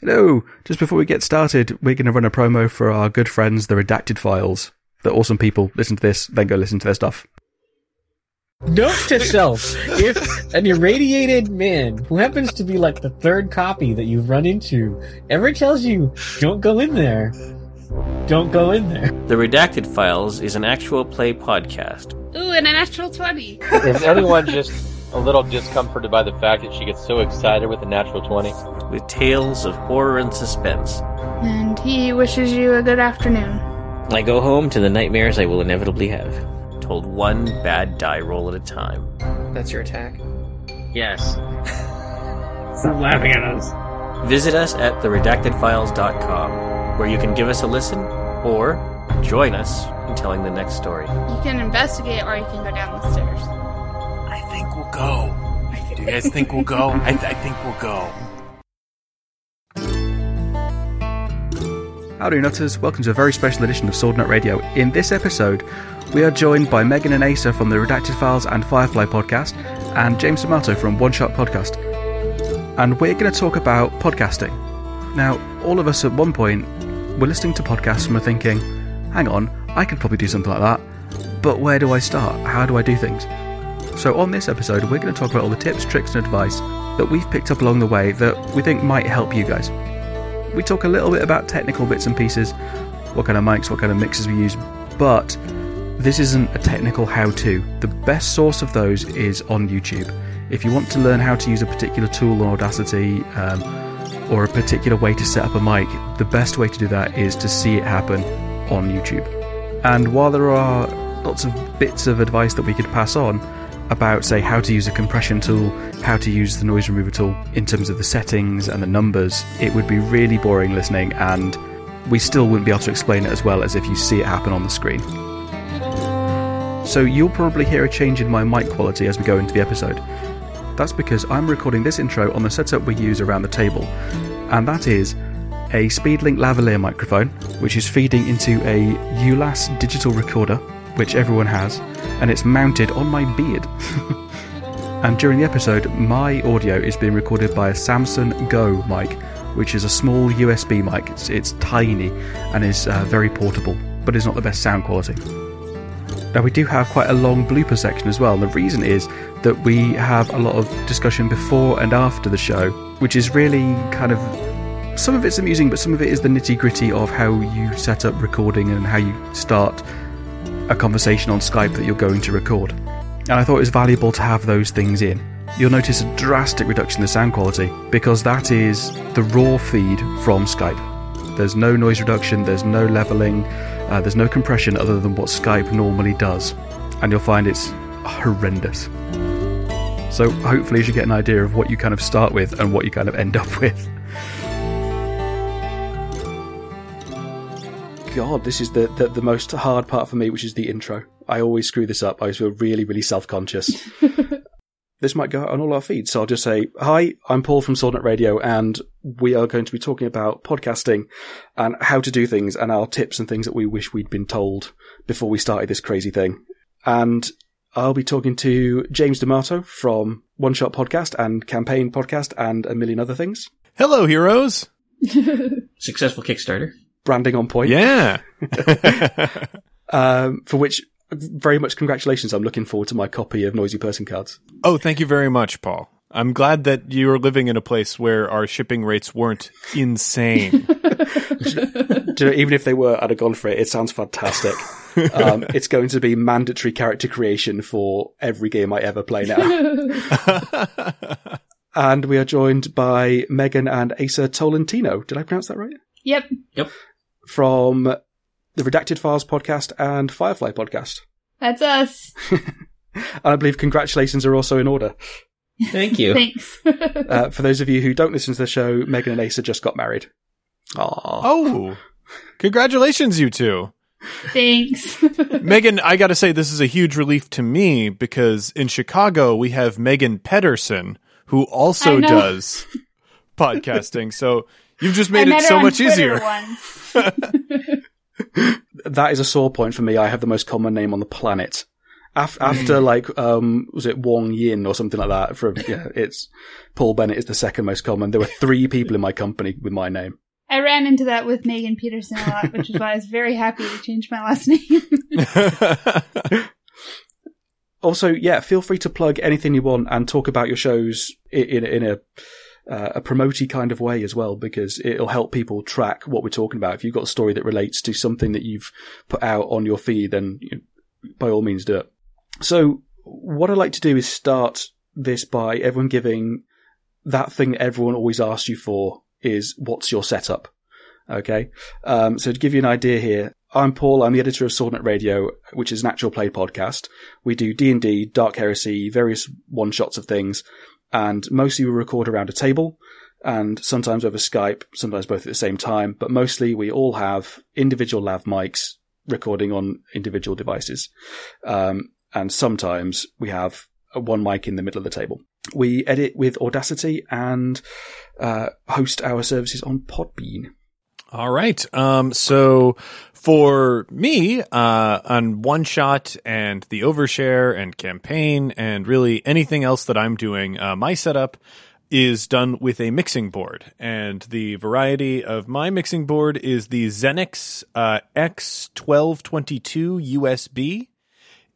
Hello! Just before we get started, we're going to run a promo for our good friends, the Redacted Files. The awesome people listen to this, then go listen to their stuff. Note to self, if an irradiated man who happens to be like the third copy that you've run into ever tells you, don't go in there, don't go in there. The Redacted Files is an actual play podcast. Ooh, and a natural 20. Is anyone just a little discomforted by the fact that she gets so excited with a natural 20? with tales of horror and suspense. And he wishes you a good afternoon. I go home to the nightmares I will inevitably have. Told one bad die roll at a time. That's your attack. Yes. Stop laughing at us. Visit us at theredactedfiles.com, where you can give us a listen or join us in telling the next story. You can investigate or you can go down the stairs. Go. Do you guys think we'll go? I, th- I think we'll go. Howdy Nutters, welcome to a very special edition of Sword Nut Radio. In this episode, we are joined by Megan and Asa from the Redacted Files and Firefly podcast, and James D'Amato from One Shot Podcast. And we're going to talk about podcasting. Now, all of us at one point were listening to podcasts and we're thinking, hang on, I could probably do something like that, but where do I start? How do I do things? So, on this episode, we're going to talk about all the tips, tricks, and advice that we've picked up along the way that we think might help you guys. We talk a little bit about technical bits and pieces, what kind of mics, what kind of mixes we use, but this isn't a technical how to. The best source of those is on YouTube. If you want to learn how to use a particular tool on Audacity um, or a particular way to set up a mic, the best way to do that is to see it happen on YouTube. And while there are lots of bits of advice that we could pass on, about, say, how to use a compression tool, how to use the noise remover tool in terms of the settings and the numbers, it would be really boring listening, and we still wouldn't be able to explain it as well as if you see it happen on the screen. So you'll probably hear a change in my mic quality as we go into the episode. That's because I'm recording this intro on the setup we use around the table, and that is a Speedlink lavalier microphone, which is feeding into a ULAS digital recorder, which everyone has, and it's mounted on my beard. and during the episode, my audio is being recorded by a Samson Go mic, which is a small USB mic. It's, it's tiny and is uh, very portable, but is not the best sound quality. Now, we do have quite a long blooper section as well, and the reason is that we have a lot of discussion before and after the show, which is really kind of some of it's amusing, but some of it is the nitty gritty of how you set up recording and how you start a conversation on Skype that you're going to record. And I thought it was valuable to have those things in. You'll notice a drastic reduction in the sound quality because that is the raw feed from Skype. There's no noise reduction, there's no leveling, uh, there's no compression other than what Skype normally does. And you'll find it's horrendous. So hopefully you should get an idea of what you kind of start with and what you kind of end up with. God, this is the, the, the most hard part for me, which is the intro. I always screw this up. I always feel really, really self conscious. this might go out on all our feeds, so I'll just say, Hi, I'm Paul from Swordnet Radio, and we are going to be talking about podcasting and how to do things and our tips and things that we wish we'd been told before we started this crazy thing. And I'll be talking to James D'Amato from One Shot Podcast and Campaign Podcast and a million other things. Hello, heroes. Successful Kickstarter. Branding on point. Yeah. um, for which very much congratulations. I'm looking forward to my copy of Noisy Person cards. oh, thank you very much, Paul. I'm glad that you are living in a place where our shipping rates weren't insane. Do you know, even if they were, I'd have gone for it. It sounds fantastic. um, it's going to be mandatory character creation for every game I ever play now. and we are joined by Megan and Asa Tolentino. Did I pronounce that right? Yep. Yep. From the Redacted Files podcast and Firefly podcast. That's us. And I believe congratulations are also in order. Thank you. Thanks. Uh, for those of you who don't listen to the show, Megan and Asa just got married. Aww. oh, congratulations, you two. Thanks. Megan, I got to say, this is a huge relief to me because in Chicago, we have Megan Pedersen, who also does podcasting. So you've just made met it so on much Twitter easier. once. That is a sore point for me. I have the most common name on the planet. Af- after like um was it Wong Yin or something like that? From yeah, it's Paul Bennett is the second most common. There were three people in my company with my name. I ran into that with Megan Peterson a lot, which is why I was very happy to change my last name. Also, yeah, feel free to plug anything you want and talk about your shows in in, in a uh, a promotey kind of way as well, because it'll help people track what we're talking about. If you've got a story that relates to something that you've put out on your feed, then you know, by all means do it. So, what I'd like to do is start this by everyone giving that thing that everyone always asks you for is what's your setup? Okay. Um, so to give you an idea here, I'm Paul. I'm the editor of Swordnet Radio, which is an actual play podcast. We do D&D, Dark Heresy, various one shots of things, and mostly we record around a table and sometimes over Skype, sometimes both at the same time, but mostly we all have individual lav mics recording on individual devices. Um, and sometimes we have one mic in the middle of the table. We edit with Audacity and uh, host our services on Podbean. All right. Um, so for me, uh, on one shot and the overshare and campaign and really anything else that I'm doing, uh, my setup is done with a mixing board. And the variety of my mixing board is the Xenyx uh, X1222 USB.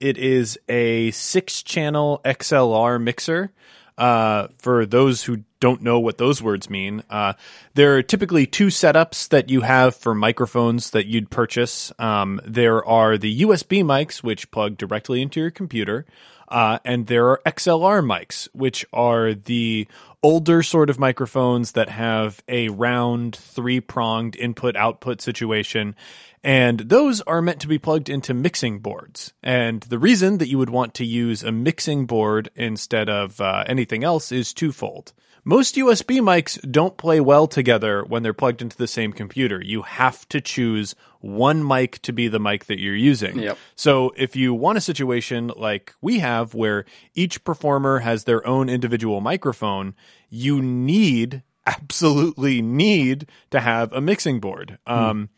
It is a six channel XLR mixer. Uh, for those who don't know what those words mean, uh, there are typically two setups that you have for microphones that you'd purchase. Um, there are the USB mics, which plug directly into your computer, uh, and there are XLR mics, which are the older sort of microphones that have a round three pronged input output situation. And those are meant to be plugged into mixing boards. And the reason that you would want to use a mixing board instead of uh, anything else is twofold. Most USB mics don't play well together when they're plugged into the same computer. You have to choose one mic to be the mic that you're using. Yep. So if you want a situation like we have where each performer has their own individual microphone, you need absolutely need to have a mixing board. Um,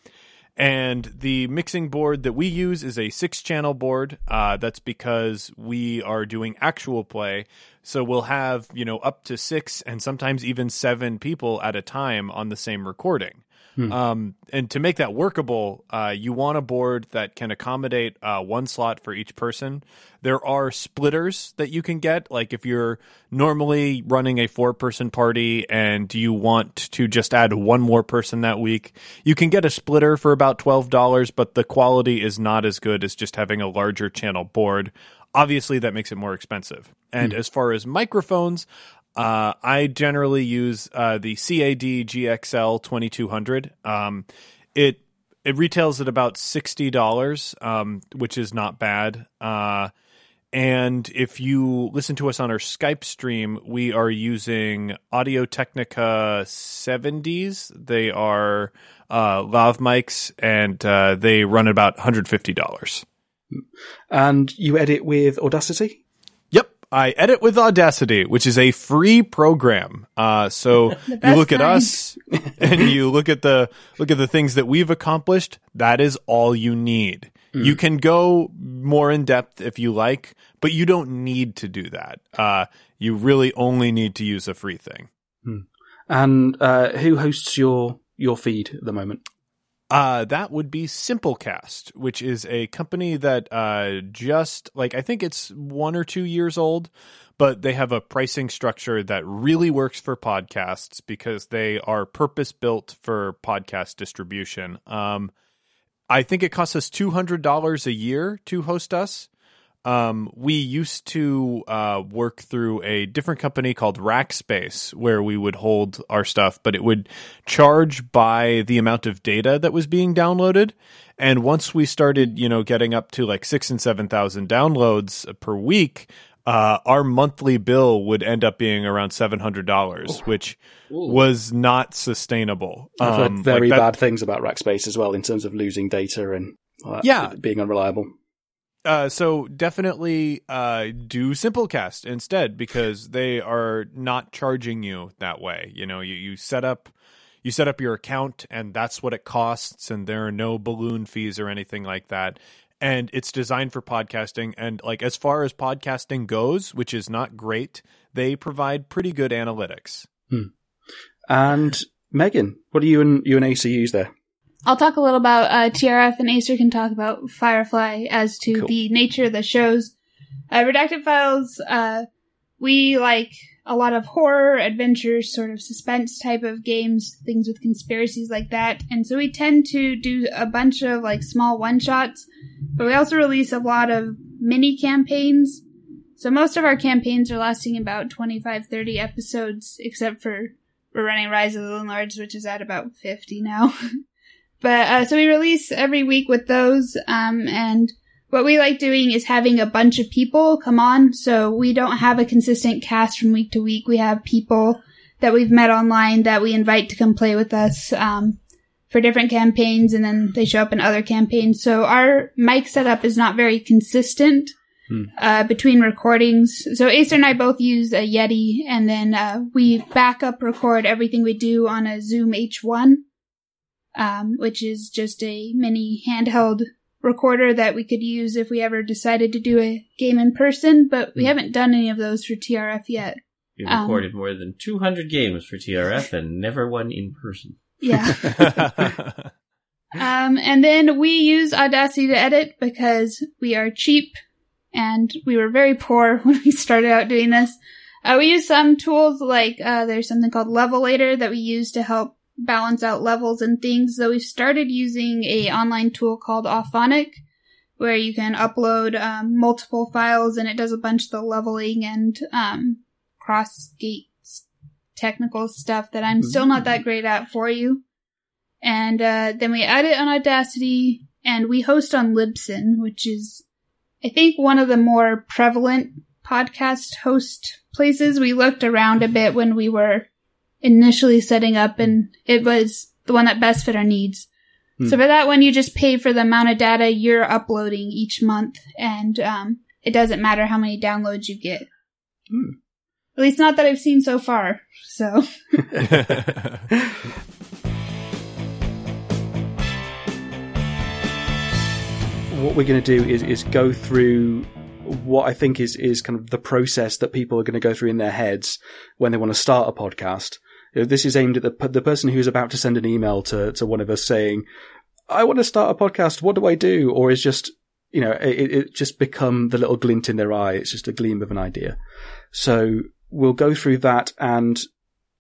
and the mixing board that we use is a six channel board. Uh, that's because we are doing actual play. So we'll have, you know, up to six and sometimes even seven people at a time on the same recording. Um, and to make that workable, uh, you want a board that can accommodate uh, one slot for each person. There are splitters that you can get. Like if you're normally running a four person party and you want to just add one more person that week, you can get a splitter for about $12, but the quality is not as good as just having a larger channel board. Obviously, that makes it more expensive. And as far as microphones, uh, I generally use uh, the CAD GXL 2200. Um, it it retails at about sixty dollars, um, which is not bad. Uh, and if you listen to us on our Skype stream, we are using Audio Technica 70s. They are uh, lav mics, and uh, they run about $150. And you edit with Audacity? Yep. I edit with Audacity, which is a free program. Uh, so you best look at us and you look at the look at the things that we've accomplished. That is all you need. You can go more in depth if you like, but you don't need to do that. Uh, you really only need to use a free thing. And uh, who hosts your your feed at the moment? Uh, that would be Simplecast, which is a company that uh, just like I think it's one or two years old, but they have a pricing structure that really works for podcasts because they are purpose built for podcast distribution. Um, I think it costs us two hundred dollars a year to host us. Um, we used to uh, work through a different company called Rackspace, where we would hold our stuff, but it would charge by the amount of data that was being downloaded. And once we started, you know, getting up to like six and seven thousand downloads per week, uh, our monthly bill would end up being around seven hundred dollars, which was not sustainable. I've heard Um, very like that- bad things about Rackspace as well in terms of losing data and uh, Yeah. being unreliable. Uh, so definitely uh, do Simplecast instead because they are not charging you that way. You know, you, you set up you set up your account and that's what it costs, and there are no balloon fees or anything like that. and it's designed for podcasting. And like as far as podcasting goes, which is not great, they provide pretty good analytics. And Megan, what do you and you and Asa use there? I'll talk a little about uh, TRF, and Asa can talk about Firefly as to Cool. the nature of the shows. Uh, Redacted Files, uh, we like a lot of horror, adventure, sort of suspense type of games, things with conspiracies like that. And so we tend to do a bunch of like small one shots, but we also release a lot of mini campaigns. So most of our campaigns are lasting about 25, 30 episodes, except for we're running Rise of the Lords, which is at about 50 now. But uh, so we release every week with those, um, and what we like doing is having a bunch of people come on. So we don't have a consistent cast from week to week. We have people that we've met online that we invite to come play with us um, for different campaigns, and then they show up in other campaigns. So our mic setup is not very consistent. Uh, between recordings. So Asa and I both use a Yeti and then, uh, we backup record everything we do on a Zoom H1 um, which is just a mini handheld recorder that we could use if we ever decided to do a game in person, but we haven't done any of those for TRF yet. We've Um, recorded more than 200 games for TRF and never one in person. Yeah. um, and then we use Audacity to edit because we are cheap and we were very poor when we started out doing this. Uh, we use some tools like, uh, there's something called Levelator that we use to help balance out levels and things. So we've started using a online tool called Auphonic where you can upload, um, multiple files and it does a bunch of the leveling and, um, cross gates technical stuff that I'm still not that great at for you. And, uh, then we edit on Audacity and we host on Libsyn, which is, I think, one of the more prevalent podcast host places. We looked around a bit when we were initially setting up and hmm. it was the one that best fit our needs. Hmm. So for that one, you just pay for the amount of data you're uploading each month and, um, it doesn't matter how many downloads you get. Hmm. At least not that I've seen so far. So what we're going to do is is go through what I think is is kind of the process that people are going to go through in their heads when they want to start a podcast. Know, this is aimed at the the person who's about to send an email to to one of us saying, "I want to start a podcast. What do I do?" Or is just you know it, it just become the little glint in their eye. It's just a gleam of an idea. So we'll go through that and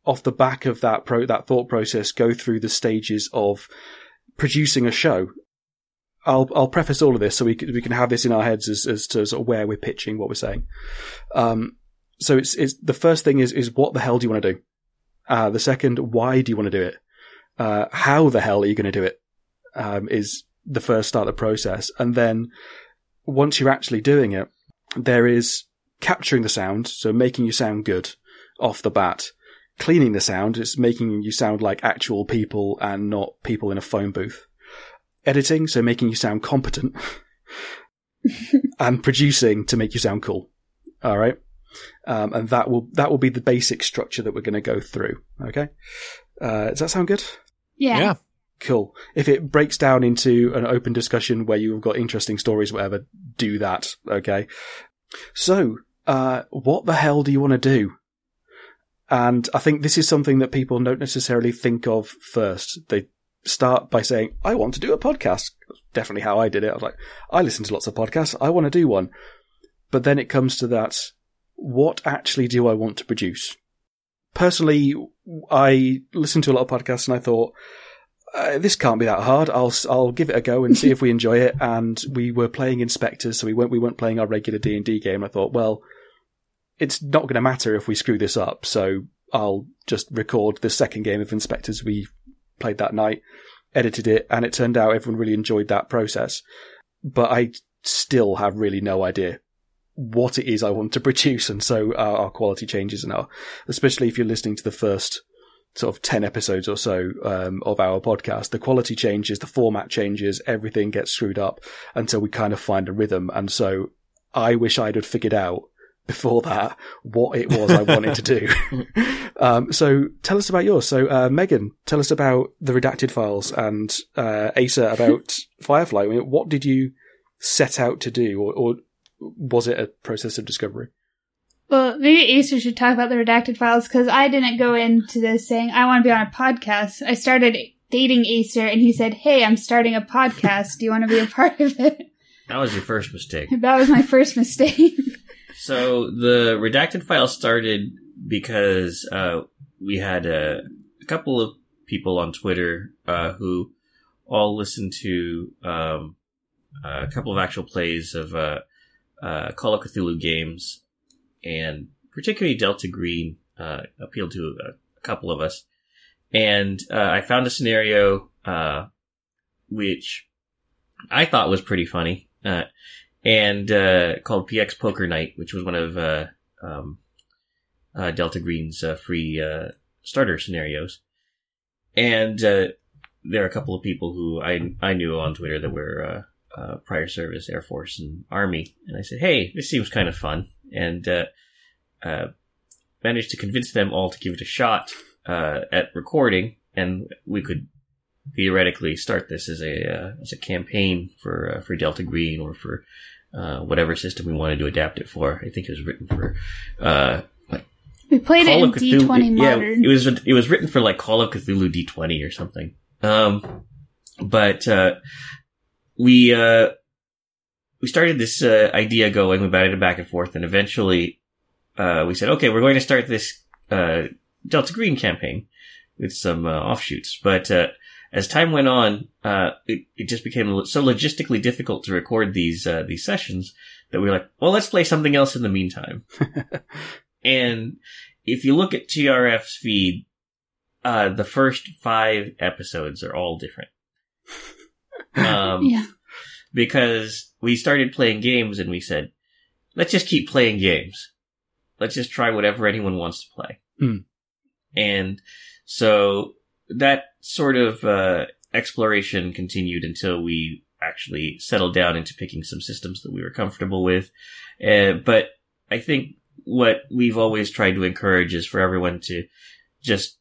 off the back of that pro that thought process, go through the stages of producing a show I'll I'll preface all of this so we can, we can have this in our heads as as to sort of where we're pitching what we're saying. Um, so it's it's the first thing is is what the hell do you want to do? Uh, the second, why do you want to do it? Uh, how the hell are you going to do it? Um, is the first start of the process, and then once you're actually doing it, there is capturing the sound, so making you sound good off the bat. Cleaning the sound, it's making you sound like actual people and not people in a phone booth editing, so making you sound competent, and producing to make you sound cool. All right, um, and that will that will be the basic structure that we're going to go through. Okay, uh, does that sound good? yeah. yeah. Cool. If it breaks down into an open discussion where you've got interesting stories, whatever, do that. Okay. So, uh, what the hell do you want to do? And I think this is something that people don't necessarily think of first. They start by saying, I want to do a podcast. That's definitely how I did it. I was like, I listen to lots of podcasts. I want to do one. But then it comes to that. What actually do I want to produce? Personally, I listened to a lot of podcasts and I thought, uh, this can't be that hard. I'll I'll give it a go and see if we enjoy it. And we were playing InSpectres, so we weren't we weren't playing our regular D and D game. I thought, well, it's not going to matter if we screw this up. So I'll just record the second game of InSpectres we played that night, edited it, and it turned out everyone really enjoyed that process. But I still have really no idea what it is I want to produce, and so our, our quality changes and our, especially if you're listening to the first sort of 10 episodes or so um, of our podcast, the quality changes, the format changes, everything gets screwed up until we kind of find a rhythm. And so I wish I'd have figured out before that what it was I wanted to do. um, so tell us about yours. So, uh, Megan, tell us about the redacted files and, uh, Asa about Firefly. I mean, what did you, set out to do, or, or was it a process of discovery? Well, maybe Asa should talk about the redacted files because I didn't go into this saying I want to be on a podcast. I started dating Asa and he said, Hey, I'm starting a podcast. Do you want to be a part of it? That was your first mistake. That was my first mistake. So the redacted file started because uh, we had a, a couple of people on Twitter uh, who all listened to um, a couple of actual plays of uh, uh, Call of Cthulhu games, and particularly Delta Green uh, appealed to a, couple of us. And uh, I found a scenario uh, which I thought was pretty funny, uh, and uh, called PX Poker Night, which was one of uh, um, uh, Delta Green's free uh, starter scenarios. And there are a couple of people who I I knew on Twitter that were uh, prior service, Air Force, and Army, and I said, "Hey, this seems kind of fun," and uh, uh, managed to convince them all to give it a shot uh, at recording, and we could theoretically start this as a uh, as a campaign for uh, for Delta Green or for uh, whatever system we wanted to adapt it for. I think it was written for uh, we played Call it in. D20 yeah, Modern. it was it was written for like Call of Cthulhu D20 or something. Um, but uh, we uh, we started this uh, idea going. We batted it back and forth, and eventually uh, we said, "Okay, we're going to start this uh, Delta Green campaign with some uh, offshoots." But uh, as time went on, uh, it, it just became so logistically difficult to record these uh, these sessions that we were like, "Well, let's play something else in the meantime." And if you look at TRF's feed, uh, the first five episodes are all different. Um, yeah. because we started playing games and we said, let's just keep playing games. Let's just try whatever anyone wants to play. Hmm. And so that sort of, uh, exploration continued until we actually settled down into picking some systems that we were comfortable with. Uh, but I think what we've always tried to encourage is for everyone to just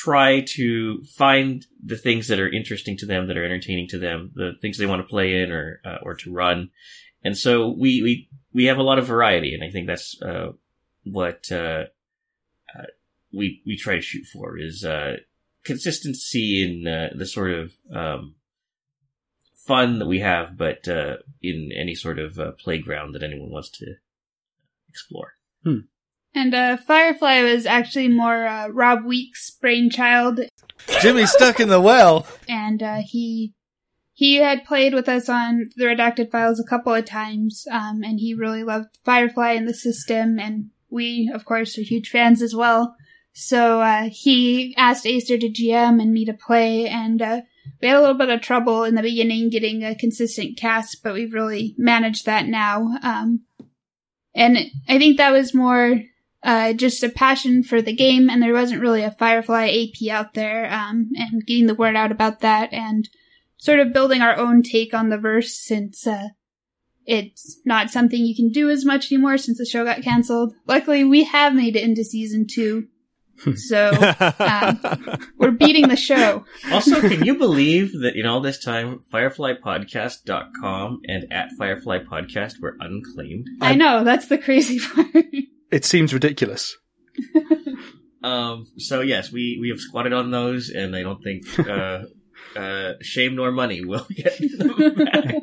try to find the things that are interesting to them, that are entertaining to them, the things they want to play in or uh, or to run. And so we we we have a lot of variety, and I think that's uh, what uh, uh, we we try to shoot for is uh, consistency in uh, the sort of um, fun that we have, but uh, in any sort of playground that anyone wants to explore. And uh, Firefly was actually more uh, Rob Week's brainchild, Jimmy's stuck in the well. and uh, he he had played with us on the redacted files a couple of times, um, and he really loved Firefly and the system, and we, of course, are huge fans as well. So uh, he asked Asa to GM and me to play, and uh, we had a little bit of trouble in the beginning getting a consistent cast, but we've really managed that now. Um, and I think that was more uh, just a passion for the game, and there wasn't really a Firefly AP out there, um, and getting the word out about that, and sort of building our own take on the verse since uh, it's not something you can do as much anymore since the show got canceled. Luckily, we have made it into season two, so um, we're beating the show. Also, can you believe that in all this time, FireflyPodcast.com and at Firefly Podcast were unclaimed? I know that's the crazy part. It seems ridiculous. Um, so yes, we, we have squatted on those, and I don't think, uh, uh, shame nor money will get them back.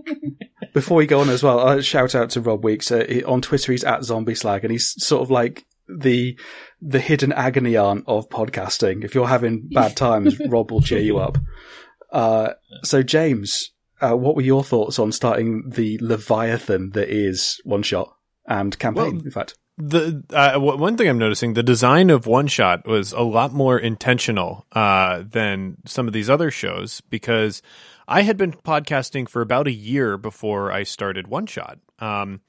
Before we go on as well, uh, shout out to Rob Weeks. Uh, he- on Twitter, he's at Zombie Slag, and he's sort of like the the hidden agony aunt of podcasting. If you're having bad times, Rob will cheer you up. Uh, so, James, uh, what were your thoughts on starting the Leviathan that is one shot and campaign? Well, in fact, the uh, w- one thing I'm noticing, the design of One Shot was a lot more intentional uh, than some of these other shows because I had been podcasting for about a year before I started One Shot. Um,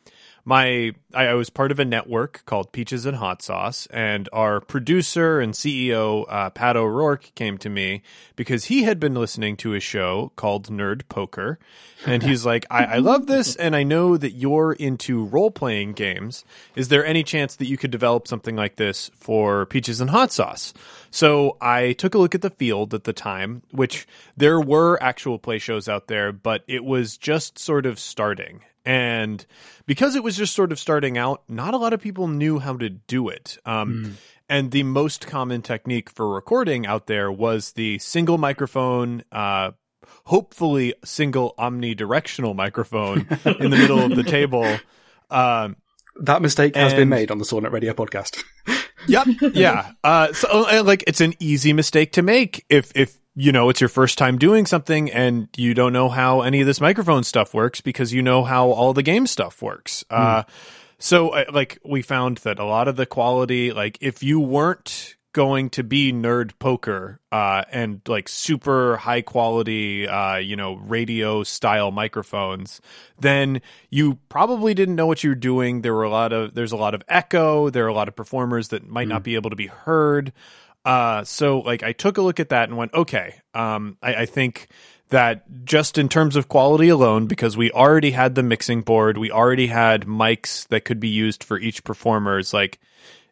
my I, I was part of a network called Peaches and Hot Sauce, and our producer and CEO uh, Pat O'Rourke came to me because he had been listening to a show called Nerd Poker, and he's like, I, "I love this, and I know that you're into role playing games. Is there any chance that you could develop something like this for Peaches and Hot Sauce?" So I took a look at the field at the time, which there were actual play shows out there, but it was just sort of starting. And because it was just sort of starting out, not a lot of people knew how to do it. Um, And the most common technique for recording out there was the single microphone, uh, hopefully single omnidirectional microphone in the middle of the table. Um, That mistake has been made on the Swordnet Radio podcast. Yep. yeah. Uh, so uh, like it's an easy mistake to make if if you know it's your first time doing something and you don't know how any of this microphone stuff works because you know how all the game stuff works. Uh, so uh, like we found that a lot of the quality, like if you weren't going to be nerd poker uh and like super high quality uh you know radio style microphones then you probably didn't know what you were doing. There were a lot of there's a lot of echo. There are a lot of performers that might not be able to be heard uh so like i took a look at that and went okay um i, I think that just in terms of quality alone, because we already had the mixing board, we already had mics that could be used for each performer's like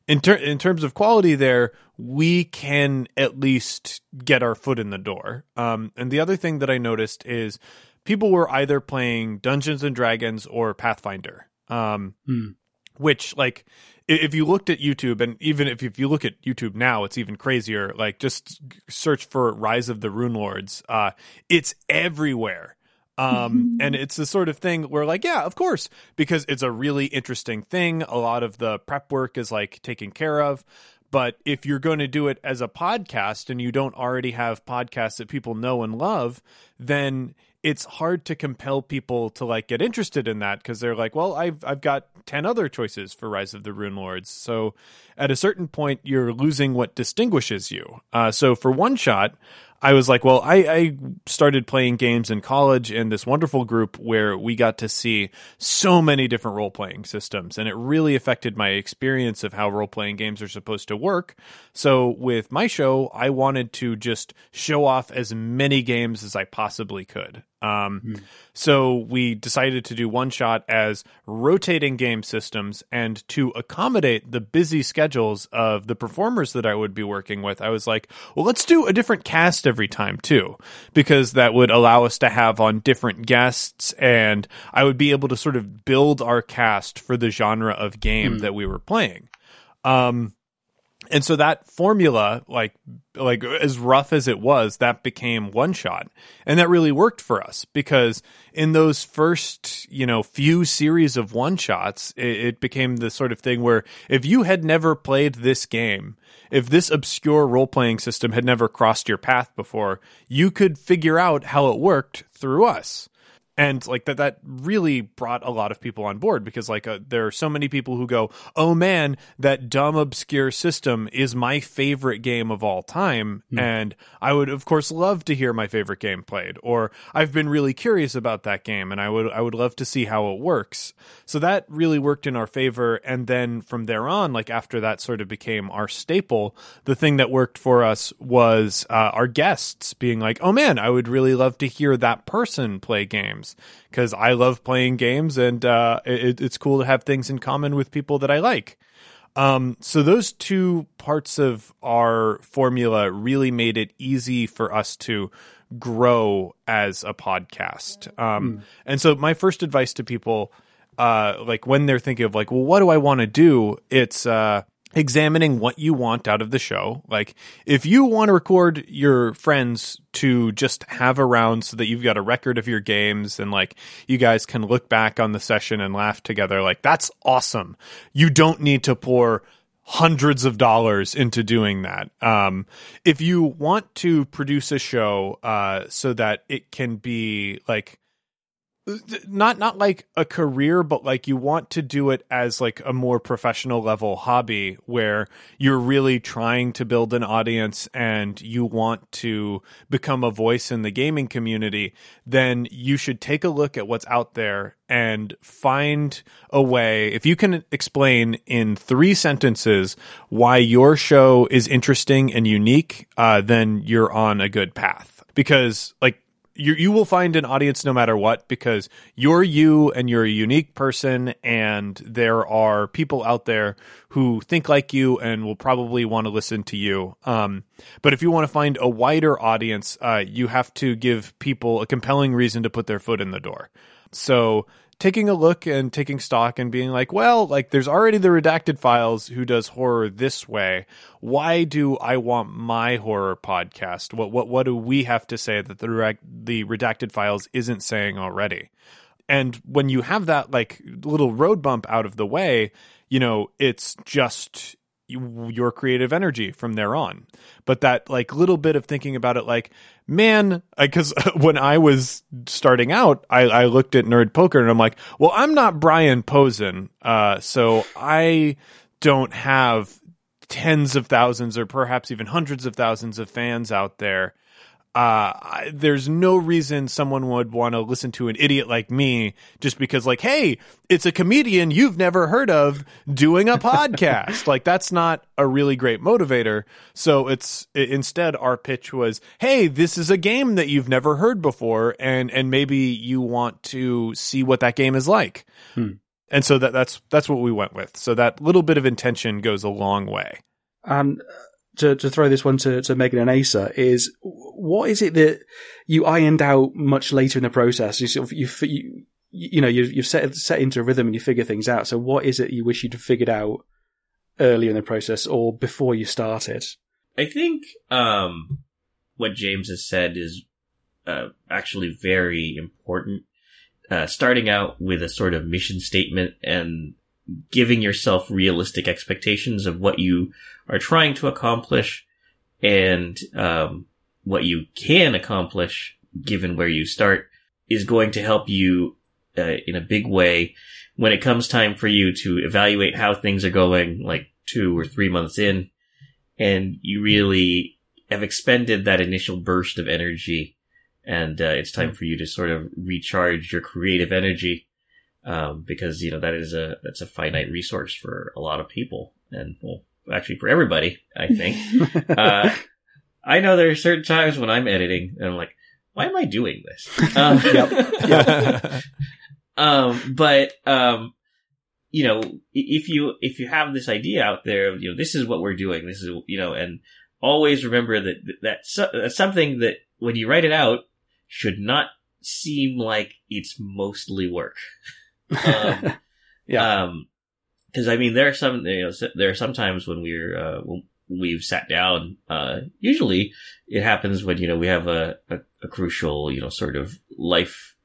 in ter- in terms of quality there, we can at least get our foot in the door. Um, and the other thing that I noticed is people were either playing Dungeons and Dragons or Pathfinder. Um, Hmm. which like if you looked at YouTube and even if, if you look at YouTube now, it's even crazier. Like just search for Rise of the Rune Lords. Uh, it's everywhere. Um, and it's the sort of thing where like, yeah, of course, because it's a really interesting thing. A lot of the prep work is like taken care of. But if you're going to do it as a podcast and you don't already have podcasts that people know and love, then it's hard to compel people to like get interested in that because they're like, well, I've I've got ten other choices for Rise of the Rune Lords. So at a certain point, you're losing what distinguishes you. Uh, so for one shot, I was like, well, I, I started playing games in college in this wonderful group where we got to see so many different role playing systems, and it really affected my experience of how role playing games are supposed to work. So with my show, I wanted to just show off as many games as I possibly could. Um, So we decided to do one shot as rotating game systems, and to accommodate the busy schedules of the performers that I would be working with, I was like, well, let's do a different cast every time too, because that would allow us to have on different guests, and I would be able to sort of build our cast for the genre of game that we were playing. Um, and so that formula like like as rough as it was that became one shot. And that really worked for us because in those first you know few series of one shots it, it became the sort of thing where if you had never played this game if this obscure role playing system had never crossed your path before you could figure out how it worked through us and like that that really brought a lot of people on board because like uh, there are so many people who go oh man that dumb obscure system is my favorite game of all time. And i would of course love to hear my favorite game played or i've been really curious about that game and i would i would love to see how it works. So that really worked in our favor and then from there on like after that sort of became our staple the thing that worked for us was uh, our guests being like oh man i would really love to hear that person play games because I love playing games and uh, it, it's cool to have things in common with people that I like. Um, so those two parts of our formula really made it easy for us to grow as a podcast. Um, And so my first advice to people, uh, like when they're thinking of like, well, what do I want to do? It's uh, examining what you want out of the show. Like if you want to record your friends to just have around so that you've got a record of your games and like you guys can look back on the session and laugh together, like that's awesome. You don't need to pour hundreds of dollars into doing that. Um, if you want to produce a show uh, so that it can be like not not like a career but like you want to do it as like a more professional level hobby where you're really trying to build an audience and you want to become a voice in the gaming community then you should take a look at what's out there and find a way if you can explain in 3 sentences why your show is interesting and unique uh, then you're on a good path. Because like you you will find an audience no matter what because you're you and you're a unique person and there are people out there who think like you and will probably want to listen to you. Um, but if you want to find a wider audience, uh, you have to give people a compelling reason to put their foot in the door. So taking a look and taking stock and being like, well, like there's already the redacted files who does horror this way. Why do I want my horror podcast? What what what do we have to say that the the redacted files isn't saying already? And when you have that like little road bump out of the way, you know, it's just your creative energy from there on. But that like little bit of thinking about it, like, man, because when I was starting out, I, I, looked at Nerd Poker and I'm like, well, I'm not Brian Posehn, uh, so I don't have tens of thousands or perhaps even hundreds of thousands of fans out there uh, I, there's no reason someone would want to listen to an idiot like me just because, like, hey, it's a comedian you've never heard of doing a podcast. like, that's not a really great motivator. So it's it, instead our pitch was, hey, this is a game that you've never heard before, and and maybe you want to see what that game is like. Hmm. And so that that's that's what we went with. So that little bit of intention goes a long way. And to, to throw this one to, to Megan and Asa is what is it that you ironed out much later in the process? You sort of, you, you, you know, you, you've set, set into a rhythm and you figure things out. So what is it you wish you'd figured out earlier in the process or before you started? I think, um, what James has said is, uh, actually very important. Uh, starting out with a sort of mission statement and giving yourself realistic expectations of what you are trying to accomplish and um, what you can accomplish given where you start is going to help you uh, in a big way when it comes time for you to evaluate how things are going like two or three months in. And you really have expended that initial burst of energy and uh, it's time for you to sort of recharge your creative energy um, because you know that is a that's a finite resource for a lot of people, and well, actually for everybody, I think. uh, I know there are certain times when I'm editing and I'm like, why am I doing this? Um, yep. Yep. um, but um, you know, if you if you have this idea out there, you know, this is what we're doing. This is you know, and always remember that that's, that's something that when you write it out should not seem like it's mostly work. Um, yeah. Um, cause I mean, there are some, you know, there are some times when we're, uh, when we've sat down, uh, usually it happens when, you know, we have a, a, a crucial, you know, sort of life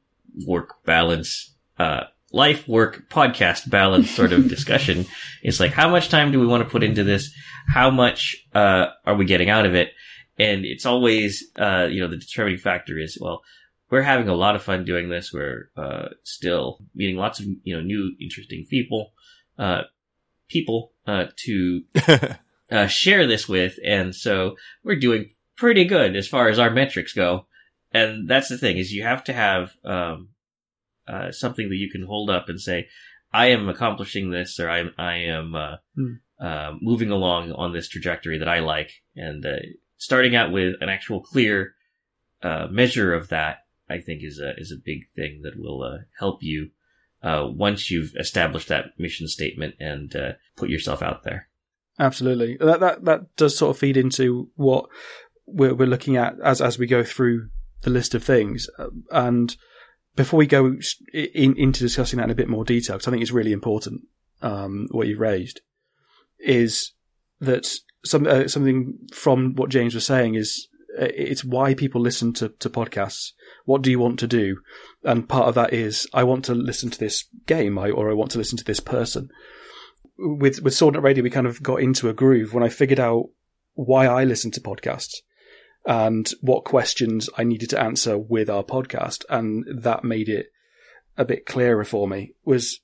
work balance, uh, life work podcast balance sort of discussion. It's like, how much time do we want to put into this? How much, uh, are we getting out of it? And it's always, uh, you know, the determining factor is, well, we're having a lot of fun doing this. We're uh, still meeting lots of you know new interesting people, uh, people uh, to uh, share this with, and so we're doing pretty good as far as our metrics go. And that's the thing is you have to have um, uh, something that you can hold up and say, "I am accomplishing this," or "I I am uh, mm. Uh, moving along on this trajectory that I like," and uh starting out with an actual clear uh measure of that I think is a is a big thing that will uh, help you uh, once you've established that mission statement and uh, put yourself out there. Absolutely, that that that does sort of feed into what we're we're looking at as as we go through the list of things. Uh, and before we go in, into discussing that in a bit more detail, because I think it's really important um, what you've raised, is that some uh, something from what James was saying is Uh, it's why people listen to, to podcasts. What do you want to do? And part of that is I want to listen to this game or I want to listen to this person. With with Sword Radio, we kind of got into a groove when I figured out why I listen to podcasts and what questions I needed to answer with our podcast, and that made it a bit clearer for me was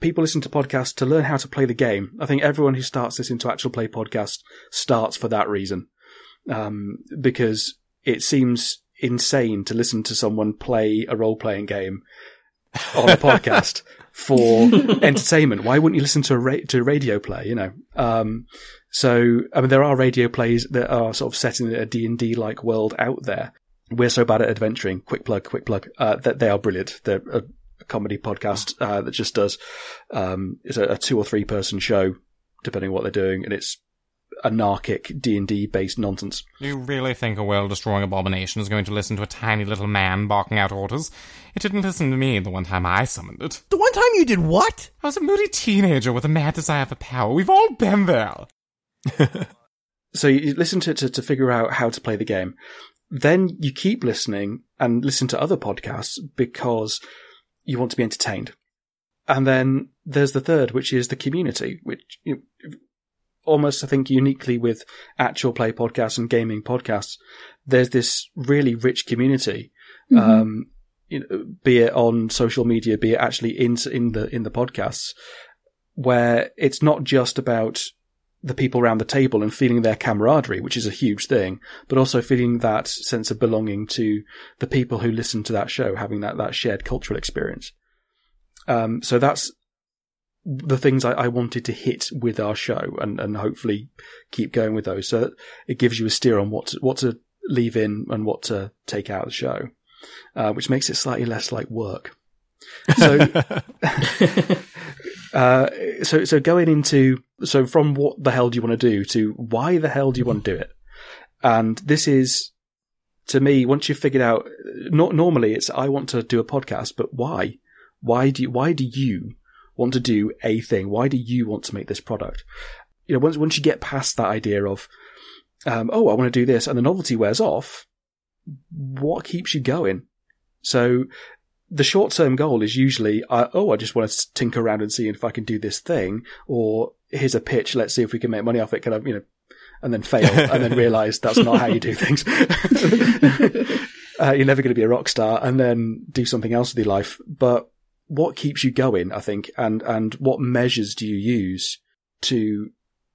people listen to podcasts to learn how to play the game. I think everyone who starts listening to actual play podcasts starts for that reason. Um, because it seems insane to listen to someone play a role playing game on a podcast for entertainment. Why wouldn't you listen to a ra- to a radio play? You know. Um, so I mean, there are radio plays that are sort of set in a D and D like world out there. We're so bad at adventuring. Quick plug, quick plug. Uh, that they are brilliant. They're a, a comedy podcast uh, that just does. Um, it's a, a two or three person show, depending on what they're doing, and it's anarchic D and D based nonsense. You really think a world destroying abomination is going to listen to a tiny little man barking out orders? It didn't listen to me the one time I summoned it. The one time you did what? I was a moody teenager with a mad desire for power. We've all been there. So you listen to it to, to figure out how to play the game. Then you keep listening and listen to other podcasts because you want to be entertained. And then there's the third, which is the community, which you know, almost, I think, uniquely with actual play podcasts and gaming podcasts, there's this really rich community. Um, you know, be it on social media, be it actually in in the in the podcasts, where it's not just about the people around the table and feeling their camaraderie, which is a huge thing, but also feeling that sense of belonging to the people who listen to that show, having that, that shared cultural experience. Um, so that's the things I, I wanted to hit with our show and, and hopefully keep going with those. So it gives you a steer on what to, what to leave in and what to take out of the show, uh, which makes it slightly less like work. So, uh, so, so going into, so from what the hell do you want to do to why the hell do you want to do it? And this is, to me, once you've figured out, not normally it's, I want to do a podcast, but why? Why do you, why do you want to do a thing? Why do you want to make this product? You know, once, once you get past that idea of, um, oh, I want to do this and the novelty wears off, what keeps you going? So the short term goal is usually, uh, oh, I just want to tinker around and see if I can do this thing, or here's a pitch, let's see if we can make money off it. Can I, you know, and then fail and then realize that's not how you do things. uh, you're never going to be a rock star and then do something else with your life. But what keeps you going, I think, and, and what measures do you use to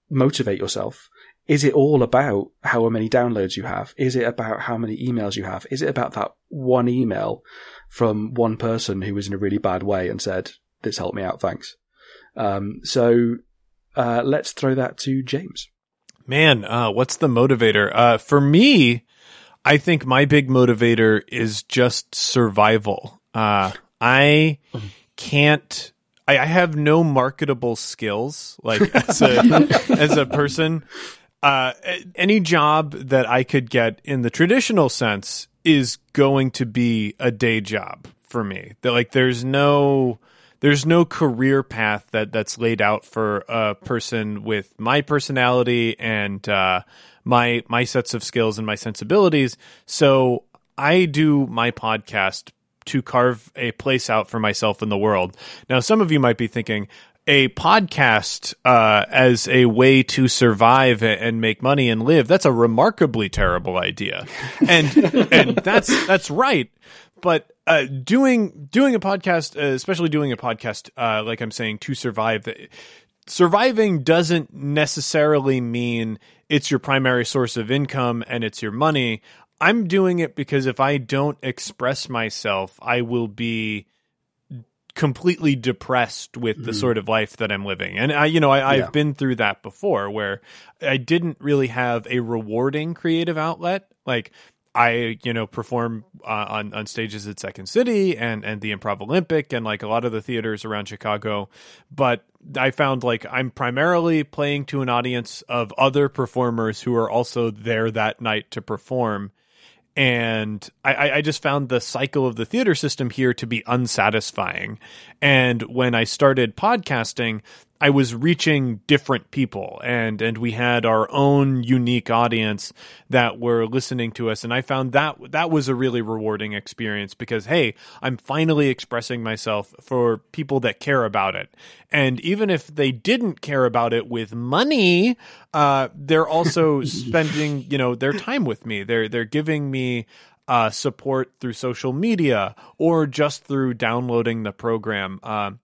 motivate yourself? Is it all about how many downloads you have? Is it about how many emails you have? Is it about that one email from one person who was in a really bad way and said, this helped me out, thanks. Um, so, uh, let's throw that to James. Man, uh, what's the motivator? Uh, for me, I think my big motivator is just survival. Uh, I can't. I, I have no marketable skills, like as a as a person. Uh, any job that I could get in the traditional sense is going to be a day job for me. That like there's no there's no career path that that's laid out for a person with my personality and uh, my my sets of skills and my sensibilities. So I do my podcast to carve a place out for myself in the world. Now, some of you might be thinking, a podcast uh, as a way to survive and make money and live that's a remarkably terrible idea. And and that's that's right. But uh, doing doing a podcast uh, especially doing a podcast uh, like i'm saying to survive surviving doesn't necessarily mean it's your primary source of income and it's your money i'm doing it because if i don't express myself i will be completely depressed with the Mhm. sort of life that I'm living. And I, you know, I, Yeah. I've been through that before where I didn't really have a rewarding creative outlet. Like I, you know, perform uh, on on stages at Second City and and the Improv Olympic and like a lot of the theaters around Chicago, but I found like I'm primarily playing to an audience of other performers who are also there that night to perform and I- I, just found the cycle of the theater system here to be unsatisfying. And when I started podcasting, I was reaching different people, and and we had our own unique audience that were listening to us, and I found that that was a really rewarding experience because hey, I'm finally expressing myself for people that care about it, and even if they didn't care about it with money, uh, they're also spending you know their time with me. They're they're giving me uh, support through social media or just through downloading the program. Um,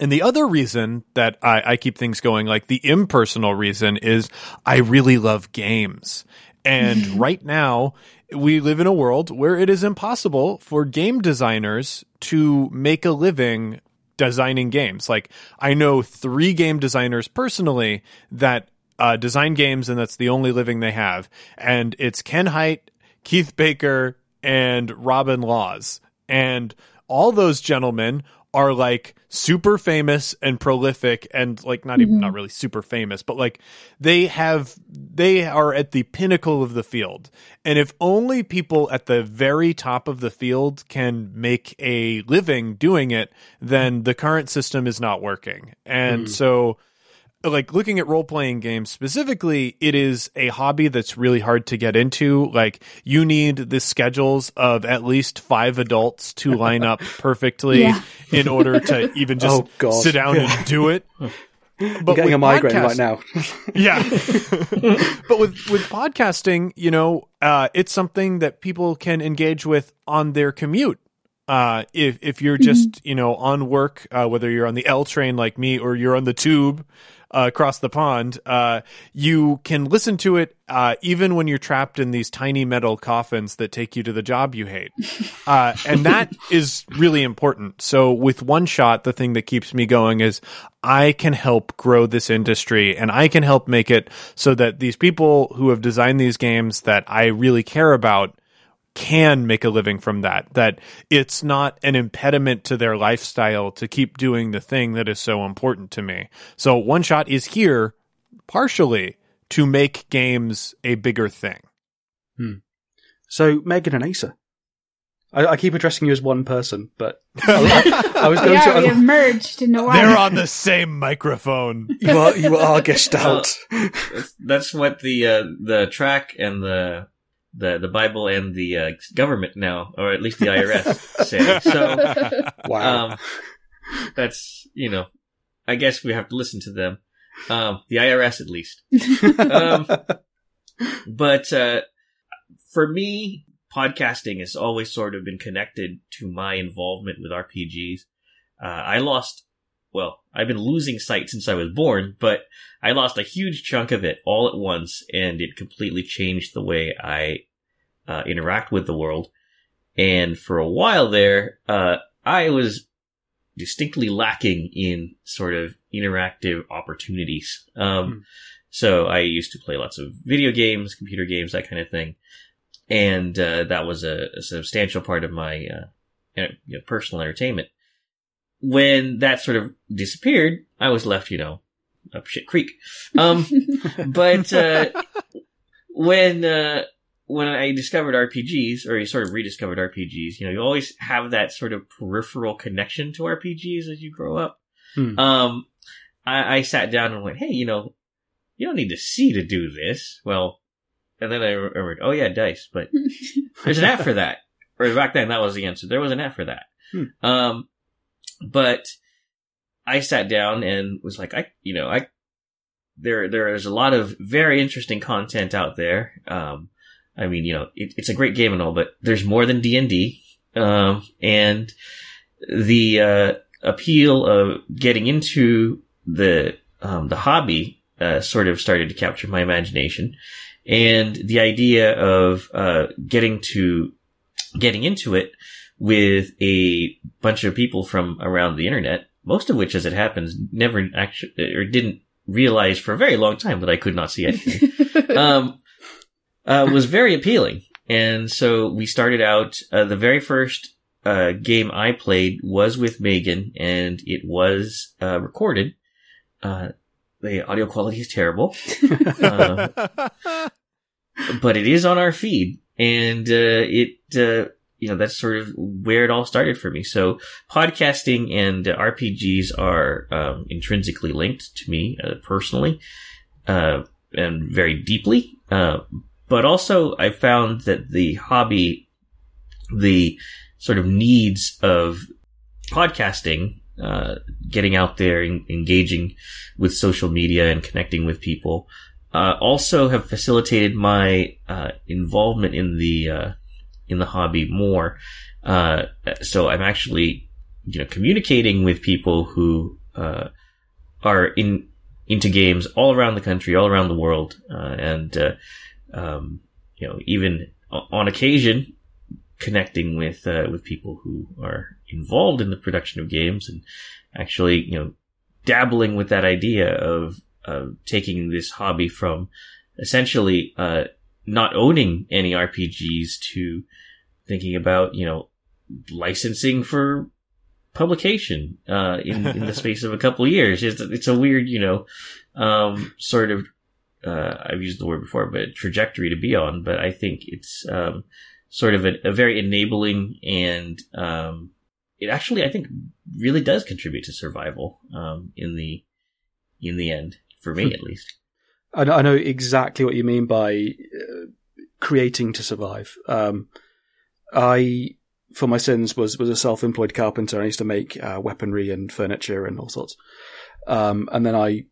and the other reason that I, I keep things going, like the impersonal reason, is I really love games. And right now, we live in a world where it is impossible for game designers to make a living designing games. Like, I know three game designers personally that uh, design games, and that's the only living they have. And it's Ken Hite, Keith Baker, and Robin Laws. And all those gentlemen are like super famous and prolific and like not even not mm-hmm. really super famous but like they have they are at the pinnacle of the field. And if only people at the very top of the field can make a living doing it then the current system is not working. And mm. so like looking at role playing games specifically, it is a hobby that's really hard to get into. Like you need the schedules of at least five adults to line up perfectly Yeah. in order to even just Oh, sit down and do it. I'm But getting a with migraine podcast- right now. yeah. but with with podcasting, you know, uh, it's something that people can engage with on their commute. Uh, if if you're just you know on work, uh, whether you're on the L train like me or you're on the tube uh, across the pond, uh, you can listen to it uh, even when you're trapped in these tiny metal coffins that take you to the job you hate. Uh, and that is really important. So with one shot, the thing that keeps me going is I can help grow this industry and I can help make it so that these people who have designed these games that I really care about can make a living from that. That it's not an impediment to their lifestyle to keep doing the thing that is so important to me. So one shot is here partially to make games a bigger thing. So, Megan and Asa. I, I keep addressing you as one person, but I, I was going Yeah, we to. have merged into one. They're on the same microphone. You are, you are Gestalt. That's, that's what the uh, the track and the the the Bible and the uh, government now, or at least the IRS, say. So wow. um, that's you know, I guess we have to listen to them. Um, the IRS at least. um, but uh, for me, podcasting has always sort of been connected to my involvement with RPGs. Uh, I lost, well, I've been losing sight since I was born, but I lost a huge chunk of it all at once, and it completely changed the way I uh, interact with the world. And for a while there, uh, I was distinctly lacking in sort of interactive opportunities. Um, so I used to play lots of video games, computer games, that kind of thing. And, uh, that was a, a substantial part of my, uh, you know, personal entertainment. When that sort of disappeared, I was left, you know, up shit creek. Um, but, uh, when, uh, when I discovered RPGs, or you sort of rediscovered RPGs, you know, you always have that sort of peripheral connection to RPGs as you grow up. Hmm. Um, I, I sat down and went, hey, you know, you don't need to see to do this. Well, and then I remembered, oh yeah, dice, but there's an app for that. Or back then, that was the answer. There was an app for that. Hmm. Um, but I sat down and was like, I, you know, I, there, there is a lot of very interesting content out there. Um, I mean, you know, it, it's a great game and all, but there's more than D and D. Um, and the, uh, appeal of getting into the, um, the hobby, uh, sort of started to capture my imagination. And the idea of, uh, getting to, getting into it with a bunch of people from around the internet, most of which, as it happens, never actually, or didn't realize for a very long time that I could not see anything um, uh, was very appealing. And so we started out, uh, the very first, uh, game I played was with Megan and it was, uh, recorded. Uh, the audio quality is terrible, uh, but it is on our feed and, uh, it, uh, you know, that's sort of where it all started for me. So podcasting and RPGs are, um, intrinsically linked to me, uh, personally, uh, and very deeply. Uh, but also I found that the hobby, the sort of needs of podcasting, uh, getting out there and engaging with social media and connecting with people, uh, also have facilitated my, uh, involvement in the, uh, in the hobby more. Uh, so I'm actually, you know, communicating with people who, uh, are in, into games all around the country, all around the world. Uh, and, uh, um, you know, even on occasion, connecting with, uh, with people who are involved in the production of games and actually, you know, dabbling with that idea of, of taking this hobby from essentially, uh, not owning any RPGs to thinking about, you know, licensing for publication, uh, in, in the space of a couple of years. It's, it's a weird, you know, um, sort of, uh, I've used the word before, but trajectory to be on, but I think it's, um, sort of a, a very enabling and, um, it actually, I think, really does contribute to survival, um, in the, in the end, for me at least. I know, I know exactly what you mean by uh, creating to survive. Um, I, for my sins, was was a self-employed carpenter. I used to make uh, weaponry and furniture and all sorts. Um, and then I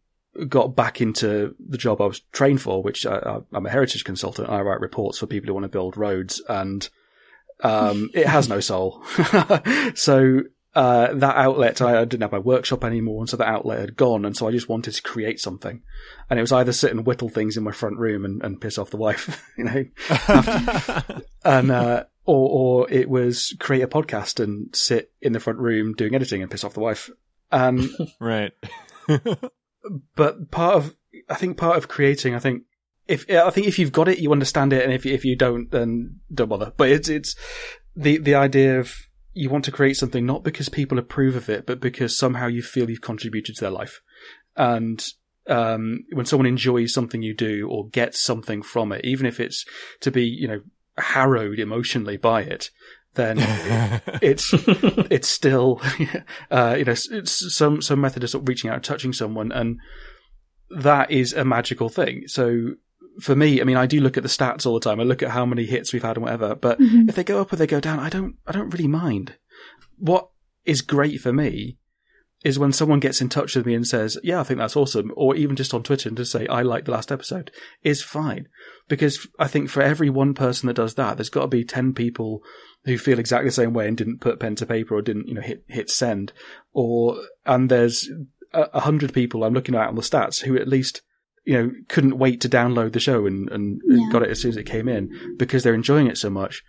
got back into the job I was trained for, which I, I'm a heritage consultant. I write reports for people who want to build roads, and um, it has no soul. so uh, that outlet, I, I, didn't have my workshop anymore, and so that outlet had gone, and so I just wanted to create something. And it was either sit and whittle things in my front room and, and piss off the wife, you know, and uh, or or it was create a podcast and sit in the front room doing editing and piss off the wife. Um, right. but part of, I think part of creating, I think if I think if you've got it, you understand it, and if if you don't, then don't bother. But it's it's the the idea of you want to create something not because people approve of it, but because somehow you feel you've contributed to their life. And um, when someone enjoys something you do or gets something from it, even if it's to be, you know, harrowed emotionally by it, then it's it's still, uh, you know, it's some some method of, sort of reaching out and touching someone, and that is a magical thing. So for me, I mean, I do look at the stats all the time. I look at how many hits we've had and whatever. But mm-hmm. if they go up or they go down, I don't, I don't really mind. What is great for me is when someone gets in touch with me and says, "Yeah, I think that's awesome," or even just on Twitter and to say, "I like the last episode," is fine because I think for every one person that does that, there's got to be ten people who feel exactly the same way and didn't put pen to paper or didn't, you know, hit hit send, or and there's a hundred people I'm looking at on the stats who at least you know, couldn't wait to download the show and, and yeah. got it as soon as it came in because they're enjoying it so much.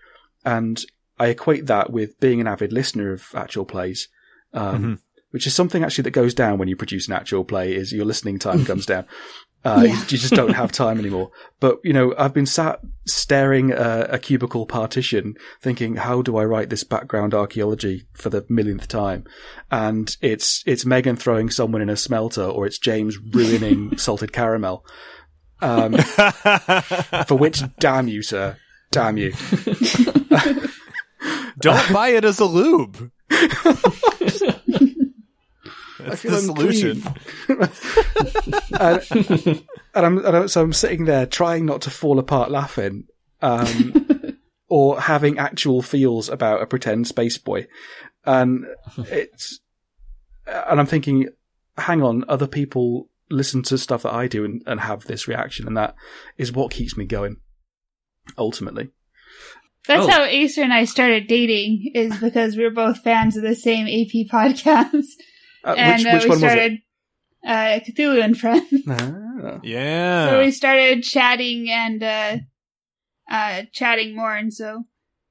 And I equate that with being an avid listener of actual plays, um, mm-hmm. which is something actually that goes down when you produce an actual play is your listening time comes down. Uh, yeah. you, you, just don't have time anymore. But, you know, I've been sat staring at a cubicle partition thinking, how do I write this background archaeology for the millionth time? And it's, it's Megan throwing someone in a smelter or it's James ruining salted caramel. Um, for which, damn you, sir. Damn you. don't buy it as a lube. That's the solution. and, and, I'm, and I'm, so I'm sitting there trying not to fall apart laughing, um, or having actual feels about a pretend space boy, and it's, and I'm thinking, hang on, other people listen to stuff that I do and, and have this reaction, and that is what keeps me going. Ultimately. That's oh. how Asa and I started dating, is because we were both fans of the same AP podcast. Uh, and which, which uh, we one started, was it? Uh, Cthulhu and Friends. Ah. Yeah. So we started chatting and uh, uh, chatting more, and so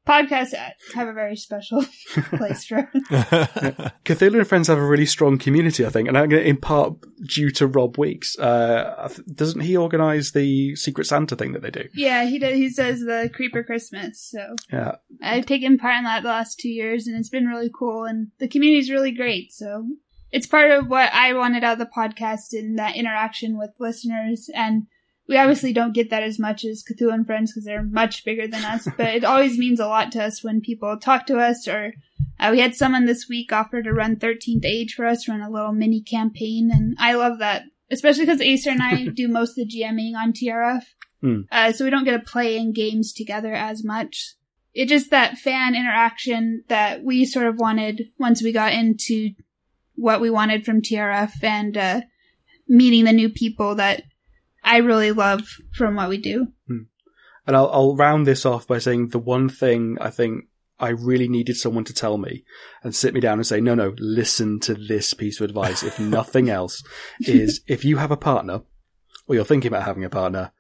podcasts have a very special place for us. Cthulhu and Friends have a really strong community, I think, and in part due to Rob Weeks. Uh, doesn't he organise the Secret Santa thing that they do? Yeah, he does. He does the Creeper Christmas. So yeah, I've taken part in that the last two years, and it's been really cool, and the community is really great. So it's part of what I wanted out of the podcast and that interaction with listeners. And we obviously don't get that as much as Cthulhu and Friends because they're much bigger than us, but it always means a lot to us when people talk to us or uh, we had someone this week offer to run 13th Age for us, run a little mini campaign. And I love that, especially because Asa and I do most of the GMing on TRF. Mm. Uh, so we don't get to play in games together as much. It just that fan interaction that we sort of wanted once we got into what we wanted from TRF and uh, meeting the new people that I really love from what we do. Hmm. and I'll, I'll round this off by saying the one thing I think I really needed someone to tell me and sit me down and say, no, no, listen to this piece of advice. If nothing else is if you have a partner or you're thinking about having a partner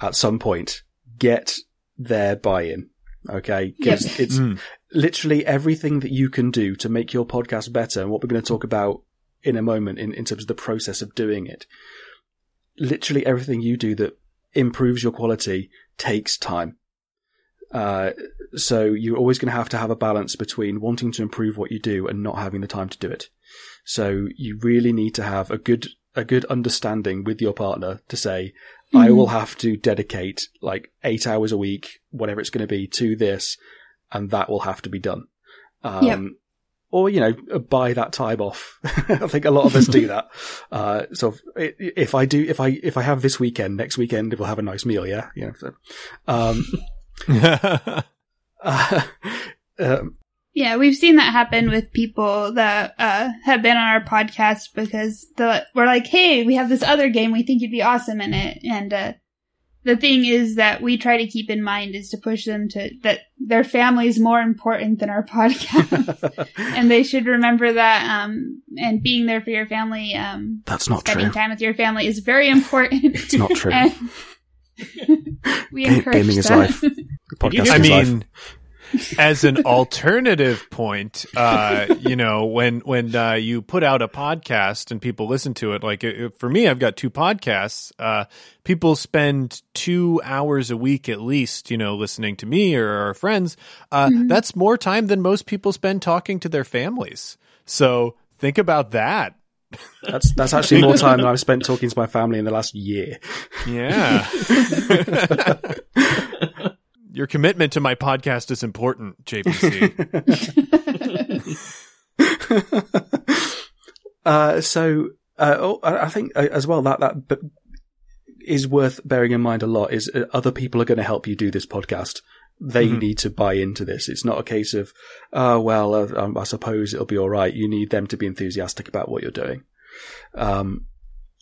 at some point, get their buy-in. Okay. Cause Yep. it's Mm. Literally everything that you can do to make your podcast better and what we're going to talk about in a moment in, in terms of the process of doing it. Literally everything you do that improves your quality takes time. Uh, so you're always going to have to have a balance between wanting to improve what you do and not having the time to do it. So you really need to have a good, a good understanding with your partner to say, I will have to dedicate like eight hours a week, whatever it's going to be to this, and that will have to be done. Um, Yep. or, you know, buy that time off. I think a lot of us do that. Uh, so if, if I do, if I, if I have this weekend, next weekend, we'll have a nice meal. Yeah. You know, so, um, uh, um, Yeah, we've seen that happen with people that uh, have been on our podcast because the we're like, hey, we have this other game, we think you'd be awesome in it, and uh, the thing is that we try to keep in mind is to push them to that their family is more important than our podcast, and they should remember that. Um, and being there for your family, um, that's not spending true. time with your family is very important. It's not true. We Ga- encourage gaming is life. The podcast I mean, life. Mean, as an alternative point, uh, you know, when when uh, you put out a podcast and people listen to it, like uh, for me, I've got two podcasts. Uh, people spend two hours a week at least, you know, listening to me or our friends. Uh, That's more time than most people spend talking to their families. So think about that. That's that's actually more time than I've spent talking to my family in the last year. Yeah. Your commitment to my podcast is important, JPC. uh, so, uh, oh, I I think uh, as well that that is worth bearing in mind a lot. Is uh, other people are going to help you do this podcast. They Mhm. need to buy into this. It's not a case of, oh well, uh, um, I suppose it'll be all right. You need them to be enthusiastic about what you're doing. Um,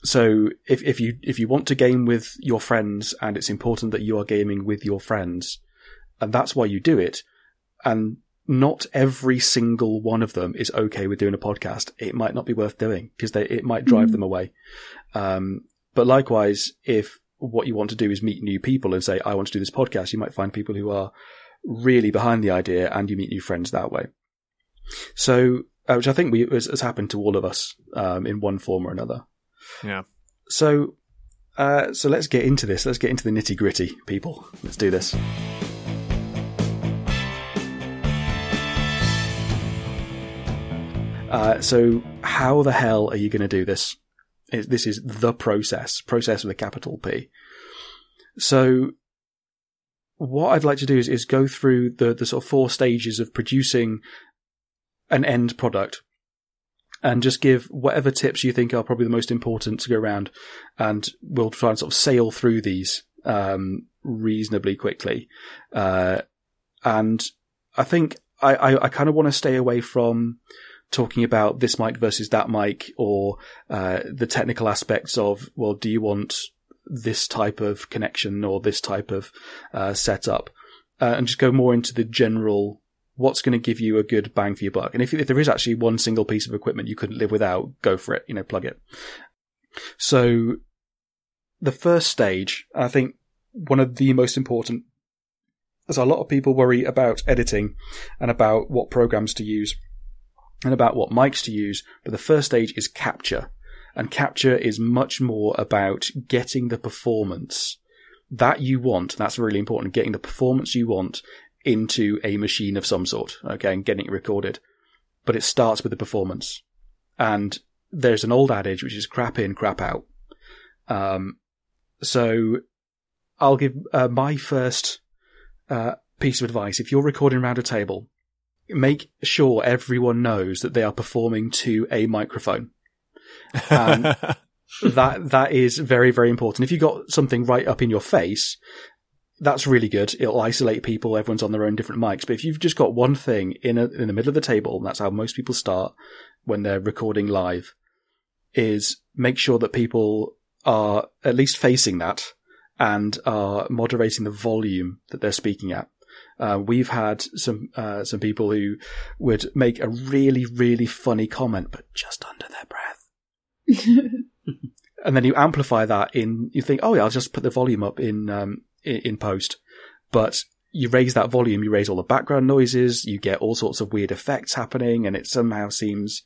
so if if you if you want to game with your friends, and it's important that you are gaming with your friends, and that's why you do it, and not every single one of them is okay with doing a podcast. It might not be worth doing because it might drive Mhm. them away. Um, but likewise, if what you want to do is meet new people and say, I want to do this podcast, you might find people who are really behind the idea and you meet new friends that way. So, uh, which I think we, has, has happened to all of us, um, in one form or another. Yeah. So, uh, so let's get into this. Let's get into the nitty gritty, people. Let's do this. Uh, so how the hell are you going to do this? This is the process, process with a capital P. So what I'd like to do is, is go through the, the sort of four stages of producing an end product and just give whatever tips you think are probably the most important to go around and we'll try and sort of sail through these, um, reasonably quickly. Uh, and I think I, I, I kind of want to stay away from talking about this mic versus that mic or uh, the technical aspects of well do you want this type of connection or this type of uh, setup? Uh, and just go more into the general what's going to give you a good bang for your buck? And if, if there is actually one single piece of equipment you couldn't live without go for it you know plug it. So the first stage i think one of the most important as a lot of people worry about editing and about what programs to use and about what mics to use. But the first stage is capture. And capture is much more about getting the performance that you want. That's really important. Getting the performance you want into a machine of some sort. Okay. And getting it recorded. But it starts with the performance. And there's an old adage, which is crap in, crap out. Um, so I'll give uh, my first uh, piece of advice. If you're recording around a table, make sure everyone knows that they are performing to a microphone. That that is very very important. If you got something right up in your face, that's really good. It'll isolate people. Everyone's on their own different mics. But if you've just got one thing in a, in the middle of the table, and that's how most people start when they're recording live, is make sure that people are at least facing that and are moderating the volume that they're speaking at. Uh, we've had some uh, some people who would make a really really funny comment, but just under their breath, and then you amplify that in. You think, oh yeah, I'll just put the volume up in um, in, in post, but you raise that volume, you raise all the background noises, you get all sorts of weird effects happening, and it somehow seems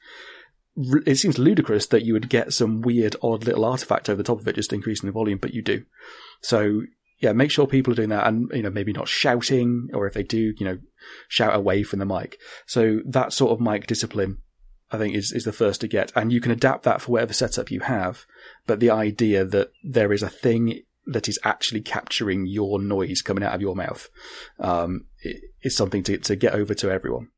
it seems ludicrous that you would get some weird, odd little artifact over the top of it, just increasing the volume, but you do. So yeah, make sure people are doing that, and you know maybe not shouting, or if they do, you know, shout away from the mic. So that sort of mic discipline, I think, is is the first to get, and you can adapt that for whatever setup you have. But the idea that there is a thing that is actually capturing your noise coming out of your mouth um, is something to to get over to everyone.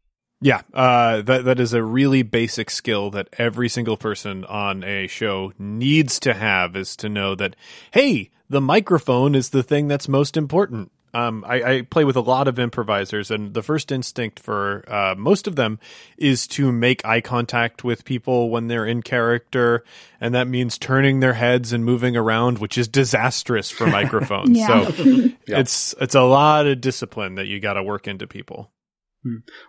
Yeah, uh, that that is a really basic skill that every single person on a show needs to have is to know that hey, the microphone is the thing that's most important. Um, I, I, play with a lot of improvisers, and the first instinct for uh, most of them is to make eye contact with people when they're in character, and that means turning their heads and moving around, which is disastrous for microphones. Yeah. So it's it's a lot of discipline that you got to work into people.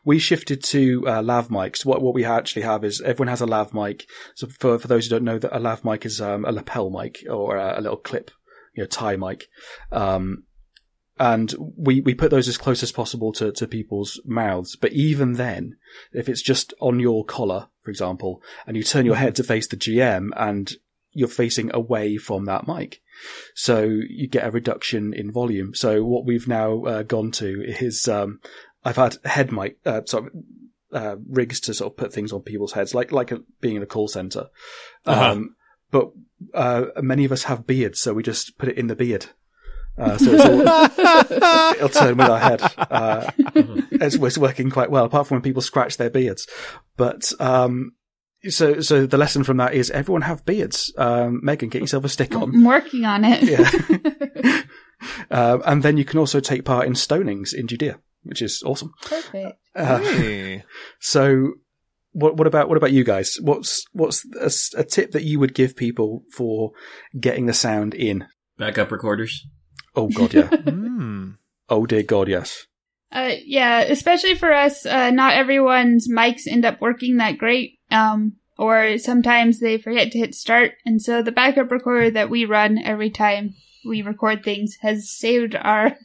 We shifted to uh, lav mics. What what we actually have is everyone has a lav mic. So for for those who don't know, that a lav mic is um, a lapel mic or a, a little clip, you know, tie mic. Um, and we, we put those as close as possible to, to people's mouths. But even then, if it's just on your collar, for example, and you turn your head to face the GM and you're facing away from that mic. So you get a reduction in volume. So what we've now uh, gone to is, um, I've had head mic, uh, sorry, uh, rigs to sort of put things on people's heads, like, like a, being in a call center. Uh-huh. Um, but, uh, many of us have beards, so we just put it in the beard. Uh, so it's all, it'll turn with our head. Uh, it's, it's working quite well, apart from when people scratch their beards. But, um, so, so the lesson from that is everyone have beards. Um, Megan, get yourself a stick on. I'm working on it. Yeah. um, and then you can also take part in stonings in Judea, which is awesome. Perfect. Uh, Hey. so, what what about what about you guys? What's what's a, s- a tip that you would give people for getting the sound in? Backup recorders. Oh God, yeah. Hmm. oh dear God, yes. Uh, yeah, especially for us, uh, not everyone's mics end up working that great. Um, or sometimes they forget to hit start. And so the backup recorder that we run every time we record things has saved our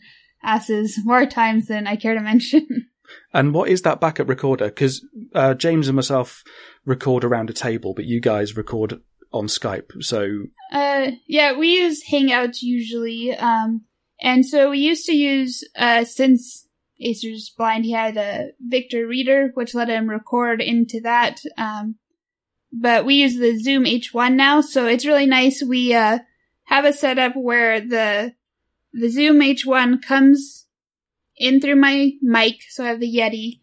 asses more times than I care to mention. And what is that backup recorder? Because uh, James and myself record around a table, but you guys record on Skype. So Uh, yeah, we use Hangouts usually. Um, and so we used to use, uh, since Asa's blind, he had a Victor Reader, which let him record into that. Um, but we use the Zoom H1 now, so it's really nice. We, uh, have a setup where the, the Zoom H1 comes in through my mic, so I have the Yeti.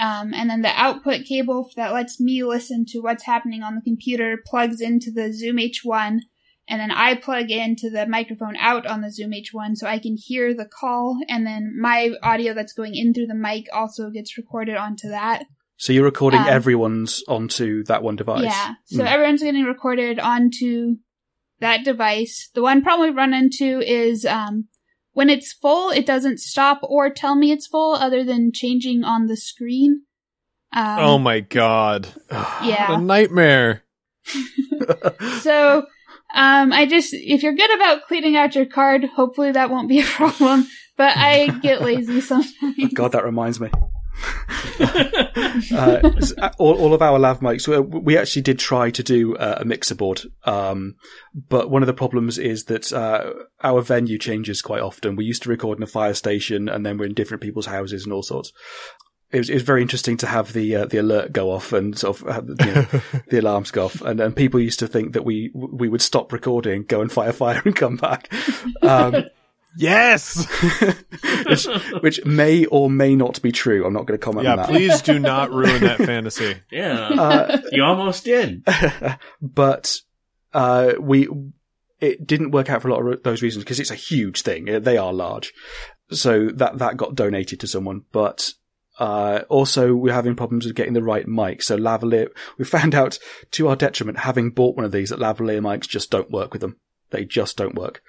Um, and then the output cable that lets me listen to what's happening on the computer plugs into the Zoom H1, and then I plug into the microphone out on the Zoom H1 so I can hear the call, and then my audio that's going in through the mic also gets recorded onto that. so you're recording Um, everyone's onto that one device. Yeah, so Mm. everyone's getting recorded onto that device. The one problem we run into is um, when it's full, it doesn't stop or tell me it's full, other than changing on the screen. Um, oh my god. yeah. A nightmare. So, um, I just, if you're good about cleaning out your card, hopefully that won't be a problem. But I get lazy sometimes. God, that reminds me. uh, all, all of our lav mics, we, we actually did try to do uh, a mixer board, um, but one of the problems is that uh, our venue changes quite often. We used to record in a fire station, and then we're in different people's houses and all sorts. It was, it was very interesting to have the uh, the alert go off and sort of have, you know, the alarms go off, and, and people used to think that we we would stop recording, go and fire a fire, and come back. Um, Yes. which, which may or may not be true. I'm not going to comment on yeah, that. please do not ruin that fantasy. Yeah. Uh, you almost did. but uh, we it didn't work out for a lot of those reasons because it's a huge thing. They are large, so that that got donated to someone. But uh, also, we're having problems with getting the right mic. So lavalier, we found out to our detriment, having bought one of these, that lavalier mics just don't work with them. They just don't work.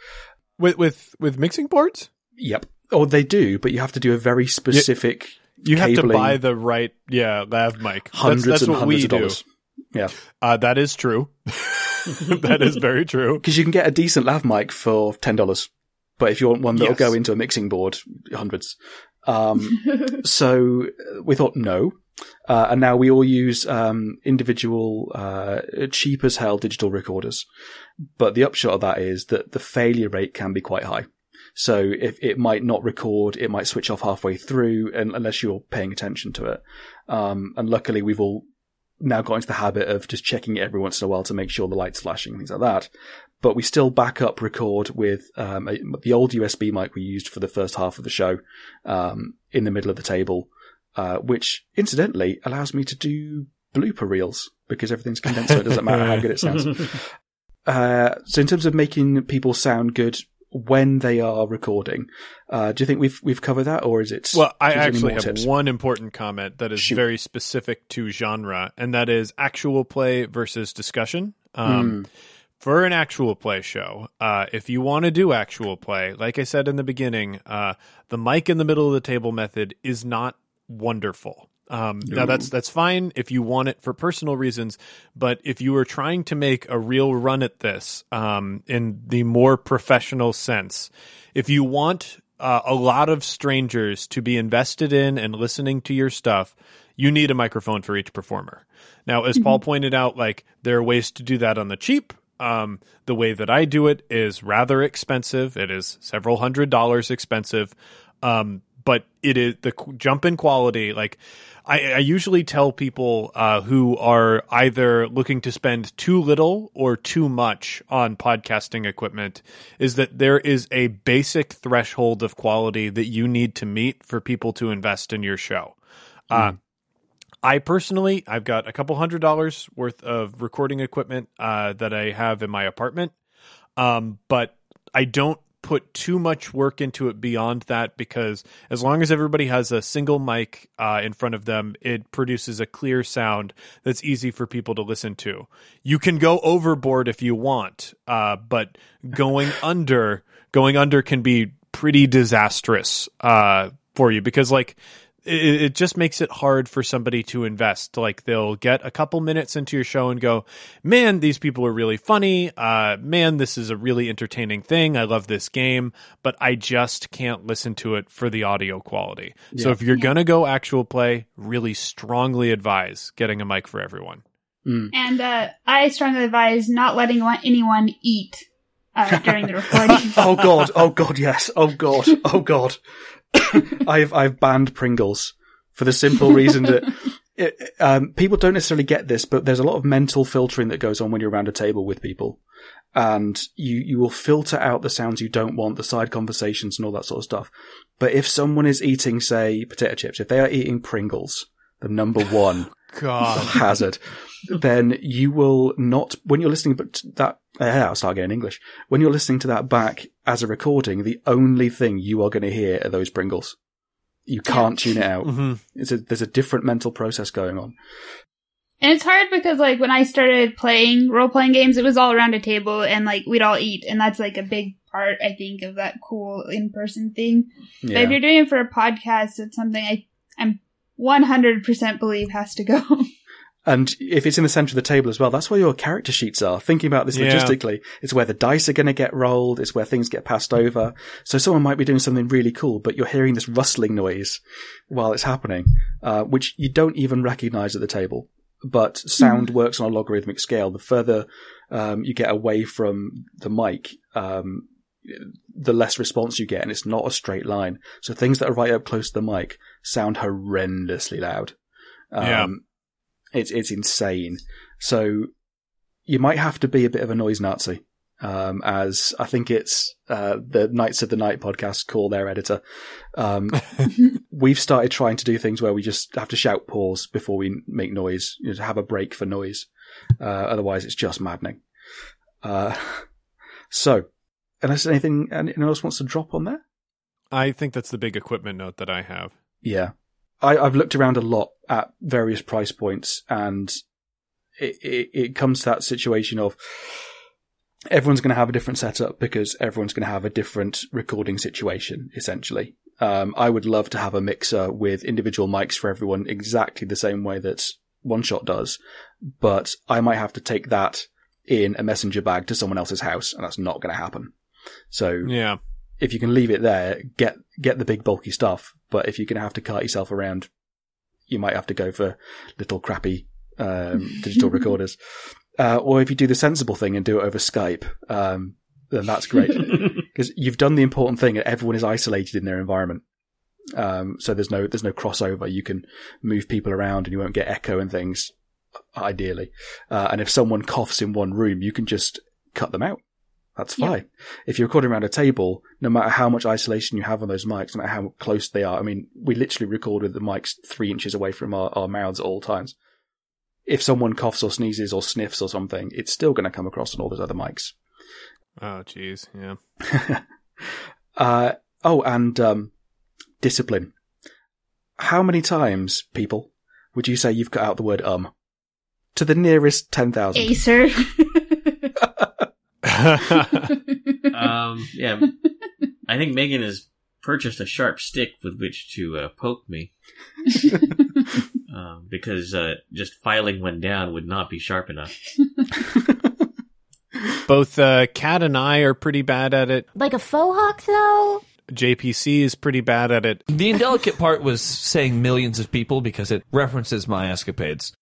With with with mixing boards. Yep. Or they do, but you have to do a very specific. You have to buy the right, yeah, lav mic. hundreds that's, that's and what hundreds we of do. dollars. Yeah, Uh, that is true. that is very true. because you can get a decent lav mic for ten dollars, but if you want one that'll Yes. go into a mixing board, hundreds. Um, so uh, we thought no, uh, and now we all use um, individual, uh, cheap as hell digital recorders. But the upshot of that is that the failure rate can be quite high. So if it might not record, it might switch off halfway through, and unless you're paying attention to it. Um, and luckily, we've all now got into the habit of just checking it every once in a while to make sure the light's flashing and things like that. But we still back up record with um, a, the old USB mic we used for the first half of the show um, in the middle of the table, uh, which incidentally allows me to do blooper reels because everything's condensed, so it doesn't matter how good it sounds. Uh, so in terms of making people sound good when they are recording, uh, do you think we've we've covered that, or is it? Well, I is there any actually have tips? one important comment that is Shoot. very specific to genre, and that is actual play versus discussion. Um, For an actual play show, uh, if you want to do actual play, like I said in the beginning, uh, the mic in the middle of the table method is not wonderful. Um, Now that's that's fine if you want it for personal reasons, but if you are trying to make a real run at this um, in the more professional sense, if you want uh, a lot of strangers to be invested in and listening to your stuff, you need a microphone for each performer. Now, as Paul pointed out, like there are ways to do that on the cheap. Um, the way that I do it is rather expensive. It is several hundred dollars expensive. Um, but it is the jump in quality. Like I, I usually tell people uh, who are either looking to spend too little or too much on podcasting equipment is that there is a basic threshold of quality that you need to meet for people to invest in your show. Uh, I personally, I've got a couple hundred dollars worth of recording equipment uh, that I have in my apartment, um, but I don't put too much work into it beyond that because as long as everybody has a single mic uh, in front of them, it produces a clear sound that's easy for people to listen to. You can go overboard if you want, uh, but going under, going under can be pretty disastrous uh, for you because like it, it just makes it hard for somebody to invest. Like they'll get a couple minutes into your show and go, "Man, these people are really funny. Uh, man, this is a really entertaining thing. I love this game, but I just can't listen to it for the audio quality." So if you're gonna go actual play, really strongly advise getting a mic for everyone. and uh, I strongly advise not letting anyone eat uh, during the recording. oh god, oh god, yes, oh god, oh god. I've I've banned Pringles for the simple reason that it, um, people don't necessarily get this, but there's a lot of mental filtering that goes on when you're around a table with people, and you you will filter out the sounds you don't want, the side conversations and all that sort of stuff. But if someone is eating, say, potato chips, if they are eating Pringles, the number one God, hazard, then you will not, when you're listening to that, yeah, I'll start again in English. When you're listening to that back as a recording, the only thing you are going to hear are those Pringles. You can't tune it out. hmm It's a, there's a different mental process going on. And it's hard because like when I started playing role playing games, it was all around a table and like we'd all eat, and that's like a big part I think of that cool in person thing. But if you're doing it for a podcast, it's something I I'm 100% believe has to go. And if it's in the center of the table as well, that's where your character sheets are. Thinking about this Yeah. logistically, it's where the dice are going to get rolled. It's where things get passed over. So someone might be doing something really cool, but you're hearing this rustling noise while it's happening, uh, which you don't even recognize at the table. But sound works on a logarithmic scale. The further um, you get away from the mic, um, the less response you get, and it's not a straight line. So things that are right up close to the mic sound horrendously loud. Um, Yeah. It's it's insane. So you might have to be a bit of a noise Nazi, um, as I think it's uh, the Knights of the Night podcast call their editor. Um, we've started trying to do things where we just have to shout pause before we make noise, you know, to have a break for noise. Uh, otherwise, it's just maddening. Uh, so, unless anything anyone else wants to drop on there, I think that's the big equipment note that I have. Yeah, I, I've looked around a lot at various price points, and it, it, it comes to that situation of everyone's going to have a different setup because everyone's going to have a different recording situation, essentially. Um, I would love to have a mixer with individual mics for everyone exactly the same way that One Shot does, but I might have to take that in a messenger bag to someone else's house, and that's not going to happen. So Yeah. If you can leave it there, get get the big bulky stuff. But if you're going to have to cart yourself around, you might have to go for little crappy um, digital recorders. Uh, or if you do the sensible thing and do it over Skype, um, then that's great because you've done the important thing. and Everyone is isolated in their environment, um, so there's no there's no crossover. You can move people around and you won't get echo and things. Ideally, uh, and if someone coughs in one room, you can just cut them out. That's Yeah. fine. If you're recording around a table, no matter how much isolation you have on those mics, no matter how close they are, I mean, we literally record with the mics three inches away from our, our mouths at all times. If someone coughs or sneezes or sniffs or something, it's still going to come across on all those other mics. Oh, jeez. Yeah. uh, oh, and um, discipline. How many times, people, would you say you've cut out the word um? To the nearest 10,000. Asa. Um, yeah, I think Megan has purchased a sharp stick with which to uh, poke me. um, because uh, just filing one down would not be sharp enough. Both uh, and I are pretty bad at it. Like a faux hawk, though? JPC is pretty bad at it. The indelicate part was saying millions of people because it references my escapades.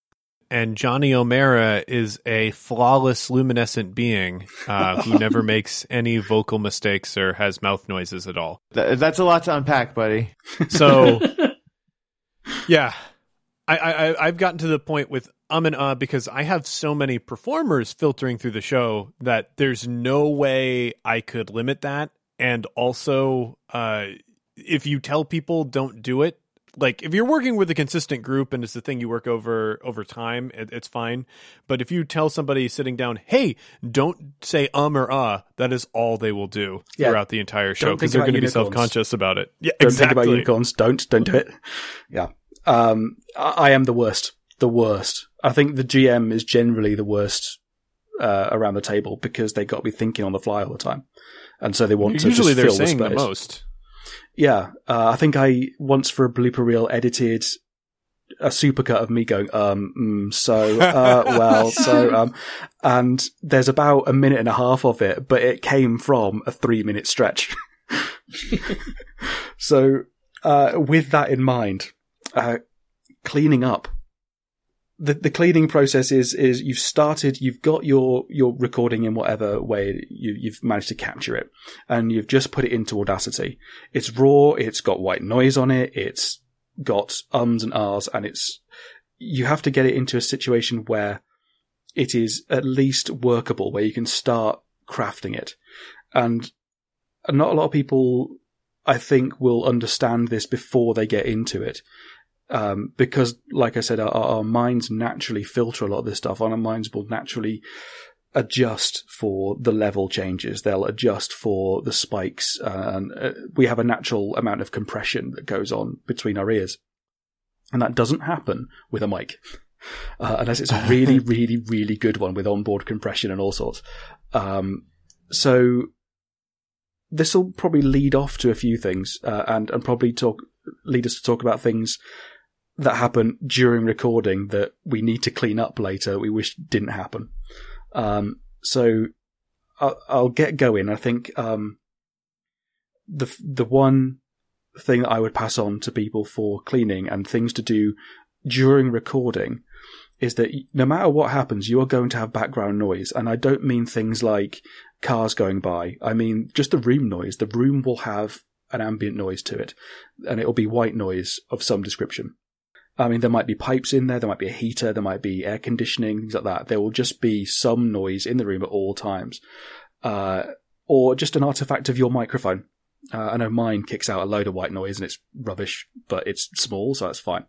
And Johnny O'Mara is a flawless, luminescent being uh, who never makes any vocal mistakes or has mouth noises at all. Th- that's a lot to unpack, buddy. So, yeah, I, I I've gotten to the point with um and uh because I have so many performers filtering through the show that there's no way I could limit that. And also, uh, if you tell people don't do it, like if you're working with a consistent group and it's the thing you work over over time, it, it's fine. But if you tell somebody sitting down, "Hey, don't say um or uh," that is all they will do Yeah. throughout the entire show because they're going to be self conscious about it. Yeah, Don't exactly. think about unicorns. Don't, don't do it. Yeah. Um, I, I am the worst. The worst. I think the GM is generally the worst, uh, around the table because they got to be thinking on the fly all the time. And so they want to Usually they're fill saying the, the most. Yeah. Uh, I think I once for a blooper reel edited a supercut of me going, um, mm, so, uh, well, so, um, and there's about a minute and a half of it, but it came from a three minute stretch. so, uh, with that in mind, uh, cleaning up. The, the cleaning process is, is you've started, you've got your, your recording in whatever way you, you've managed to capture it and you've just put it into Audacity. It's raw, it's got white noise on it, it's got ums and ahs, and it's, you have to get it into a situation where it is at least workable, where you can start crafting it. And not a lot of people, I think, will understand this before they get into it. Um, because, like I said, our, our minds naturally filter a lot of this stuff, our minds will naturally adjust for the level changes. They'll adjust for the spikes, uh, and uh, we have a natural amount of compression that goes on between our ears, and that doesn't happen with a mic. Uh, unless it's a really, really, really good one with onboard compression and all sorts. Um, so this will probably lead off to a few things, uh, and and probably talk lead us to talk about things that happen during recording that we need to clean up later. We wish didn't happen. Um, so I'll, I'll get going. I think um, the the one thing that I would pass on to people for cleaning and things to do during recording is that no matter what happens, you are going to have background noise. And I don't mean things like cars going by. I mean just the room noise. The room will have an ambient noise to it, and it'll be white noise of some description. I mean, there might be pipes in there, there might be a heater, there might be air conditioning, things like that. There will just be some noise in the room at all times. Uh, or just an artifact of your microphone. Uh, I know mine kicks out a load of white noise and it's rubbish, but it's small, so that's fine.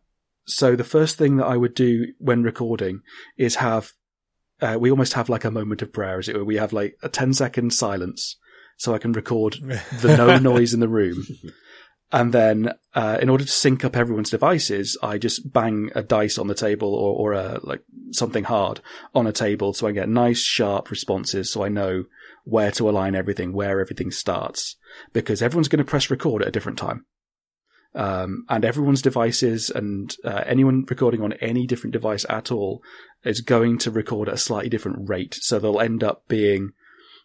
So the first thing that I would do when recording is have, uh, we almost have like a moment of prayer, as it were. We have like a 10 second silence so I can record the no noise in the room. And then, uh, in order to sync up everyone's devices, I just bang a dice on the table or, or a, like something hard on a table so I get nice, sharp responses so I know where to align everything, where everything starts, because everyone's going to press record at a different time. Um, and everyone's devices and uh, anyone recording on any different device at all is going to record at a slightly different rate. So they'll end up being,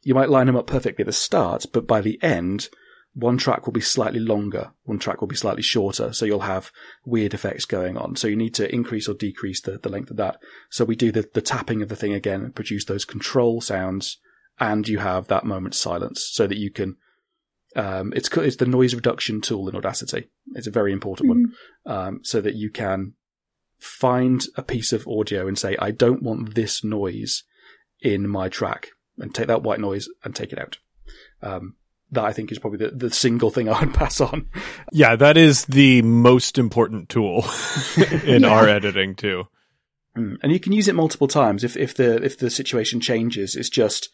you might line them up perfectly at the start, but by the end, one track will be slightly longer, one track will be slightly shorter, so you'll have weird effects going on. So you need to increase or decrease the, the length of that. So we do the, the tapping of the thing again and produce those control sounds, and you have that moment's silence so that you can. Um, it's it's the noise reduction tool in Audacity. It's a very important one, um, so that you can find a piece of audio and say, I don't want this noise in my track, and take that white noise and take it out. Um, that I think is probably the, the single thing I would pass on. Yeah, that is the most important tool in Yeah. our editing too. Mm. And you can use it multiple times if if the if the situation changes. It's just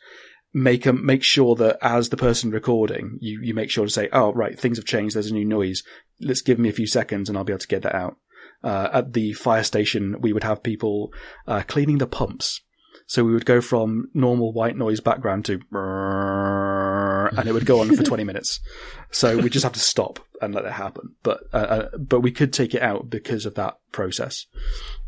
make a, make sure that as the person recording, you you make sure to say, "Oh, right, things have changed. There's a new noise. Let's give me a few seconds, and I'll be able to get that out." Uh, at the fire station, we would have people uh, cleaning the pumps. So we would go from normal white noise background to and it would go on for 20 minutes. So we just have to stop and let it happen. But uh, uh, but we could take it out because of that process.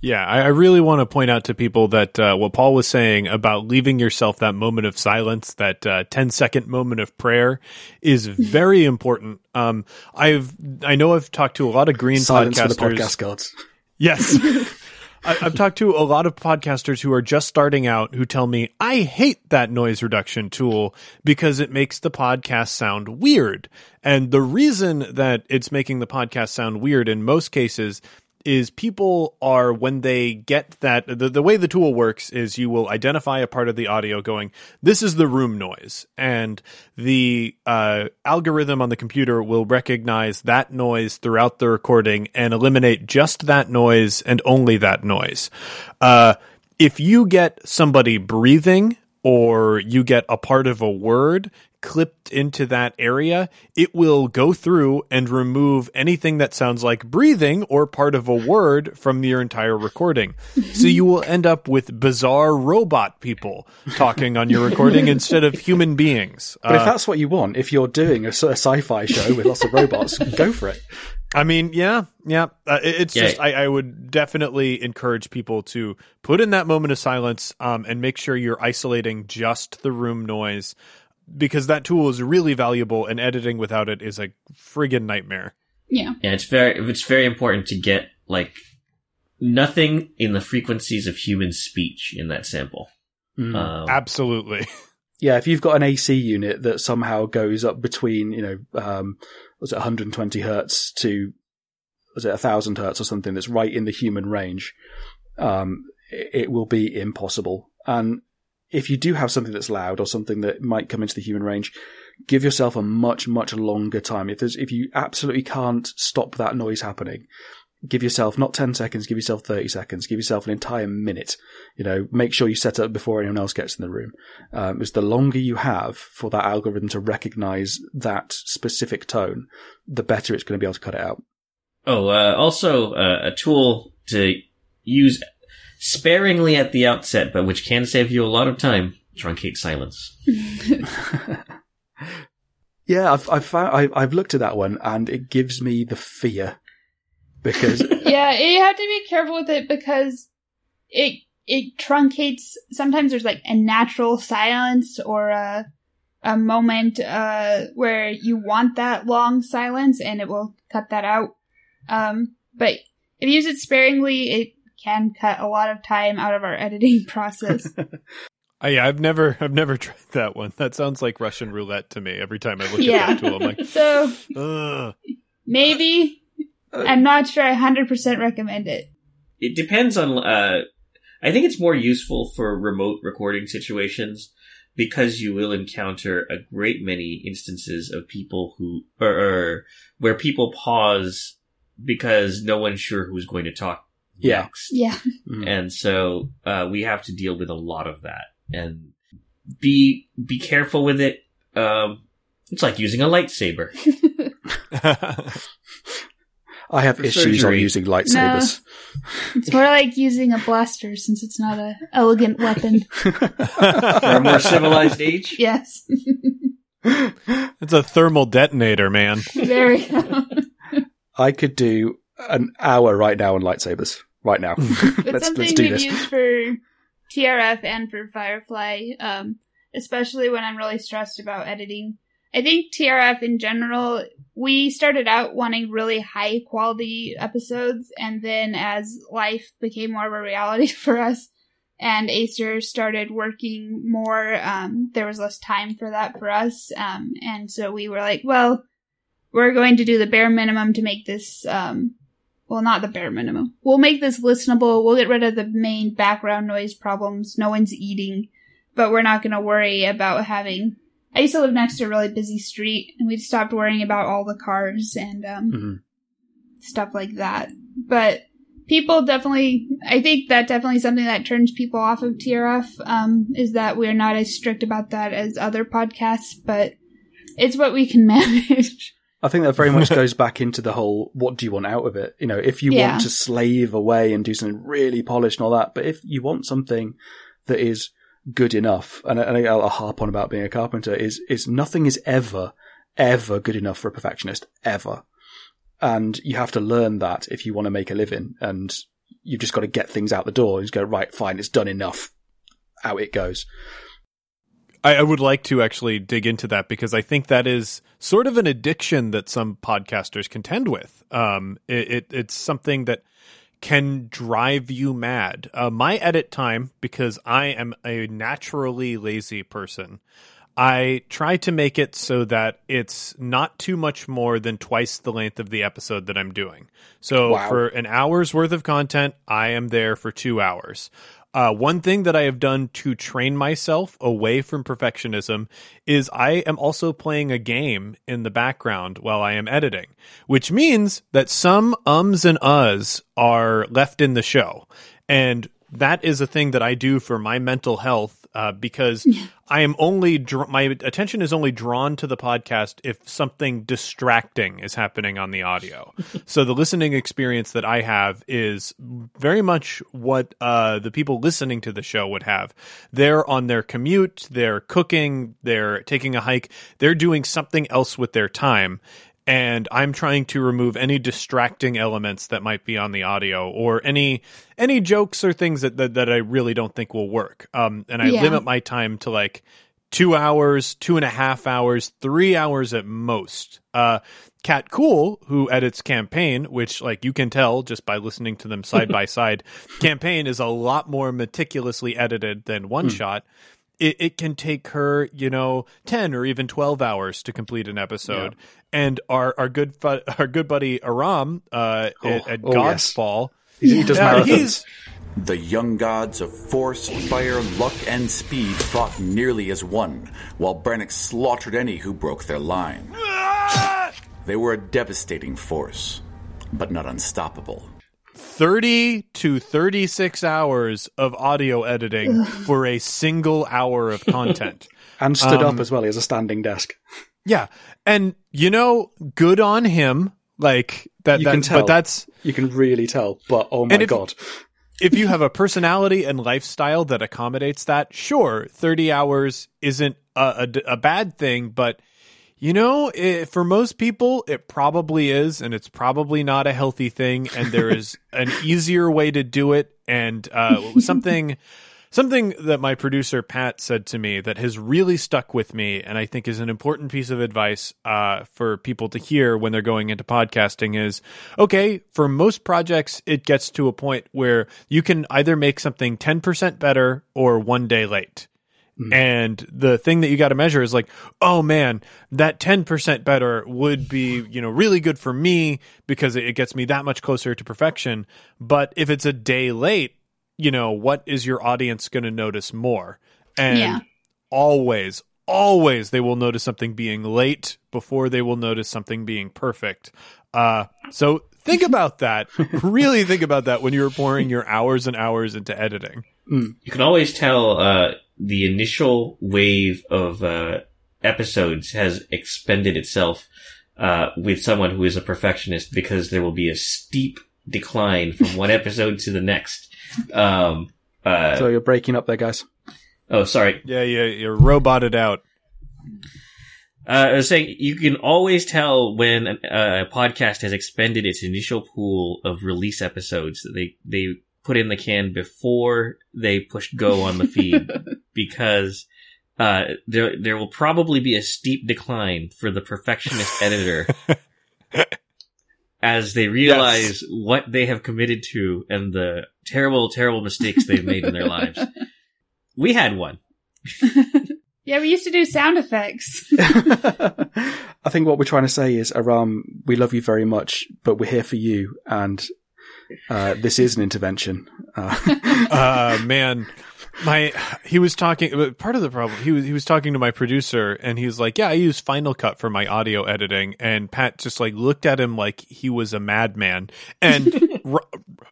Yeah, I, I really want to point out to people that uh, what Paul was saying about leaving yourself that moment of silence, that uh, 10 second moment of prayer, is very important. Um, I've I know I've talked to a lot of green Silence podcasters. for the podcast gods. Yes. I, I've talked to a lot of podcasters who are just starting out who tell me, I hate that noise reduction tool because it makes the podcast sound weird. And the reason that it's making the podcast sound weird in most cases is people are when they get that the, the way the tool works is you will identify a part of the audio going this is the room noise. And the uh, algorithm on the computer will recognize that noise throughout the recording and eliminate just that noise and only that noise. Uh, if you get somebody breathing or you get a part of a word clipped into that area, it will go through and remove anything that sounds like breathing or part of a word from your entire recording. so you will end up with bizarre robot people talking on your recording instead of human beings. But if Uh, that's what you want, if you're doing a sci-fi show with lots of robots, go for it. I mean, yeah, yeah. Uh, it's Yeah. just I, I would definitely encourage people to put in that moment of silence um, and make sure you're isolating just the room noise because that tool is really valuable, and editing without it is a friggin' nightmare. Yeah. Yeah, it's very it's very important to get like nothing in the frequencies of human speech in that sample. Mm. Um, Absolutely. Yeah, if you've got an AC unit that somehow goes up between, you know, um, was it 120 hertz to, was it 1000 hertz or something that's right in the human range, um, it, will be impossible. And if you do have something that's loud or something that might come into the human range, give yourself a much, much longer time. If there's, if you absolutely can't stop that noise happening, give yourself not 10 seconds, give yourself 30 seconds, give yourself an entire minute. You know, make sure you set up before anyone else gets in the room. Um, because the longer you have for that algorithm to recognize that specific tone, the better it's going to be able to cut it out. Oh, uh, also uh, a tool to use sparingly at the outset, but which can save you a lot of time. Truncate silence. Yeah, I've, I've found, I, I've looked at that one and it gives me the fear because yeah, you have to be careful with it because it it truncates. Sometimes there's like a natural silence or a a moment uh, where you want that long silence, and it will cut that out. Um, but if you use it sparingly, it can cut a lot of time out of our editing process. I, yeah, I've never, I've never tried that one. That sounds like Russian roulette to me. Every time I look Yeah. at that tool, I'm like, so ugh. maybe I'm not sure. I hundred percent recommend it. It depends on. Uh, I think it's more useful for remote recording situations because you will encounter a great many instances of people who, or, or where people pause because no one's sure who's going to talk Yeah. next. Yeah. And so uh, we have to deal with a lot of that and be be careful with it. Um, it's like using a lightsaber. I have For issues on using lightsabers. It's more like using a blaster since it's not a elegant weapon. For a more civilized age? yes. It's a thermal detonator, man. Very. I could do an hour right now on lightsabers. Right now. It's let's something let's do we've this. used for TRF and for Firefly, um, especially when I'm really stressed about editing. I think TRF in general, we started out wanting really high quality episodes, and then as life became more of a reality for us, and Asa started working more, um, there was less time for that for us, um, and so we were like, well, we're going to do the bare minimum to make this, um, well, not the bare minimum. We'll make this listenable. We'll get rid of the main background noise problems. No one's eating, but we're not going to worry about having. I used to live next to a really busy street, and we stopped worrying about all the cars and um, Mhm. stuff like that. But people definitely, I think that definitely something that turns people off of TRF um, is that we're not as strict about that as other podcasts, but it's what we can manage. I think that very much goes back into the whole what do you want out of it? You know, if you Yeah. want to slave away and do something really polished and all that, but if you want something that is good enough, and, and I'll harp on about being a carpenter, is, is nothing is ever, ever good enough for a perfectionist, ever. And you have to learn that if you want to make a living, and you've just got to get things out the door. You just go, right, fine, it's done enough. Out it goes. I, I would like to actually dig into that because I think that is sort of an addiction that some podcasters contend with. Um, it, it, it's something that can drive you mad. Uh, my edit time, because I am a naturally lazy person, I try to make it so that it's not too much more than twice the length of the episode that I'm doing. So Wow. for an hour's worth of content, I am there for two hours. Uh, one thing that I have done to train myself away from perfectionism is I am also playing a game in the background while I am editing, which means that some ums and uhs are left in the show. And that is a thing that I do for my mental health uh, because I am only dr- my attention is only drawn to the podcast if something distracting is happening on the audio. so the listening experience that I have is very much what uh, the people listening to the show would have. They're on their commute, they're cooking, they're taking a hike, they're doing something else with their time and I'm trying to remove any distracting elements that might be on the audio or any any jokes or things that that, that I really don't think will work. Um, and I Yeah. limit my time to like two hours, two and a half hours, three hours at most. Uh, Kat Kuhl, who edits Campaign, which like you can tell just by listening to them side by side, Campaign is a lot more meticulously edited than One Shot. It, it can take her, you know, ten or even twelve hours to complete an episode. And our our good fu- our good buddy Aram uh, Oh, at, at oh, God's yes. Fall, He, he does Yeah, marathons. he's The young gods of force, fire, luck, and speed fought nearly as one, while Brannock slaughtered any who broke their line. They were a devastating force, but not unstoppable. 30 to 36 hours of audio editing for a single hour of content. and stood Um, up as well. He has a standing desk. yeah. And you know, good on him. Like that, You that can tell. but that's You can really tell. But oh my if- god. if you have a personality and lifestyle that accommodates that, sure, 30 hours isn't a, a, a bad thing, but you know, i for most people, it probably is, and it's probably not a healthy thing, and there is an easier way to do it. And uh, something, something that my producer Pat said to me that has really stuck with me, and I think is an important piece of advice uh, for people to hear when they're going into podcasting is okay, for most projects, it gets to a point where you can either make something 10% better or one day late. And the thing that you got to measure is like, oh man, that 10% better would be, you know, really good for me because it it gets me that much closer to perfection. But if it's a day late, you know, what is your audience going to notice more? And Yeah. always, always they will notice something being late before they will notice something being perfect. Uh, so think about that. really think about that when you're pouring your hours and hours into editing. You can always tell uh, the initial wave of uh, episodes has expended itself uh, with someone who is a perfectionist because there will be a steep decline from one episode to the next. Um, uh, so you're breaking up there, guys. oh, sorry. Yeah, yeah, you're roboted out. Uh, I was saying you can always tell when a, a podcast has expended its initial pool of release episodes they they put in the can before they push go on the feed because uh, there there will probably be a steep decline for the perfectionist editor as they realize what they have committed to and the terrible terrible mistakes they've made in their lives. We had one. Yeah, we used to do sound effects. I think what we're trying to say is, Aram, we love you very much, but we're here for you, and uh, this is an intervention. Uh, uh man my he was talking part of the problem he was he was talking to my producer and he's like yeah i use final cut for my audio editing. And pat just like looked at him like he was a madman. And R-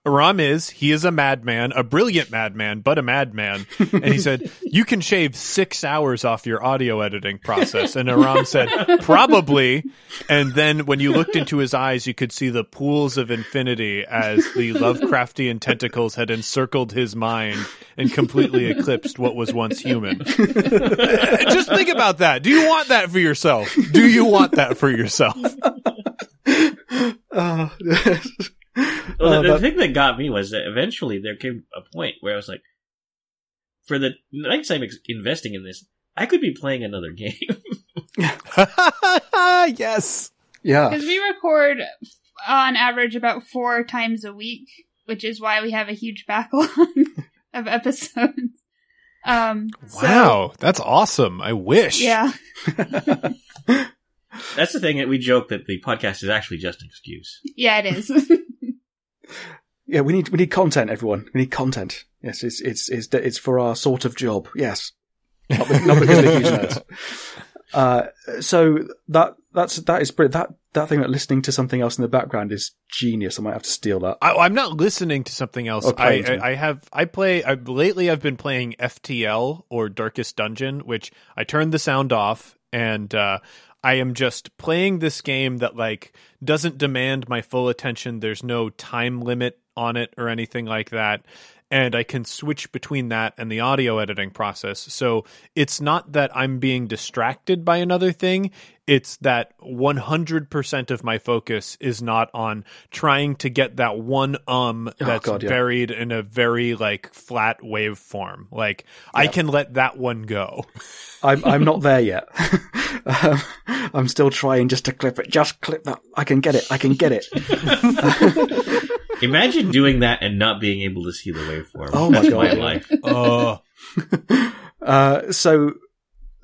ram is he is a madman a brilliant madman but a madman. And he said you can shave six hours off your audio editing process. And aram said probably. And then when you looked into his eyes you could see the pools of infinity as the lovecraftian tentacles had encircled his mind and completely eclipsed what was once human. Just think about that. Do you want that for yourself? Do you want that for yourself? oh, Well, the, the that- thing that got me was that eventually there came a point where I was like, for the next time ex- investing in this, I could be playing another game. yes. yeah. Because we record on average about four times a week, which is why we have a huge backlog of episodes. Um, so- Wow, that's awesome. I wish. yeah. That's the thing that we joke that the podcast is actually just an excuse. Yeah, it is. Yeah, we need we need content, everyone. We need content. Yes, it's it's it's it's for our sort of job. Yes, not, not because we're huge nerds. Uh, so that that's that is brilliant. That that thing that listening to something else in the background is genius. I might have to steal that. I, I'm not listening to something else. I, I, I have I play I, lately. I've been playing FTL or Darkest Dungeon, which I turned the sound off and uh, I am just playing this game that like doesn't demand my full attention. There's no time limit on it or anything like that. And I can switch between that and the audio editing process. So it's not that I'm being distracted by another thing. It's that 100% of my focus is not on trying to get that one um that's God, yeah. buried in a very like flat waveform. Like I can let that one go. I'm I'm not there yet. um, I'm still trying just to clip it. Just clip that. I can get it. I can get it. Imagine doing that and not being able to see the waveform. Oh my That's God. my life. Oh, Uh, so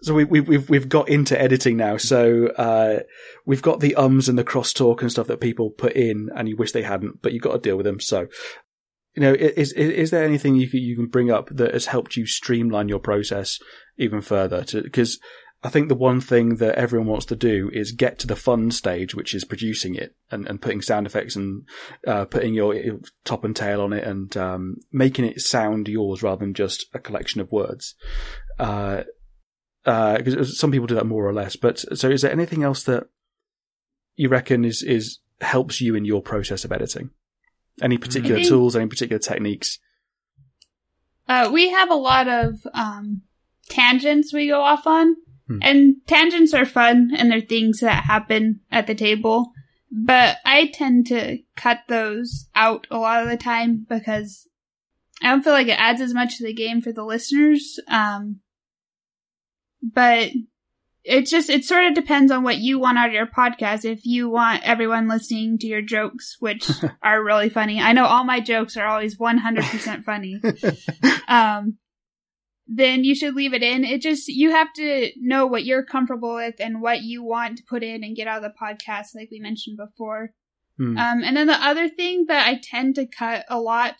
so we, we, we've we've got into editing now. So uh, we've got the ums and the crosstalk and stuff that people put in, and you wish they hadn't, but you've got to deal with them. So you know, is is, is there anything you can, you can bring up that has helped you streamline your process even further? Because I think the one thing that everyone wants to do is get to the fun stage, which is producing it and, and putting sound effects and uh, putting your, your top and tail on it and um, making it sound yours rather than just a collection of words. Uh, because some people do that more or less. But so, is there anything else that you reckon is is helps you in your process of editing? Any particular think- tools? Any particular techniques? Uh, we have a lot of um, tangents we go off on, Hmm. and tangents are fun and they're things that happen at the table. But I tend to cut those out a lot of the time because I don't feel like it adds as much to the game for the listeners. Um, but it just it sort of depends on what you want out of your podcast. If you want everyone listening to your jokes, which are really funny, I know all my jokes are always one hundred percent funny um, then you should leave it in. It just, you have to know what you're comfortable with and what you want to put in and get out of the podcast, like we mentioned before. Hmm. Um, and then the other thing that I tend to cut a lot,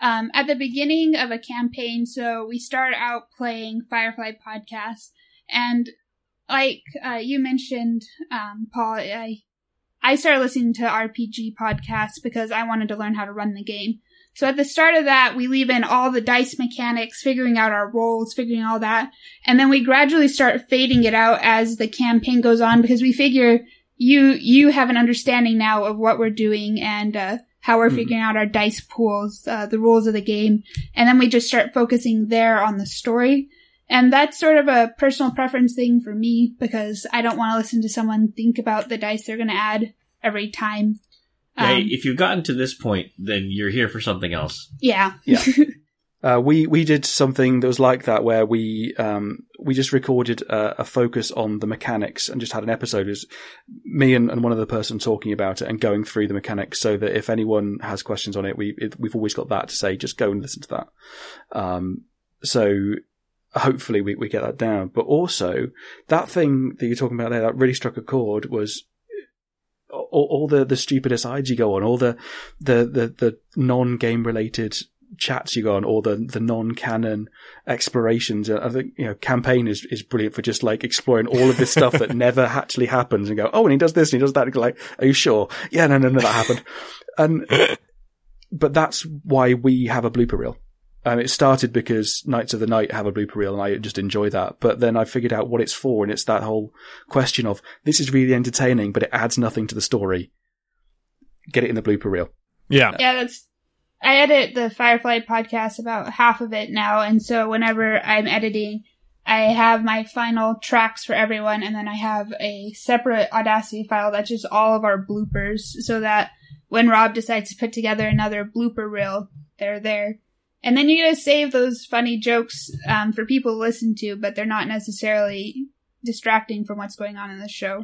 um, at the beginning of a campaign, so we start out playing Firefly Podcast, and like, uh, you mentioned, um, Paul, I, I started listening to RPG podcasts because I wanted to learn how to run the game. So at the start of that, we leave in all the dice mechanics, figuring out our roles, figuring all that. And then we gradually start fading it out as the campaign goes on because we figure you you have an understanding now of what we're doing and uh, how we're Mhm. figuring out our dice pools, uh, the rules of the game, and then we just start focusing there on the story. And that's sort of a personal preference thing for me because I don't want to listen to someone think about the dice they're going to add every time. Yeah, Um, if you've gotten to this point, then you're here for something else. yeah. Yeah. Uh, we we did something that was like that where we um, we just recorded a, a focus on the mechanics and just had an episode. It was me and, and one other person talking about it and going through the mechanics, so that if anyone has questions on it, we it, we've always got that to say. Just go and listen to that. Um, so hopefully we, we get that down. But also that thing that you're talking about there that really struck a chord was all, all the the stupid asides you go on, all the the the, the non game related chats you go on, or the the non canon explorations. I think you know campaign is is brilliant for just like exploring all of this stuff that never actually happens, and go, oh, and he does this, and he does that. And like, are you sure? Yeah, no, no, no, that happened. And but that's why we have a blooper reel. Um, it started because Knights of the Night have a blooper reel, and I just enjoy that. But then I figured out what it's for, and it's that whole question of this is really entertaining, but it adds nothing to the story. Get it in the blooper reel. Yeah. Yeah, that's. I edit the Firefly podcast about half of it now, and so whenever I'm editing, I have my final tracks for everyone, and then I have a separate Audacity file that's just all of our bloopers, so that when Rob decides to put together another blooper reel, they're there. And then you gotta save those funny jokes um, for people to listen to, but they're not necessarily distracting from what's going on in the show.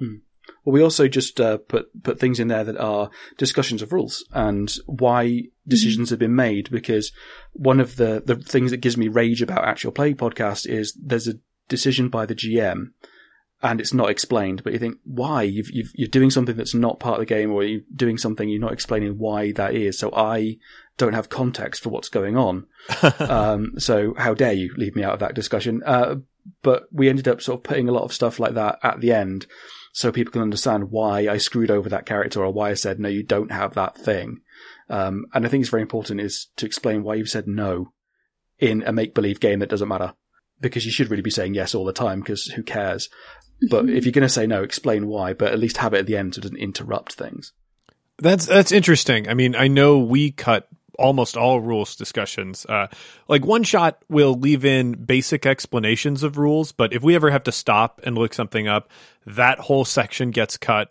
Well, we also just uh, put put things in there that are discussions of rules and why decisions have been made. Because one of the the things that gives me rage about actual play podcast is there's a decision by the GM and it's not explained. But you think why you've, you've you're doing something that's not part of the game, or you're doing something you're not explaining why that is. So I don't have context for what's going on. um, so how dare you leave me out of that discussion? Uh, but we ended up sort of putting a lot of stuff like that at the end so people can understand why I screwed over that character or why I said, no, you don't have that thing. Um, and I think it's very important is to explain why you've said no in a make believe game that doesn't matter because you should really be saying yes all the time because who cares? But if you're going to say no, explain why, but at least have it at the end so it doesn't interrupt things. That's that's interesting. I mean, I know we cut almost all rules discussions. Uh, like one shot will leave in basic explanations of rules, but if we ever have to stop and look something up, that whole section gets cut.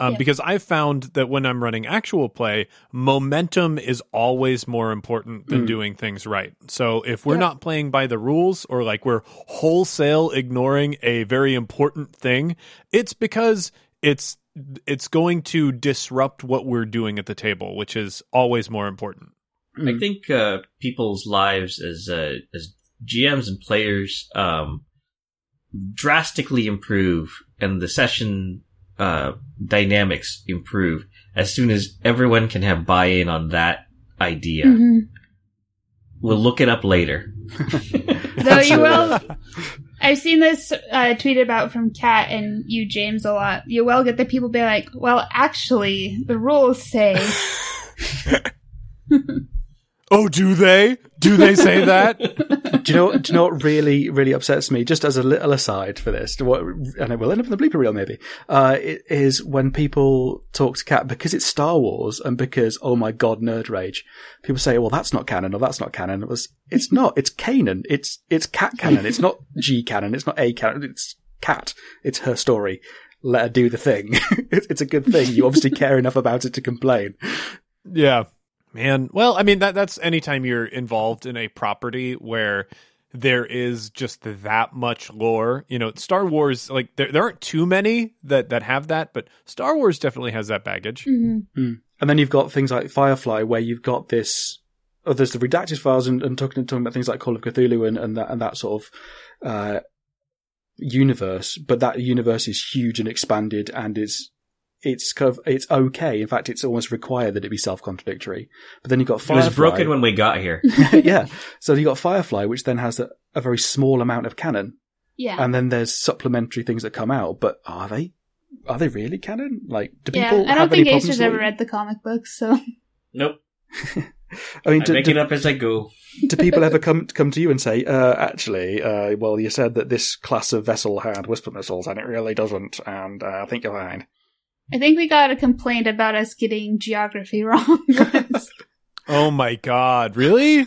Um, Yeah. Because I've found that when I'm running actual play, momentum is always more important than Mm. doing things right. So if we're Yeah. not playing by the rules or like we're wholesale ignoring a very important thing, it's because it's it's going to disrupt what we're doing at the table, which is always more important. I think uh, people's lives as uh, as GMs and players um, drastically improve, and the session uh, dynamics improve as soon as everyone can have buy-in on that idea. Mhm. We'll look it up later. Though you will, I've seen this uh, tweeted about from Kat and you, James, a lot. You will get the people be like, "Well, actually, the rules say." Oh, do they? Do they say that? do you know? Do you know what really, really upsets me? Just as a little aside for this, what, and it will end up in the bleeper reel maybe. Uh, it is when people talk to Cat because it's Star Wars and because oh my god, nerd rage. People say, well, that's not canon or that's not canon. It was, it's not. It's canon. It's it's cat canon. It's not G canon. It's not A canon. It's cat. It's her story. Let her do the thing. it's, it's a good thing. You obviously care enough about it to complain. Yeah. Man, well, I mean that that's anytime you're involved in a property where there is just that much lore. You know, Star Wars like there there aren't too many that that have that, but Star Wars definitely has that baggage. Mm. And then you've got things like Firefly, where you've got this. Oh, there's the redacted files, and, and talking talking about things like Call of Cthulhu and, and that and that sort of uh, universe. But that universe is huge and expanded, and is it's kind of it's okay. In fact, it's almost required that it be self contradictory. But then you've got Firefly. It was broken when we got here. yeah. So you got Firefly, which then has a, a very small amount of canon. Yeah. And then there's supplementary things that come out, but are they? Are they really canon? Like, do yeah, people I don't have think any problems Asa's with ever read the comic books, so Nope. I mean, I do, make do- it up as I go. do people ever come come to you and say, uh, actually, uh, well, you said that this class of vessel had whisper missiles, and it really doesn't, and uh, I think you're fine. I think we got a complaint about us getting geography wrong. Oh my god, really?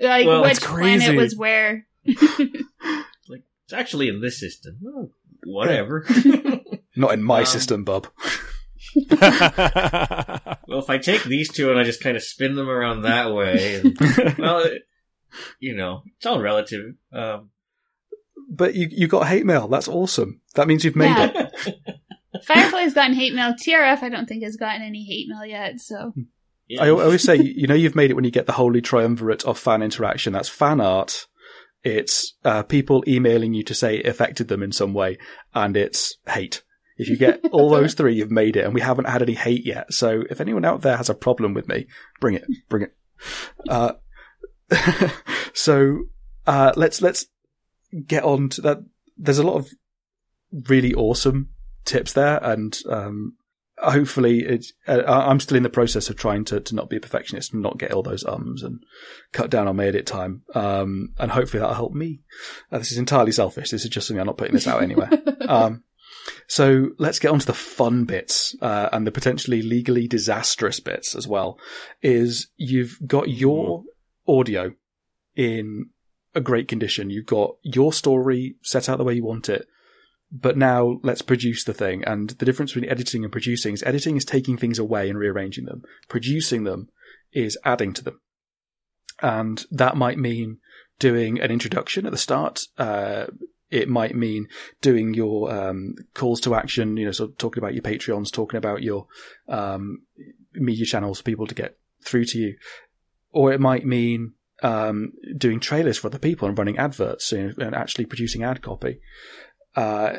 like Well, which that's crazy. planet was where. Like it's actually in this system. Oh, whatever. Not in my Um, system, bub. well, if I take these two and I just kind of spin them around that way, and, well, it, you know, it's all relative. Um, But you you got hate mail. That's awesome. That means you've made Yeah. it. Firefly's gotten hate mail. TRF, I don't think has gotten any hate mail yet. So yeah. I always say, you know, you've made it when you get the holy triumvirate of fan interaction. That's fan art. It's uh, people emailing you to say it affected them in some way, and it's hate. If you get all those three, you've made it, and we haven't had any hate yet. So if anyone out there has a problem with me, bring it, bring it. Uh, so uh, let's let's get on to that. There's a lot of really awesome tips there, and um, hopefully it, uh, I'm still in the process of trying to, to not be a perfectionist and not get all those ums and cut down on my edit time. Um, and hopefully that'll help me. Uh, this is entirely selfish. This is just something I'm not putting this out anywhere. um, so let's get on to the fun bits, uh, and the potentially legally disastrous bits as well. Is you've got your audio in a great condition. You've got your story set out the way you want it but now let's produce the thing. And the difference between editing and producing is editing is taking things away and rearranging them. Producing them is adding to them. And that might mean doing an introduction at the start. Uh, it might mean doing your um, calls to action, you know, so talking about your Patreons, talking about your um, media channels for people to get through to you. Or it might mean um, doing trailers for other people and running adverts you know, and actually producing ad copy. Uh,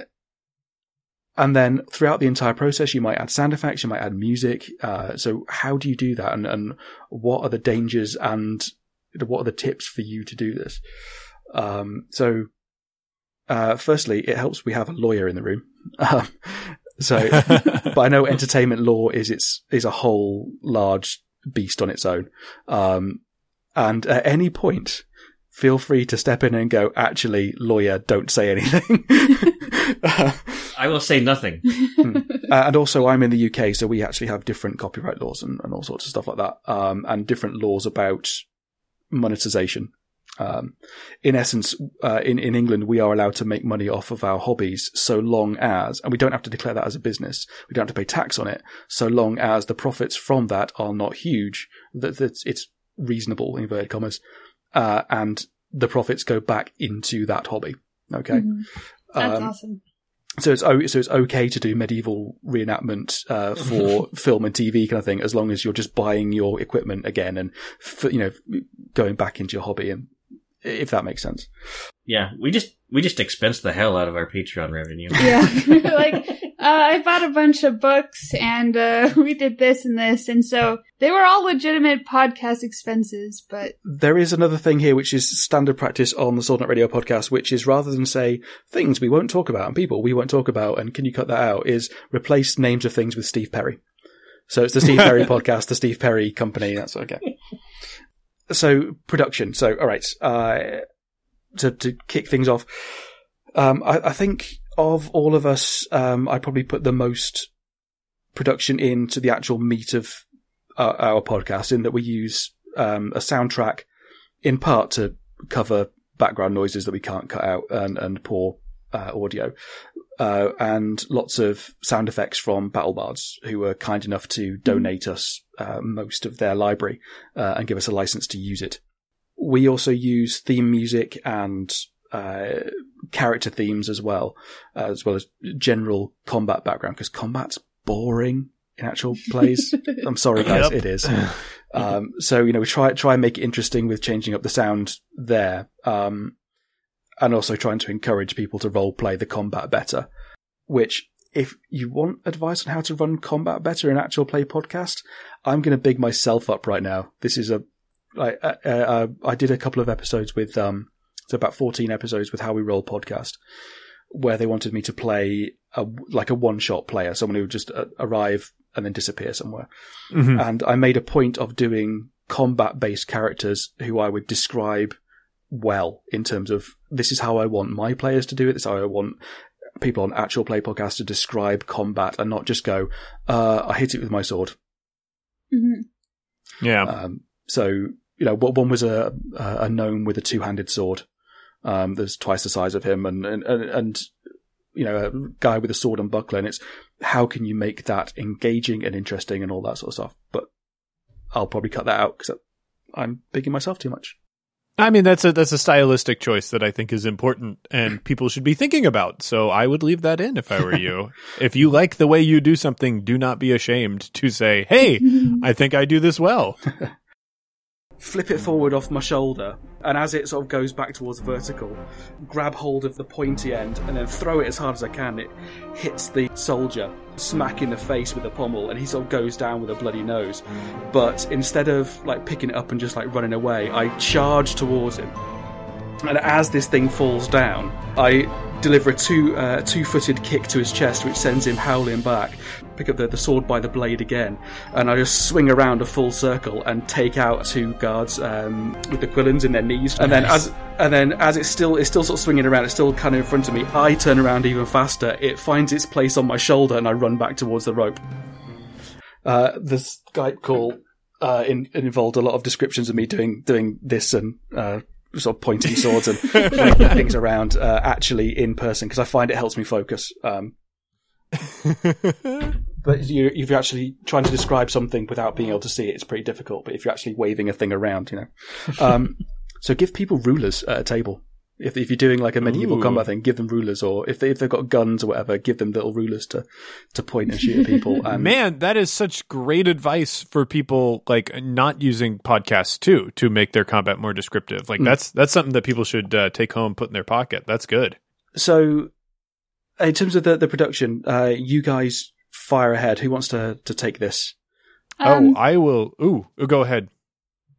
and then throughout the entire process, you might add sound effects, you might add music. Uh, so how do you do that? And, and what are the dangers and what are the tips for you to do this? Um, so, uh, firstly, it helps we have a lawyer in the room. Um, so, but I know entertainment law is its, is a whole large beast on its own. Um, and at any point, feel free to step in and go, actually, lawyer, don't say anything. I will say nothing. Uh, and also, I'm in the UK, so we actually have different copyright laws and, and all sorts of stuff like that, um, and different laws about monetization. Um, in essence, uh, in in England, we are allowed to make money off of our hobbies so long as, and we don't have to declare that as a business. We don't have to pay tax on it, so long as the profits from that are not huge. That, that it's reasonable, in inverted commas, uh, and the profits go back into that hobby. Okay. Mhm. That's Um, awesome. so it's so it's okay to do medieval reenactment uh, for film and TV kind of thing, as long as you're just buying your equipment again and f- you know going back into your hobby, and if that makes sense. Yeah, we just we just expense the hell out of our Patreon revenue. Yeah, like uh, I bought a bunch of books and uh, we did this and this, and so they were all legitimate podcast expenses. But There is another thing here, which is standard practice on the Sword Nut Radio podcast, which is rather than say things we won't talk about and people we won't talk about, and can you cut that out, is replace names of things with Steve Perry. So it's the Steve Perry podcast, the Steve Perry company. That's okay. So production. So all right. Uh, to to kick things off, um, I, I think of all of us, um, I probably put the most production into the actual meat of uh, our podcast in that we use um, a soundtrack in part to cover background noises that we can't cut out and, and poor uh, audio, uh, and lots of sound effects from Battle Bards, who were kind enough to donate us uh, most of their library uh, and give us a license to use it. We also use theme music and uh, character themes as well, uh, as well as general combat background, because combat's boring in actual plays. I'm sorry, guys, Yep. it is. Um, so you know, we try try and make it interesting with changing up the sound there, um, and also trying to encourage people to role play the combat better. Which, if you want advice on how to run combat better in actual play podcast, I'm going to big myself up right now. This is a I, uh, uh, I did a couple of episodes with um, so about 14 episodes with How We Roll podcast, where they wanted me to play a, like a one shot player, someone who would just uh, arrive and then disappear somewhere. Mhm. And I made a point of doing combat based characters who I would describe well in terms of this is how I want my players to do it. This is how I want people on actual play podcasts to describe combat and not just go, uh, I hit it with my sword. Mhm. Yeah. Um, so, you know, one was a, a gnome with a two handed sword. Um, there's twice the size of him and, and, and, and, you know, a guy with a sword and buckler. And it's how can you make that engaging and interesting and all that sort of stuff. But I'll probably cut that out because I'm bigging myself too much. I mean, that's a that's a stylistic choice that I think is important and people should be thinking about. So I would leave that in if I were you. if you like the way you do something, do not be ashamed to say, "Hey, I think I do this well." flip it forward off my shoulder, and as it sort of goes back towards vertical, grab hold of the pointy end and then throw it as hard as I can. It hits the soldier smack in the face with the pommel, and he sort of goes down with a bloody nose. But instead of like picking it up and just like running away, I charge towards him. And as this thing falls down, I deliver a two uh, two footed kick to his chest, which sends him howling back. Pick up the, the sword by the blade again, and I just swing around a full circle and take out two guards um, with the quillons in their knees. And then as and then as it's still it's still sort of swinging around, it's still kind of in front of me. I turn around even faster. It finds its place on my shoulder, and I run back towards the rope. Uh, the Skype call uh, in, involved a lot of descriptions of me doing doing this and uh, sort of pointing swords and flicking things around uh, actually in person because I find it helps me focus. Um, but you, if you're actually trying to describe something without being able to see it, it's pretty difficult. But if you're actually waving a thing around, you know. Um, so give people rulers at a table. If, if you're doing like a medieval Ooh. combat thing, give them rulers, or if they if they've got guns or whatever, give them little rulers to to point and shoot at people. And Man, that is such great advice for people like not using podcasts too to make their combat more descriptive. Like Mm. that's that's something that people should uh, take home, put in their pocket. That's good. so in terms of the the production, uh, you guys fire ahead. Who wants to to take this? Um, oh, I will. Ooh, go ahead.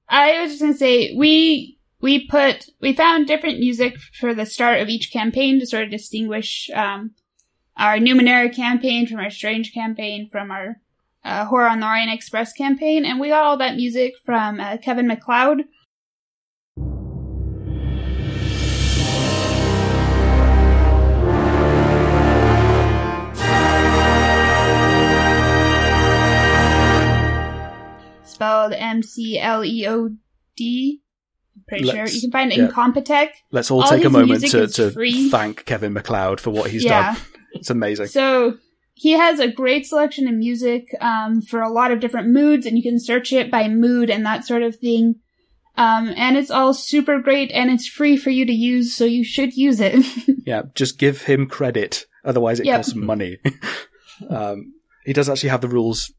I was just gonna say we we put we found different music for the start of each campaign to sort of distinguish um, our Numenera campaign from our Strange campaign from our uh, Horror on the Orient Express campaign, and we got all that music from uh, Kevin McLeod. Spelled M C L E O D. Pretty sure Let's- you can find it yeah. Incompetech. Let's all, All take a moment to, to free. thank Kevin McLeod for what he's Yeah. done. It's amazing. So he has a great selection of music um, for a lot of different moods, and you can search it by mood and that sort of thing. Um, and it's all super great, and it's free for you to use, so you should use it. Yeah, just give him credit. Otherwise, it Yep. costs money. um, he does actually have the rules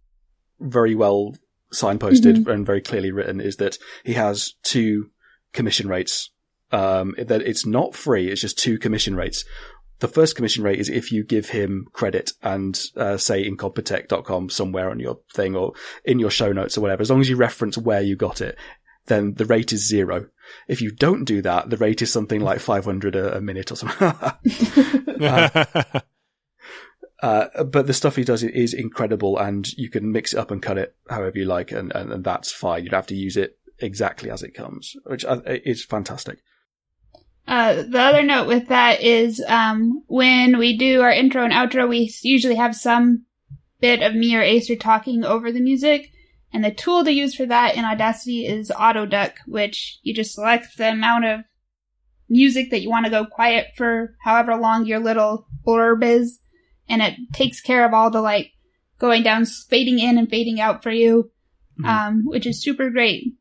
very well signposted Mhm. and very clearly written. Is that he has two commission rates. Um, that it's not free. It's just two commission rates. The first commission rate is if you give him credit and uh, say incompetech.com somewhere on your thing or in your show notes or whatever. As long as you reference where you got it, then the rate is zero. If you don't do that, the rate is something like 500 a, a minute or something. Uh, uh, but the stuff he does is incredible, and you can mix it up and cut it however you like, and, and, and that's fine. You don't have to use it exactly as it comes, which is fantastic. Uh, the other note with that is um, when we do our intro and outro, we usually have some bit of me or Aser talking over the music. And the tool to use for that in Audacity is AutoDuck, which you just select the amount of music that you want to go quiet for however long your little blurb is. And it takes care of all the like going down, fading in and fading out for you, um, which is super great.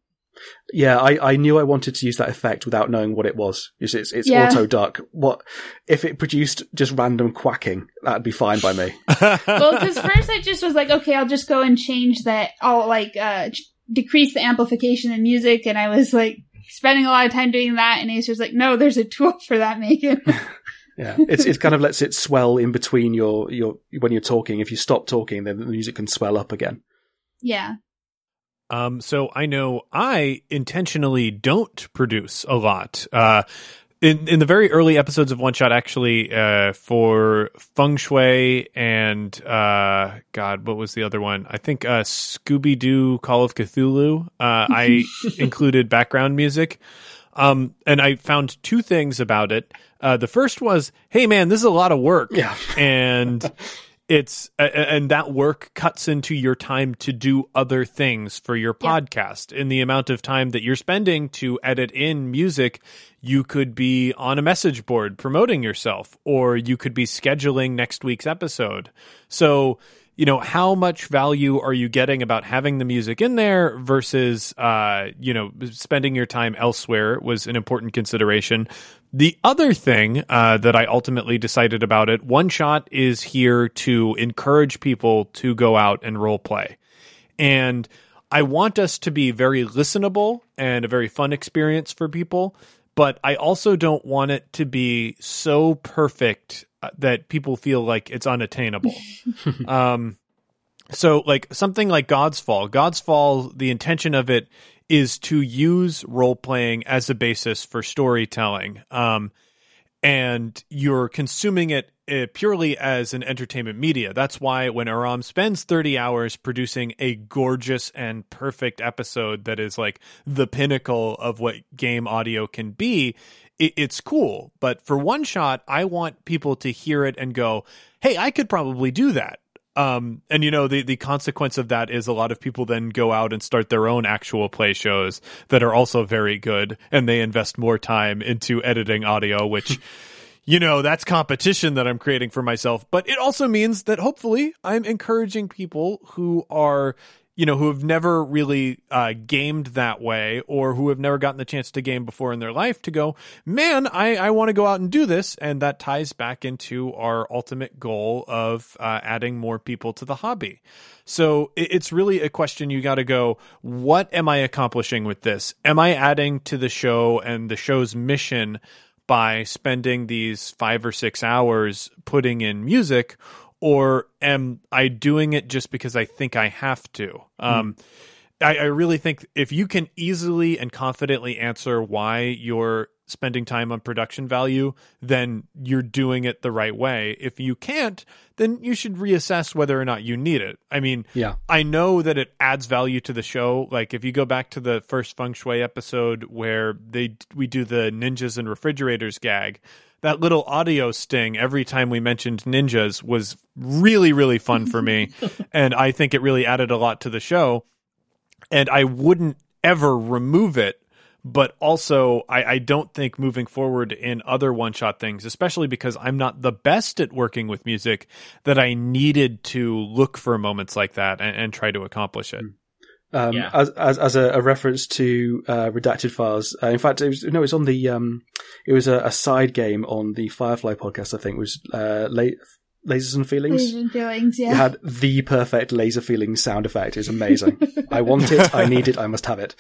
Yeah, I, I knew I wanted to use that effect without knowing what it was. It's, it's, it's Yeah. auto duck. What if it produced just random quacking? That'd be fine by me. well, because first I just was like, okay, I'll just go and change that. I'll like uh decrease the amplification in music, and I was like spending a lot of time doing that. And Aser's like, no, there's a tool for that, Megan. Yeah, it's it kind of lets it swell in between your your when you're talking. If you stop talking, then the music can swell up again. yeah. Um, so I know I intentionally don't produce a lot. Uh, in in the very early episodes of One Shot, actually, uh, for Feng Shui and uh, God, what was the other one? I think uh, Scooby Doo Call of Cthulhu. Uh, I included background music. Um, and I found two things about it. Uh, the first was, hey man, this is a lot of work. Yeah. and it's a- a- and that work cuts into your time to do other things for your podcast. In the amount of time that you're spending to edit in music, you could be on a message board promoting yourself, or you could be scheduling next week's episode. So you know how much value are you getting about having the music in there versus uh you know spending your time elsewhere was an important consideration the other thing uh, that I ultimately decided about it, One Shot is here to encourage people to go out and role play. And I want us to be very listenable and a very fun experience for people, but I also don't want it to be so perfect that people feel like it's unattainable. um, so, like something like God's Fall, God's Fall, the intention of it is to use role playing as a basis for storytelling. Um, and you're consuming it uh, purely as an entertainment media. That's why when Aram spends 30 hours producing a gorgeous and perfect episode that is like the pinnacle of what game audio can be, it, it's cool. But for one shot, I want people to hear it and go, hey, I could probably do that. Um, and you know, the, the consequence of that is a lot of people then go out and start their own actual play shows that are also very good and they invest more time into editing audio, which, you know, that's competition that I'm creating for myself. But it also means that hopefully I'm encouraging people who are, you know, who have never really uh, gamed that way or who have never gotten the chance to game before in their life to go, man, I, I want to go out and do this. And that ties back into our ultimate goal of uh, adding more people to the hobby. So it- it's really a question you got to go, what am I accomplishing with this? Am I adding to the show and the show's mission by spending these five or six hours putting in music? Or am I doing it just because I think I have to? Um, I, I really think if you can easily and confidently answer why you're spending time on production value, then you're doing it the right way. If you can't, then you should reassess whether or not you need it. I mean, Yeah. I know that it adds value to the show. Like if you go back to the first feng shui episode where they we do the ninjas and refrigerators gag, that little audio sting every time we mentioned ninjas was really really fun for me, and I think it really added a lot to the show. And I wouldn't ever remove it. But also, I, I don't think moving forward in other one shot things, especially because I'm not the best at working with music, that I needed to look for moments like that and, and try to accomplish it. Hmm. Um, Yeah. as, as as a, a reference to uh, redacted files. Uh, in fact, it was no, it was on the um, it was a, a side game on the Firefly podcast. I think was uh, la- lasers and feelings. Asian feelings, It had the perfect laser feelings sound effect. It was amazing. I want it. I need it. I must have it.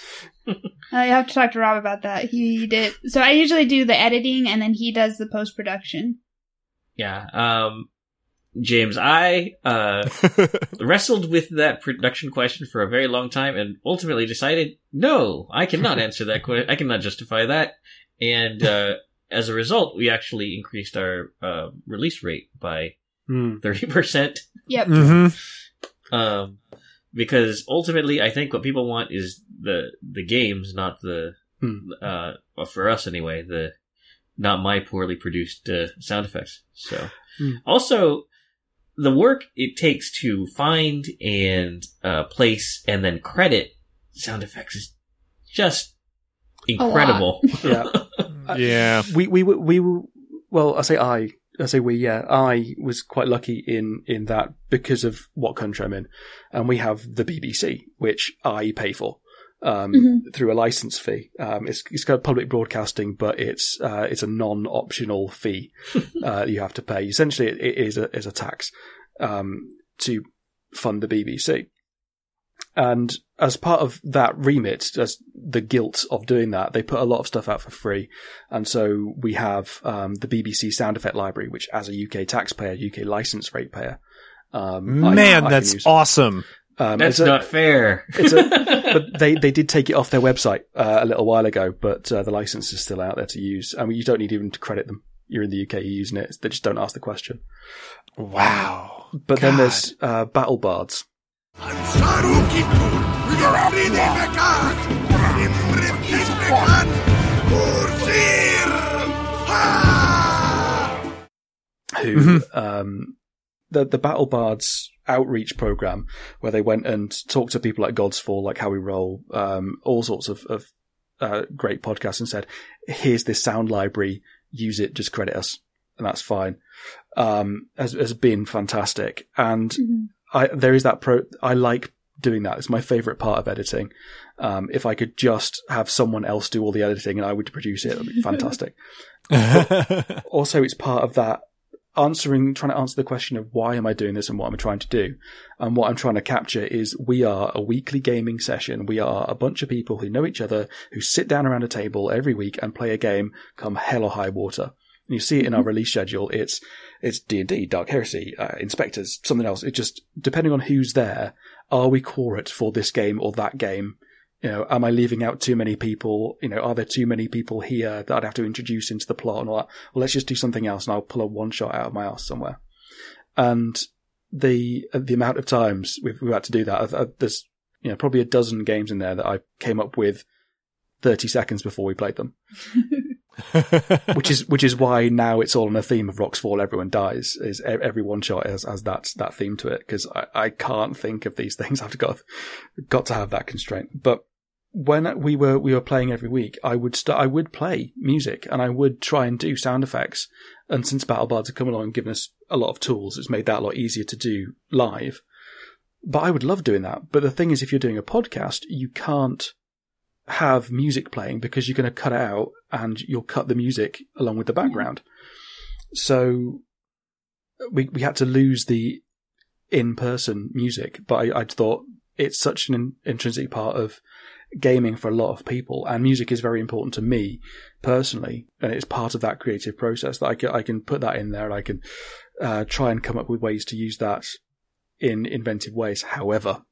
I have to talk to Rob about that. He did. So I usually do the editing and then he does the post production. Yeah. Um, James, I uh, wrestled with that production question for a very long time and ultimately decided, no, I cannot answer that question. I cannot justify that. And uh, as a result, we actually increased our uh, release rate by Hmm. 30%. Yep. Mm-hmm. Um, because ultimately, I think what people want is the the games, not the uh, for us anyway, the not my poorly produced uh, sound effects. So, Hmm. also the work it takes to find and uh, place and then credit sound effects is just incredible. Yeah. Yeah. we we were- we were well. I say I. I say we. Yeah, I was quite lucky in in that because of what country I'm in, and we have the BBC, which I pay for um, Mhm. through a license fee. Um, it's it's got public broadcasting, but it's uh, it's a non-optional fee uh, you have to pay. Essentially, it, it is a is a tax um, to fund the BBC. And as part of that remit, as the guilt of doing that, they put a lot of stuff out for free. And so we have um, the BBC sound effect library, which as a UK taxpayer, UK license rate payer, um, Man, I can that's awesome. Um, That's not fair. a, but they, they did take it off their website uh, a little while ago, but uh, the license is still out there to use. I mean, you don't need even to credit them. You're in the UK, you're using it. They just don't ask the question. Wow. But God. then there's uh, Battle Bards. Who, mm-hmm. um, the, the Battle Bards outreach program where they went and talked to people like God's Fall, like How We Roll, um, all sorts of, of uh, great podcasts, and said, "Here's this sound library. Use it. Just credit us, and that's fine." Um, has has been fantastic, and I there is that pro. I like doing that. It's my favorite part of editing. Um, if I could just have someone else do all the editing and I would produce it, it would be fantastic. Also, it's part of that answering, trying to answer the question of why am I doing this and what am I trying to do? And what I'm trying to capture is we are a weekly gaming session. We are a bunch of people who know each other, who sit down around a table every week and play a game come hell or high water. And you see it in our release schedule. It's, it's D&D, Dark Heresy, uh, InSpectres, something else. It just, depending on who's there, are we quorate for this game or that game? You know, am I leaving out too many people? You know, are there too many people here that I'd have to introduce into the plot and all that? Well, let's just do something else and I'll pull a one shot out of my ass somewhere. And the, uh, the amount of times we've, we've had to do that, I've- I've- there's, you know, probably a dozen games in there that I came up with 30 seconds before we played them. which is which is why now it's all on a theme of rocks fall, everyone dies. Is every one shot has, has that that theme to it because I, I can't think of these things. I've got got to have that constraint. But when we were we were playing every week, I would start. I would play music and I would try and do sound effects. And since Battle Bards have come along and given us a lot of tools, it's made that a lot easier to do live. But I would love doing that. But the thing is, if you're doing a podcast, you can't have music playing because you're going to cut it out and you'll cut the music along with the background. So we we had to lose the in person music, but I, I thought it's such an in- intrinsic part of gaming for a lot of people, and music is very important to me personally, and it's part of that creative process that I can I can put that in there, and I can uh, try and come up with ways to use that in inventive ways. However,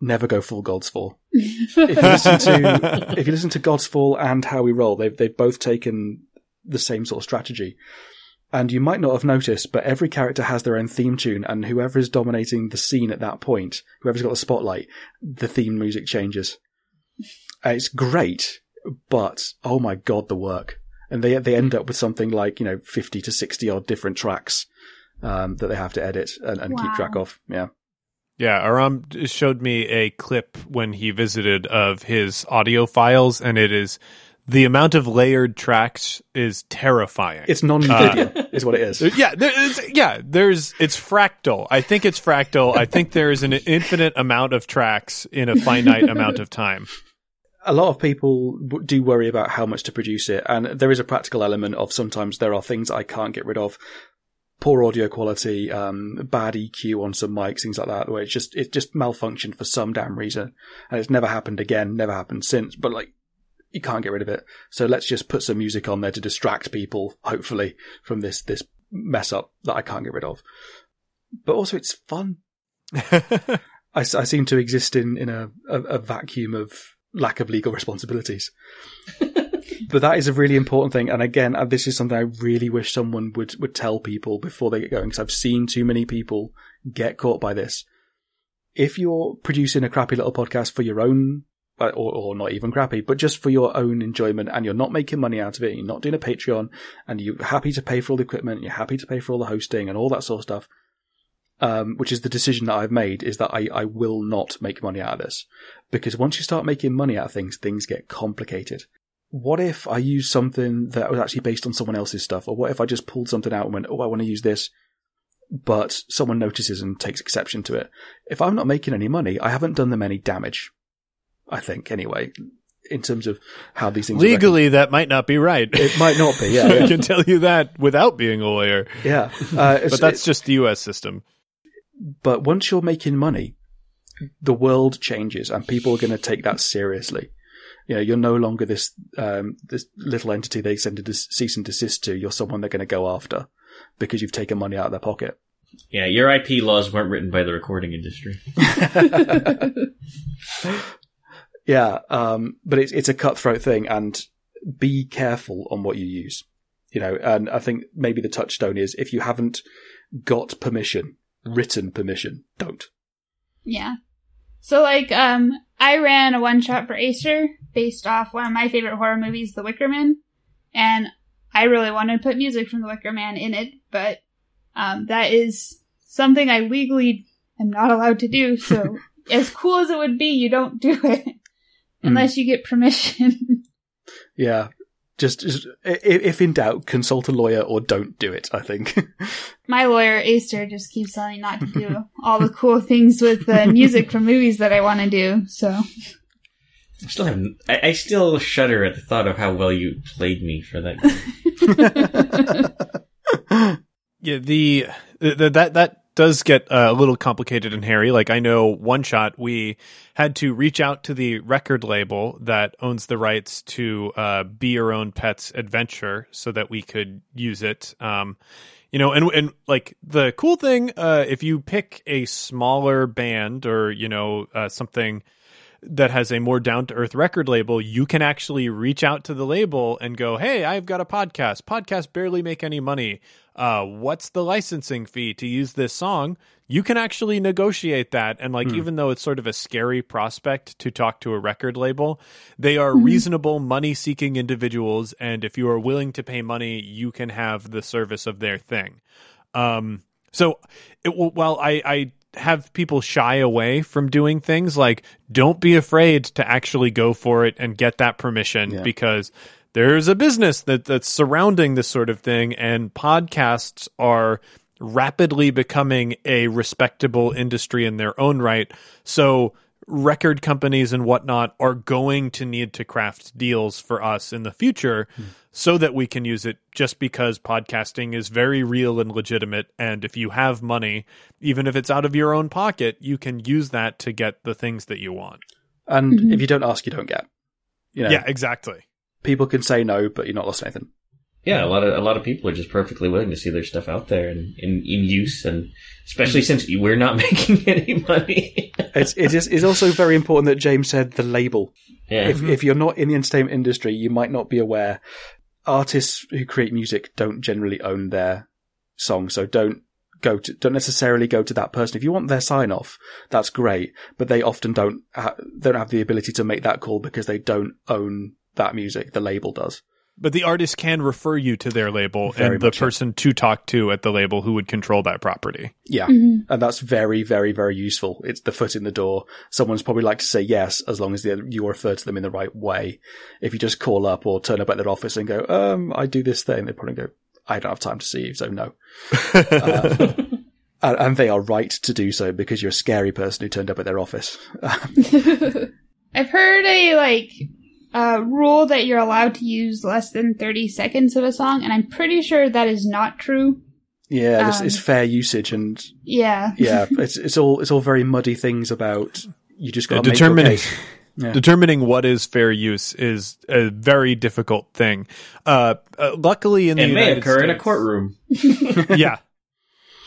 never go full God's Fall. if you listen to if you listen to God's Fall and How We Roll, they've they've both taken the same sort of strategy. And you might not have noticed, but every character has their own theme tune, and whoever is dominating the scene at that point, whoever's got the spotlight, the theme music changes. Uh, it's great, but oh my god, the work! And they they end up with something like you know fifty to sixty odd different tracks um, that they have to edit and, and keep track of. Yeah. Yeah, Aram showed me a clip when he visited of his audio files, and it is the amount of layered tracks is terrifying. It's non-Euclidean, is what it is. Yeah, there yeah. There's it's fractal. I think it's fractal. I think there is an infinite amount of tracks in a finite amount of time. a lot of people do worry about how much to produce it, and there is a practical element of sometimes there are things I can't get rid of. Poor audio quality, um, bad EQ on some mics, things like that, where it's just it just malfunctioned for some damn reason, and it's never happened again, never happened since. But like, you can't get rid of it, so let's just put some music on there to distract people, hopefully, from this this mess up that I can't get rid of. But also, it's fun. I seem to exist in in a, a, a vacuum of lack of legal responsibilities. but that is a really important thing. And again, uh, this is something I really wish someone would, would tell people before they get going, because I've seen too many people get caught by this. If you're producing a crappy little podcast for your own, or, or not even crappy, but just for your own enjoyment and you're not making money out of it, you're not doing a Patreon and you're happy to pay for all the equipment, you're happy to pay for all the hosting and all that sort of stuff, um, which is the decision that I've made is that I, I will not make money out of this. Because once you start making money out of things, things get complicated. What if I use something that was actually based on someone else's stuff? Or what if I just pulled something out and went, oh, I want to use this, but someone notices and takes exception to it? If I'm not making any money, I haven't done them any damage. I think, anyway, in terms of how these things are Legally, that might not be right. It might not be, yeah. I can tell you that without being a lawyer. Yeah. Uh, but that's it- just the U.S. system. But once you're making money, the world changes and people are going to take that seriously. You know, you're no longer this, um, this little entity they send a dis- cease and desist to. You're someone they're going to go after because you've taken money out of their pocket. Yeah, your IP laws weren't written by the recording industry. Yeah. Um, but it's, it's a cutthroat thing and be careful on what you use. You know, and I think maybe the touchstone is if you haven't got permission, written permission, don't. Yeah. So like, um, I ran a one shot for Aser based off one of my favorite horror movies, The Wicker Man, and I really wanted to put music from The Wicker Man in it, but um, that is something I legally am not allowed to do. So as cool as it would be, you don't do it Mm. unless you get permission. Yeah. Just, just if in doubt, consult a lawyer or don't do it. I think. My lawyer Aser just keeps telling me not to do all the cool things with the music from movies that I want to do. So I still have. I, I still shudder at the thought of how well you played me for that. Yeah, the, the that that does get uh, a little complicated and hairy. Like I know one shot we had to reach out to the record label that owns the rights to uh, Be Your Own Pet's Adventure so that we could use it. Um, you know, and and like the cool thing, uh, if you pick a smaller band or you know uh, something that has a more down to earth record label, you can actually reach out to the label and go, Hey, I've got a podcast. Podcasts barely make any money. Uh, what's the licensing fee to use this song? You can actually negotiate that. And like, Hmm. even though it's sort of a scary prospect to talk to a record label, they are Mhm. reasonable money seeking individuals. And if you are willing to pay money, you can have the service of their thing. Um, so it, while I, I have people shy away from doing things like don't be afraid to actually go for it and get that permission because there's a business that that's surrounding this sort of thing and podcasts are rapidly becoming a respectable industry in their own right. So record companies and whatnot are going to need to craft deals for us in the future hmm. So that we can use it just because podcasting is very real and legitimate. And if you have money, even if it's out of your own pocket, you can use that to get the things that you want. And Mm-hmm. if you don't ask, you don't get. You know, Yeah, exactly. people can say no, but you're not lost anything. yeah, a lot of a lot of people are just perfectly willing to see their stuff out there and in, in use, and especially since we're not making any money. It's it is it's also very important that James said the label. Yeah. If if you're not in the entertainment industry, you might not be aware. Artists who create music don't generally own their song, so don't go to don't necessarily go to that person. If you want their sign off, that's great, but they often don't ha- don't have the ability to make that call because they don't own that music. The label does. But the artist can refer you to their label Very and the much so. person to talk to at the label who would control that property. Yeah. Mhm. And that's very, very, very useful. It's the foot in the door. Someone's probably like to say yes as long as you refer to them in the right way. If you just call up or turn up at their office and go, um, I do this thing, they probably go, I don't have time to see you, so no. Uh, and, and they are right to do so because you're a scary person who turned up at their office. I've heard a like uh, rule that you're allowed to use less than 30 seconds of a song, and I'm pretty sure that is not true. yeah, it's, Um, it's fair usage and Yeah. yeah, it's, it's all, it's all very muddy things about you just got to determining make your case. Yeah. determining what is fair use is a very difficult thing. Uh, uh, luckily, in the it may United occur in a courtroom. yeah.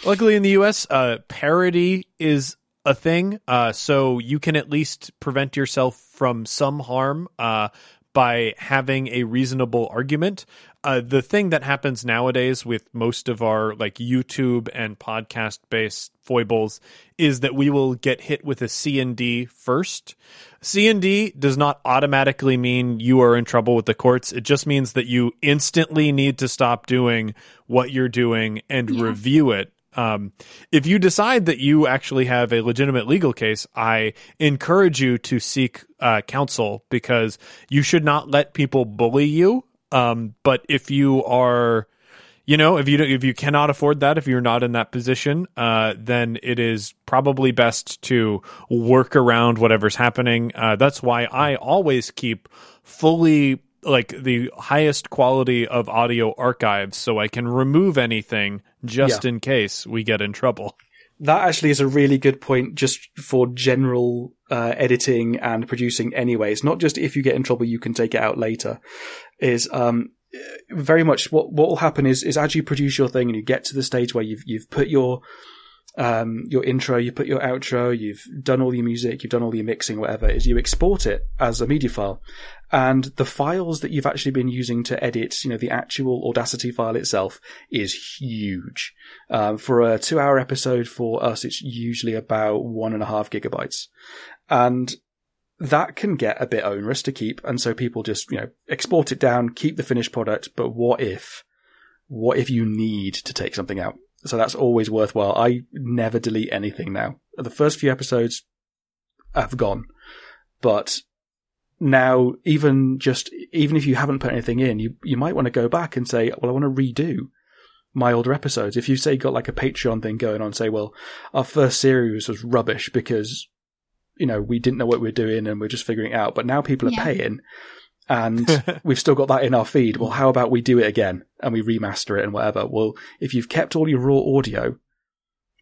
Luckily, in the U.S., uh, parody is a thing, uh, so you can at least prevent yourself from some harm uh, by having a reasonable argument. Uh, the thing that happens nowadays with most of our like YouTube and podcast based foibles is that we will get hit with a C and D first. C and D does not automatically mean you are in trouble with the courts. It just means that you instantly need to stop doing what you're doing and review it. Um, if you decide that you actually have a legitimate legal case, I encourage you to seek uh, counsel because you should not let people bully you. Um, but if you are, you know, if you if you cannot afford that, if you're not in that position, uh, then it is probably best to work around whatever's happening. Uh, that's why I always keep fully like the highest quality of audio archives so I can remove anything just Yeah. in case we get in trouble. That actually is a really good point just for general uh, editing and producing anyway. It's not just if you get in trouble, you can take it out later. Is um, very much what what will happen is is as you produce your thing and you get to the stage where you've you've put your um, your intro, you put your outro, you've done all your music, you've done all your mixing, whatever, is you export it as a media file. And the files that you've actually been using to edit, you know, the actual Audacity file itself is huge. Um, for a two hour episode for us, it's usually about one and a half gigabytes. And that can get a bit onerous to keep. And so people just, you know, export it down, keep the finished product. But what if, what if you need to take something out? So that's always worthwhile. I never delete anything now. The first few episodes have gone, but now even just, even if you haven't put anything in, you, you might want to go back and say, well, I want to redo my older episodes. If you say got like a Patreon thing going on, say, well, our first series was rubbish because, you know, we didn't know what we were doing and we're just figuring it out. But now people are Yeah. paying and we've still got that in our feed. Well, how about we do it again and we remaster it and whatever? Well, if you've kept all your raw audio,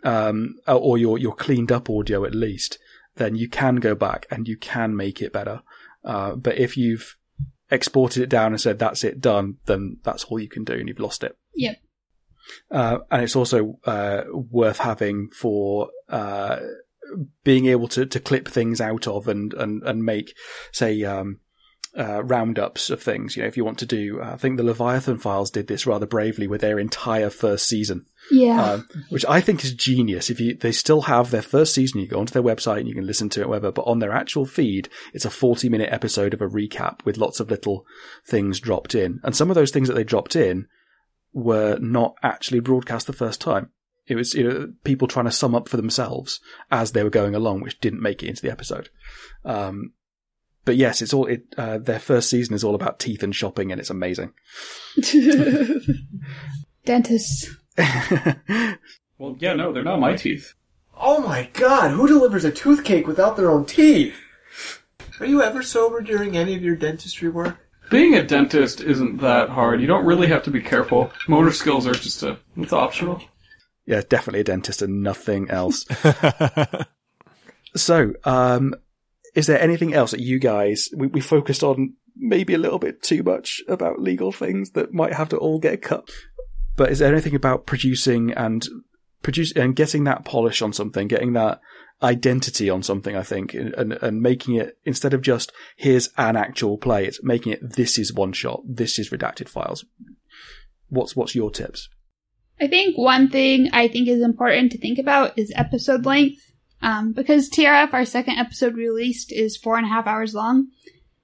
um, or your, your cleaned up audio at least, then you can go back and you can make it better. Uh, but if you've exported it down and said that's it done, then that's all you can do and you've lost it. Yep. Uh, and it's also uh, worth having for uh, being able to, to clip things out of and and and make say um, uh, roundups of things. You know, if you want to do, uh, I think the Leviathan Files did this rather bravely with their entire first season. Yeah. Um, which I think is genius. If you, they still have their first season, you go onto their website and you can listen to it, whatever. But on their actual feed, it's a forty-minute episode of a recap with lots of little things dropped in, and some of those things that they dropped in were not actually broadcast the first time. It was you know, people trying to sum up for themselves as they were going along, which didn't make it into the episode. Um, but yes, it's all it. Uh, their first season is all about teeth and shopping, and it's amazing. Dentists. Well, yeah, no, they're not my teeth. Oh my god, who delivers a tooth cake without their own teeth? Are you ever sober during any of your dentistry work? Being a dentist isn't that hard. You don't really have to be careful. Motor skills are just a, it's optional. Yeah, definitely a dentist and nothing else. so, um, is there anything else that you guys we, we focused on maybe a little bit too much about legal things that might have to all get cut? But is there anything about producing and produce and getting that polish on something, getting that identity on something? I think, and and, and making it instead of just here's an actual play, it's making it this is one shot, this is redacted files. What's what's your tips? I think one thing I think is important to think about is episode length. Um, because TRF, our second episode released, is four and a half hours long,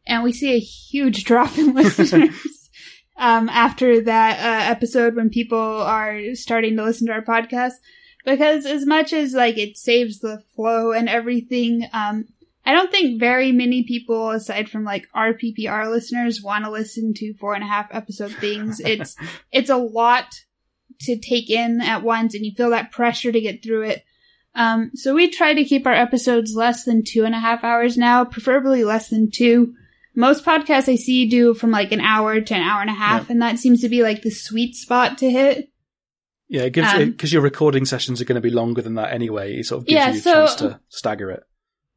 and we see a huge drop in listeners um, after that uh, episode when people are starting to listen to our podcast. Because as much as like it saves the flow and everything, um, I don't think very many people, aside from like our PPR listeners, want to listen to four and a half episode things. It's it's a lot to take in at once, and you feel that pressure to get through it. Um, so we try to keep our episodes less than two and a half hours now, preferably less than two. Most podcasts I see do from like an hour to an hour and a half, and that seems to be like the sweet spot to hit. Yeah, it gives Um, because your recording sessions are going to be longer than that anyway. It sort of gives Yeah, you a so- chance to stagger it.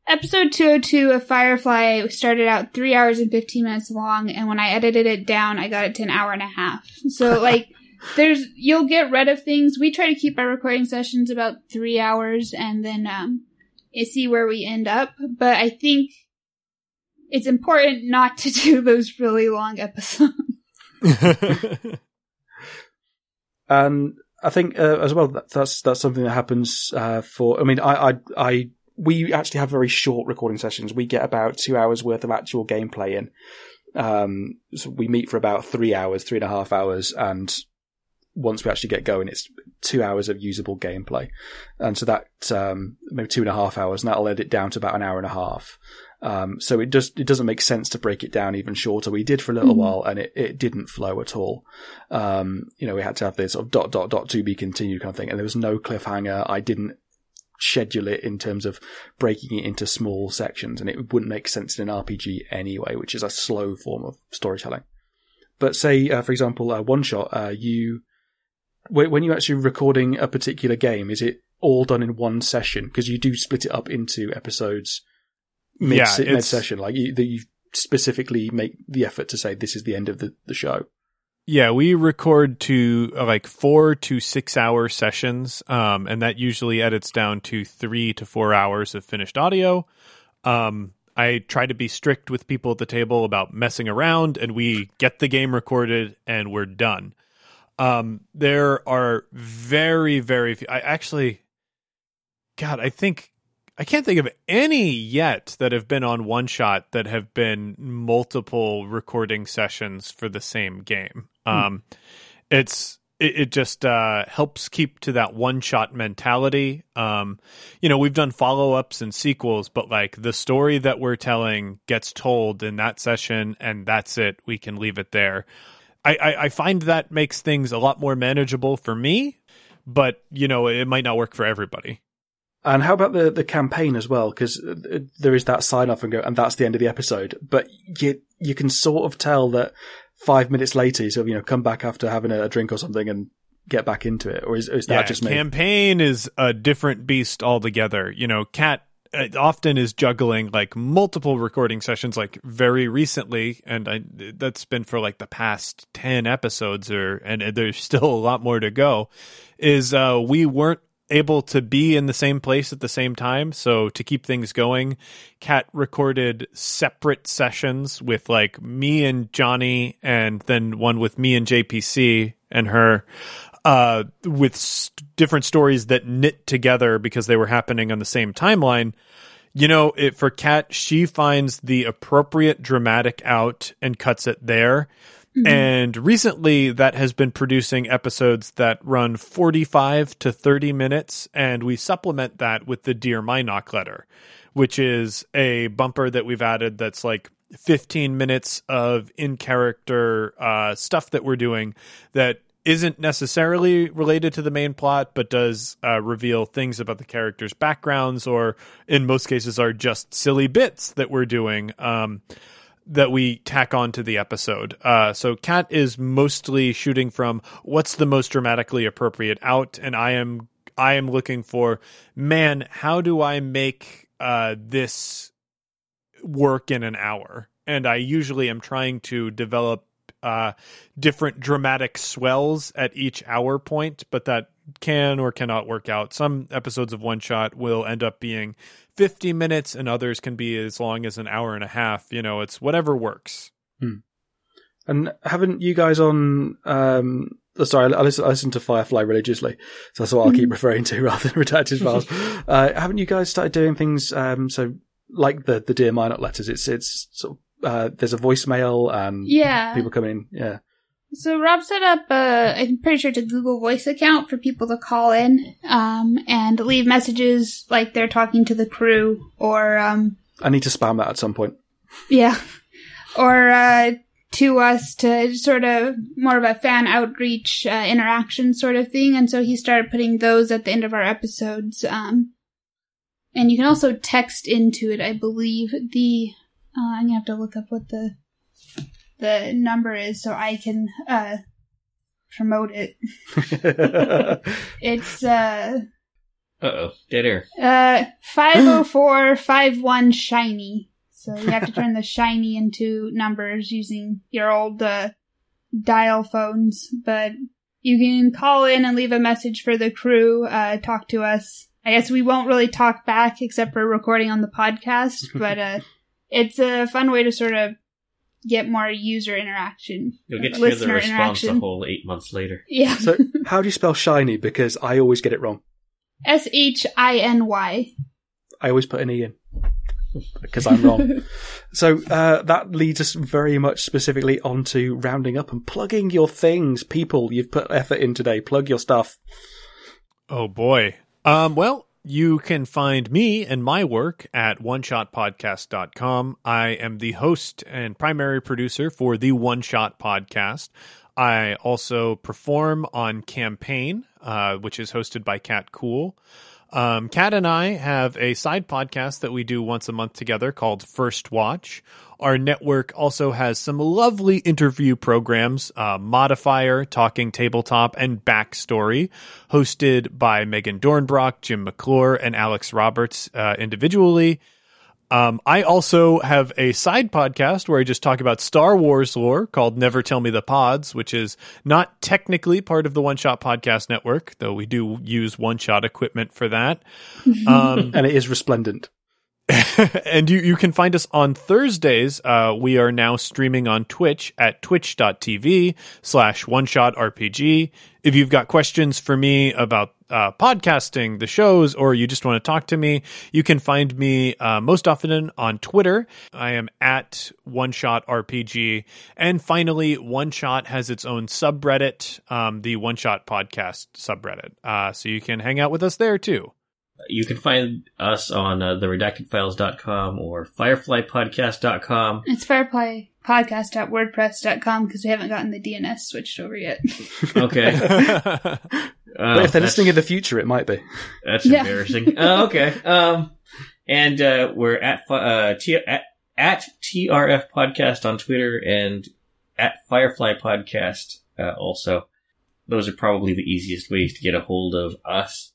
Episode 202 of Firefly started out three hours and 15 minutes long, and when I edited it down, I got it to an hour and a half. So, like, there's, you'll get rid of things. We try to keep our recording sessions about three hours and then, um, see where we end up. But I think it's important not to do those really long episodes. And I think uh, as well that, that's that's something that happens uh, for. I mean, I, I I we actually have very short recording sessions. We get about two hours worth of actual gameplay in. Um, so we meet for about three hours, three and a half hours, and once we actually get going, it's two hours of usable gameplay. And so that um, maybe two and a half hours, and that'll edit it down to about an hour and a half. Um, so it just it doesn't make sense to break it down even shorter. We did for a little Mhm. while, and it, it didn't flow at all. Um, you know, we had to have this sort of dot dot dot to be continued kind of thing, and there was no cliffhanger. I didn't schedule it in terms of breaking it into small sections, and it wouldn't make sense in an RPG anyway, which is a slow form of storytelling. But say, uh, for example, uh, one shot, uh, you when when you're actually recording a particular game, is it all done in one session? Because you do split it up into episodes mid Yeah, it's- mid session, like you, that you specifically make the effort to say this is the end of the, the show. Yeah, we record to uh, like four to six hour sessions, um, and that usually edits down to three to four hours of finished audio. Um, I try to be strict with people at the table about messing around, and we get the game recorded and we're done. Um, there are very, very few. I actually, God, I think I can't think of any yet that have been on one shot that have been multiple recording sessions for the same game. Um, it's it, it just uh, helps keep to that one shot mentality. Um, you know, we've done follow ups and sequels, but like the story that we're telling gets told in that session, and that's it. We can leave it there. I, I, I find that makes things a lot more manageable for me, but you know, it might not work for everybody. And how about the, the campaign as well? Because uh, uh, there is that sign off and go, and that's the end of the episode. But you you can sort of tell that five minutes later, you sort of you know come back after having a, drink or something and get back into it, or is, is that yeah, just me? Campaign is a different beast altogether. You know, Kat uh, often is juggling like multiple recording sessions like very recently and I, that's been for like the past 10 episodes or and there's still a lot more to go is uh we weren't able to be in the same place at the same time. So to keep things going Kat recorded separate sessions with like me and johnny and then one with me and jpc and her uh, with st- different stories that knit together because they were happening on the same timeline. You know, it, for Kat, she finds the appropriate dramatic out and cuts it there. Mm-hmm. And recently, that has been producing episodes that run 45 to 30 minutes, and we supplement that with the Dear Minoc letter, which is a bumper that we've added that's like 15 minutes of in character uh, stuff that we're doing that isn't necessarily related to the main plot, but does uh, reveal things about the characters' backgrounds, or in most cases, are just silly bits that we're doing um, that we tack on to the episode. Uh, so, Kat is mostly shooting from what's the most dramatically appropriate out, and I am I am looking for man, how do I make uh, this work in an hour? And I usually am trying to develop uh, different dramatic swells at each hour point, but that can or cannot work out. Some episodes of One Shot will end up being 50 minutes, and others can be as long as an hour and a half. You know, it's whatever works. Hmm. And haven't you guys on? Um, oh, sorry, I listen, I listen, to Firefly religiously, so that's what I'll keep referring to rather than redacted files. uh, haven't you guys started doing things? Um, so like the the Dear Minoc letters, it's it's sort of uh, there's a voicemail and yeah. people come in. Yeah. So Rob set up a, I'm pretty sure it's a Google Voice account for people to call in, um, and leave messages like they're talking to the crew or, um, I need to spam that at some point. Yeah. Or, uh, to us to sort of more of a fan outreach, uh, interaction sort of thing. And so he started putting those at the end of our episodes. Um, and you can also text into it, I believe. The uh, I'm gonna have to look up what the the number is so I can uh, promote it. it's uh. Uh oh, dead air. Uh, five oh four five one shiny. So you have to turn the shiny into numbers using your old uh, dial phones, but you can call in and leave a message for the crew. Uh, talk to us. I guess we won't really talk back except for recording on the podcast, but uh, it's a fun way to sort of get more user interaction. You'll get to hear the response a whole eight months later. Yeah. so, how do you spell shiny? Because I always get it wrong. S H I N Y. I always put an E in because I'm wrong. so uh, that leads us very much specifically onto rounding up and plugging your things. People, you've put effort in today. Plug your stuff. Oh boy. Um, well, you can find me and my work at oneshotpodcast.com. I am the host and primary producer for the One Shot Podcast. I also perform on Campaign, uh, which is hosted by Kat Kuhl. Um, Kat and I have a side podcast that we do once a month together called First Watch. Our network also has some lovely interview programs, uh, Modifier, Talking Tabletop, and Backstory, hosted by Megan Dornbrock, Jim McClure, and Alex Roberts uh, individually. Um, I also have a side podcast where I just talk about Star Wars lore called Never Tell Me the Pods, which is not technically part of the One Shot Podcast Network, though we do use One Shot equipment for that. Um, and it is resplendent. and you, you can find us on Thursdays. Uh, we are now streaming on Twitch at twitch.tv slash one shot RPG. If you've got questions for me about uh, podcasting, the shows, or you just want to talk to me, you can find me uh, most often on Twitter. I am at One Shot RPG. And finally, One Shot has its own subreddit, um, the One Shot Podcast subreddit. Uh, so you can hang out with us there too. You can find us on uh, theredactedfiles.com or fireflypodcast.com. It's fireflypodcast.wordpress.com because we haven't gotten the DNS switched over yet. Okay. but if they're listening in the future, it might be. That's Yeah. embarrassing. uh, okay. Um, and uh, we're at, uh, T- at at TRF Podcast on Twitter and at Firefly Podcast uh, also. Those are probably the easiest ways to get a hold of us,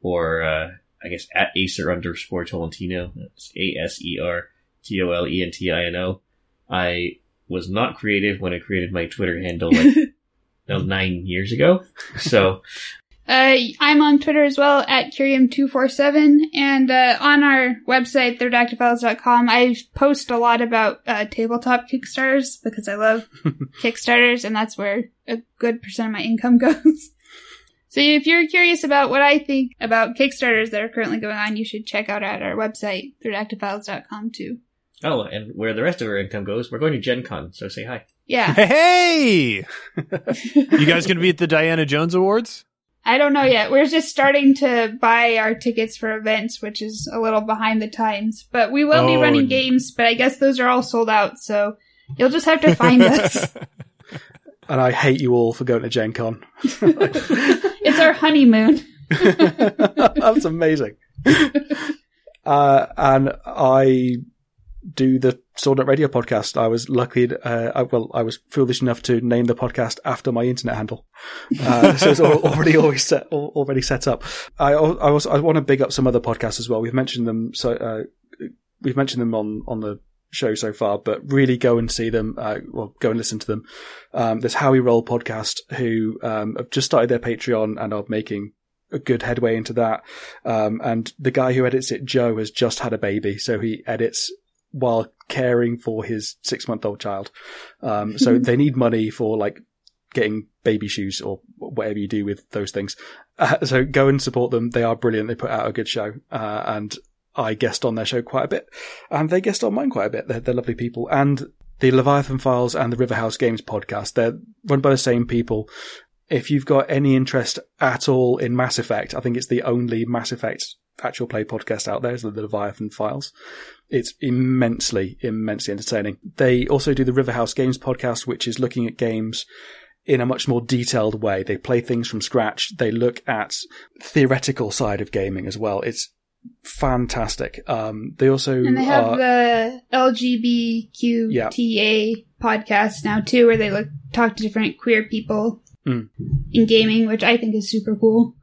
or uh, I guess at Aser underscore Tolentino. That's A S E R T O L E N T I N O. I was not creative when I created my Twitter handle like no, nine years ago. So Uh, I'm on Twitter as well at Curium247 and uh, on our website, theredactedfiles.com, I post a lot about uh, tabletop Kickstarters because I love Kickstarters and that's where a good percent of my income goes. So if you're curious about what I think about Kickstarters that are currently going on, you should check out at our website, theredactedfiles.com too. Oh, and where the rest of our income goes, we're going to Gen Con, so say hi. Yeah. Hey! you guys going to be at the Diana Jones Awards? I don't know yet. We're just starting to buy our tickets for events, which is a little behind the times. But we will be Oh, running and- games, but I guess those are all sold out, so you'll just have to find us. And I hate you all for going to Gen Con. It's our honeymoon. That's amazing. Uh, and I do the Sword Nut Radio podcast. I was lucky, uh, I, well, I was foolish enough to name the podcast after my internet handle. Uh, so it's al- already always set, al- already set up. I, I also, I want to big up some other podcasts as well. We've mentioned them, so, uh, we've mentioned them on, on the show so far, but really go and see them, uh, well, go and listen to them. Um, there's How We Roll podcast who, um, have just started their Patreon and are making a good headway into that. Um, and the guy who edits it, Joe, has just had a baby, so he edits while caring for his six month old child. Um, so they need money for like getting baby shoes or whatever you do with those things. Uh, so go and support them. They are brilliant. They put out a good show. Uh, and I guest on their show quite a bit and they guest on mine quite a bit. They're, they're lovely people. And the Leviathan Files and the Riverhouse Games podcast, they're run by the same people. If you've got any interest at all in Mass Effect, I think it's the only Mass Effect actual play podcast out there is the Leviathan Files. It's immensely, immensely entertaining. They also do the Riverhouse Games podcast, which is looking at games in a much more detailed way. They play things from scratch. They look at theoretical side of gaming as well. It's fantastic. Um, they also And they have are- the LGBTQIA podcast now too, where they look talk to different queer people Mm. in gaming, which I think is super cool.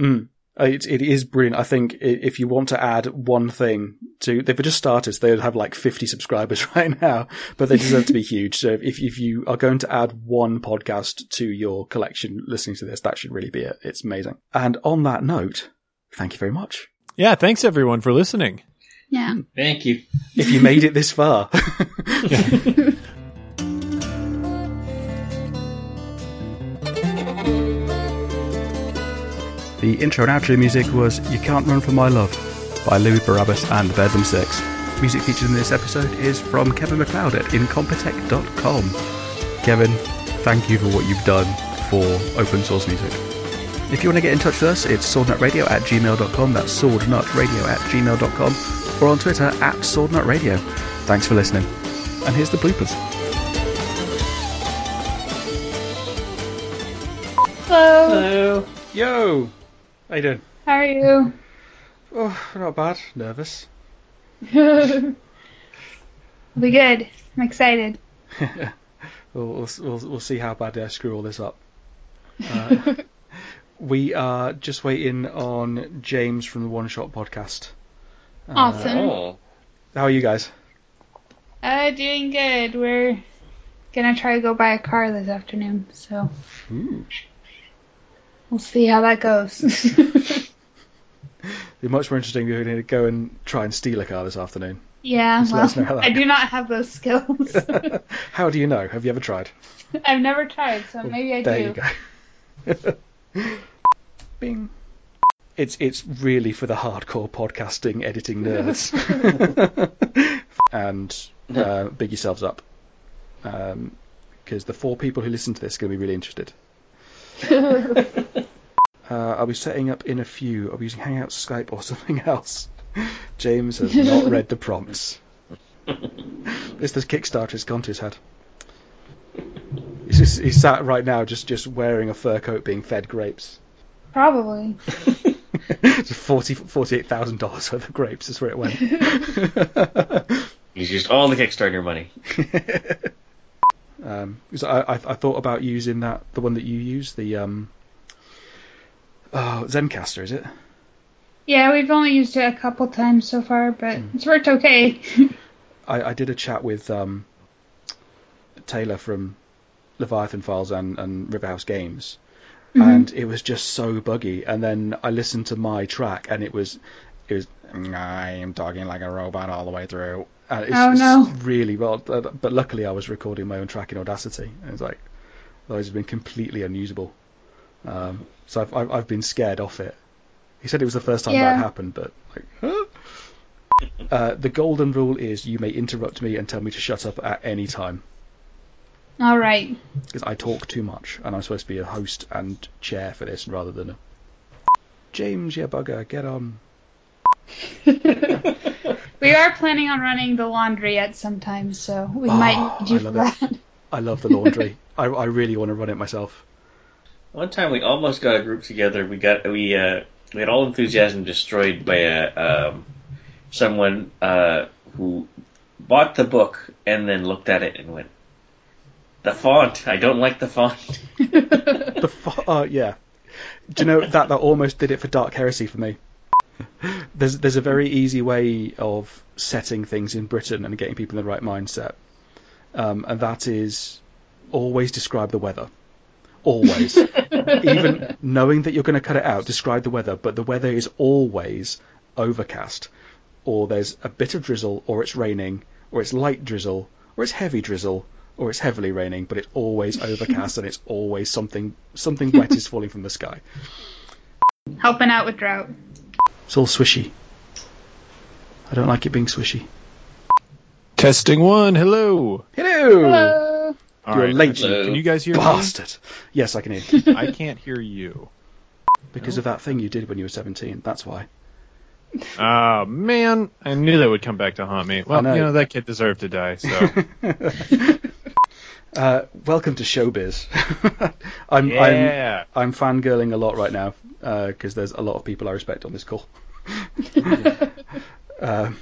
Mm. Uh, It, it is brilliant. I think if you want to add one thing to, they've just started, so they have like 50 subscribers right now, but they deserve to be huge. So if, if you are going to add one podcast to your collection listening to this, that should really be it. It's amazing. And on that note, thank you very much. Yeah, thanks everyone for listening. Yeah. Thank you. If you made it this far. The intro and outro music was You Can't Run From My Love by Louis Barabbas and the Bedlam Six. Music featured in this episode is from Kevin MacLeod at incompetech.com. Kevin, thank you for what you've done for open source music. If you want to get in touch with us, it's swordnutradio at gmail.com. That's swordnutradio at gmail.com or on Twitter at swordnutradio. Thanks for listening. And here's the bloopers. Hello. Hello. Yo. How you doing? How are you? Oh, not bad. Nervous. It'll be good. I'm excited. we'll, we'll, we'll, we'll see how bad I screw all this up. Uh, we are just waiting on James from the One Shot podcast. Uh, Awesome. How are you guys? Uh, doing good. We're gonna try to go buy a car this afternoon, so Ooh. we'll see how that goes. It'd be much more interesting if you're going to go and try and steal a car this afternoon. yeah, Just let us know how well, I do not have those skills. How do you know? Have you ever tried? I've never tried, so maybe I there do. you go. Bing. it's it's really for the hardcore podcasting editing nerds. and uh, big yourselves up, because the four people who listen to this are going to be really interested. Uh, I'll be setting up in a few. I'll be using Hangouts, Skype, or something else. James has not read the prompts. It's this Kickstarter has gone to his head. He's, just, he's sat right now just, just wearing a fur coat being fed grapes. Probably. It's forty forty eight thousand dollars worth of grapes is where it went. He's used all the Kickstarter money. Um, 'cause I, I, I thought about using that the one that you use the um, oh Zencastr is it? Yeah, we've only used it a couple times so far, but it's worked okay. I, I did a chat with um, Taylor from Leviathan Files and, and Riverhouse Games, Mhm. and it was just so buggy. And then I listened to my track, and it was it was I am talking like a robot all the way through. And it's Oh, no. really well. But luckily, I was recording my own track in Audacity, and it's like those have been completely unusable. Um, so I've, I've I've been scared off it. He said it was the first time Yeah. that happened, but like. huh? Uh, the golden rule is you may interrupt me and tell me to shut up at any time All right. because I talk too much and I'm supposed to be a host and chair for this rather than a James, yeah bugger, get on. We are planning on running the laundry at some time, so we Oh, might need you I for love that. it. I love the laundry. I, I really want to run it myself. One time we almost got a group together. We got we uh, we had all enthusiasm destroyed by a um, someone uh, who bought the book and then looked at it and went, "The font. I don't like the font." the fo- uh, yeah. Do you know that that almost did it for Dark Heresy for me? There's there's a very easy way of setting things in Britain and getting people in the right mindset, um, and that is always describe the weather. Always, even knowing that you're going to cut it out, describe the weather. But the weather is always overcast, or there's a bit of drizzle, or it's raining, or it's light drizzle, or it's heavy drizzle, or it's heavily raining. But it's always overcast, and it's always something something wet is falling from the sky. Helping out with drought. It's all swishy. I don't like it being swishy. Testing one. Hello. Hello. Hello. All You're right, late, Can you guys hear me? bastard. Yes, I can hear. me? I can't hear you. because of that thing you did when you were 17. That's why. Oh man, I knew that would come back to haunt me. Well, know. you know that kid deserved to die. So Uh, welcome to showbiz. I'm, Yeah. I'm I'm fangirling a lot right now because there's a lot of people I respect on this call. uh,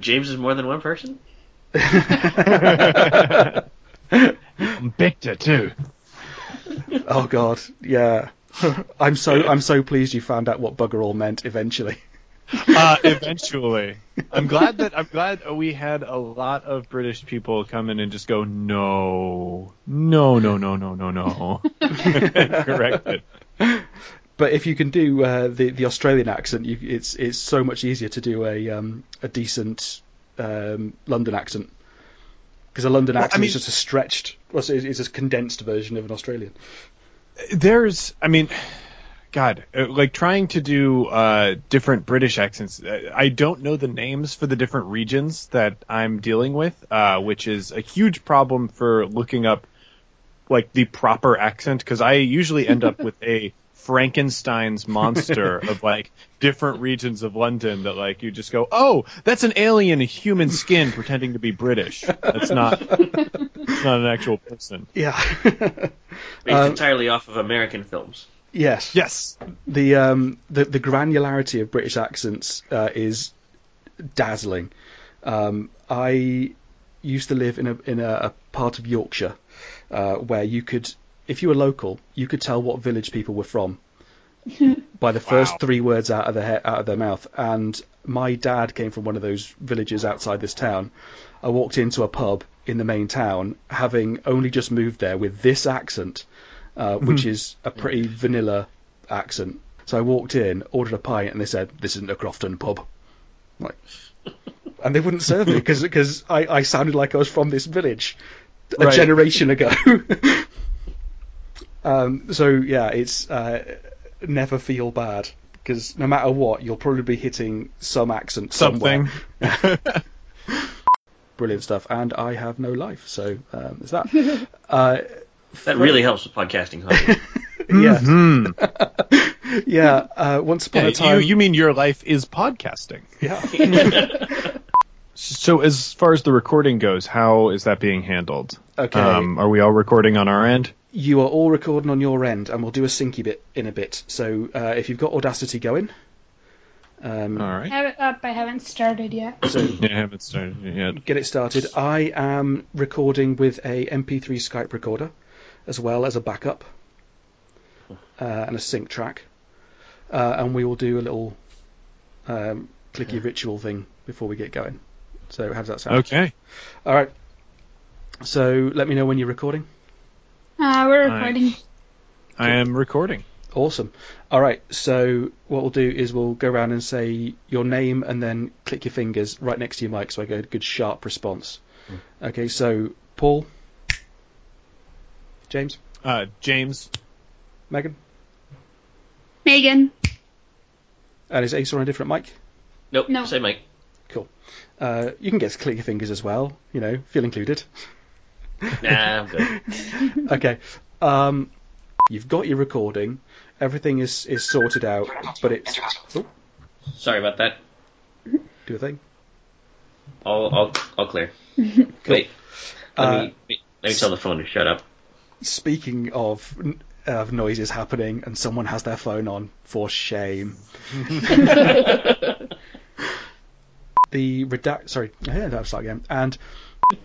James is more than one person. Victor too. oh god, yeah. I'm so I'm so pleased you found out what bugger all meant eventually. Uh, eventually, I'm glad that I'm glad we had a lot of British people come in and just go, no, no, no, no, no, no, no. Correct it. But if you can do uh, the the Australian accent, you, it's it's so much easier to do a um, a decent um, London accent because a London Well, I accent mean- is just a stretched, well, it's, it's a condensed version of an Australian. There's, I mean, God, uh, like trying to do uh, different British accents. uh, I don't know the names for the different regions that I'm dealing with, uh, which is a huge problem for looking up like the proper accent because I usually end up with a Frankenstein's monster of like different regions of London that like you just go, oh, that's an alien in human skin pretending to be British. That's not, it's not an actual person. Yeah. Based Um, entirely off of American films. Yes. Yes. The um the the granularity of British accents uh, is dazzling. Um, I used to live in a in a, a part of Yorkshire uh, where you could, if you were local, you could tell what village people were from by the first Wow. three words out of their he- out of their mouth. And my dad came from one of those villages outside this town. I walked into a pub in the main town, having only just moved there with this accent, uh, which is a pretty vanilla accent. So I walked in, ordered a pint, and they said, "This isn't a Crofton pub." I'm like, and they wouldn't serve me because I, I sounded like I was from this village a Right. generation ago. um, so yeah, it's uh, never feel bad because no matter what, you'll probably be hitting some accent Something. somewhere. Brilliant stuff. And I have no life, so um, there's that. uh, That really helps with podcasting, huh? yeah, Mhm. yeah. Uh, once upon Yeah, a time, you, you mean your life is podcasting? yeah. So as far as the recording goes, how is that being handled? Okay. Um, are we all recording on our end? you are all recording on your end, and we'll do a syncy bit in a bit. So uh, if you've got Audacity going, um, All I right. have it up. I haven't started yet. so Yeah, I haven't started yet. get it started. I am recording with a MP3 Skype recorder, as well as a backup uh, and a sync track, uh, and we will do a little um, clicky ritual thing before we get going. So how does that sound? Okay. All right. So let me know when you're recording. Uh, we're recording. I am recording. Awesome. All right. So what we'll do is we'll go around and say your name and then click your fingers right next to your mic, so I get a good sharp response. Okay. So Paul, James, Uh, James. Megan, Megan. and is Ace on a different mic? Nope. No. Same mic. Cool. Uh, you can get to click your fingers as well. You know, feel included. Nah, I'm good. okay. Um, you've got your recording. Everything is is sorted out, but it's oh, Sorry about that. do a thing. All, all, all clear. Wait. Let Uh, me wait, let me tell the phone to shut up. Speaking of of noises happening, and someone has their phone on, for shame. the redact. Sorry, yeah, that start again. And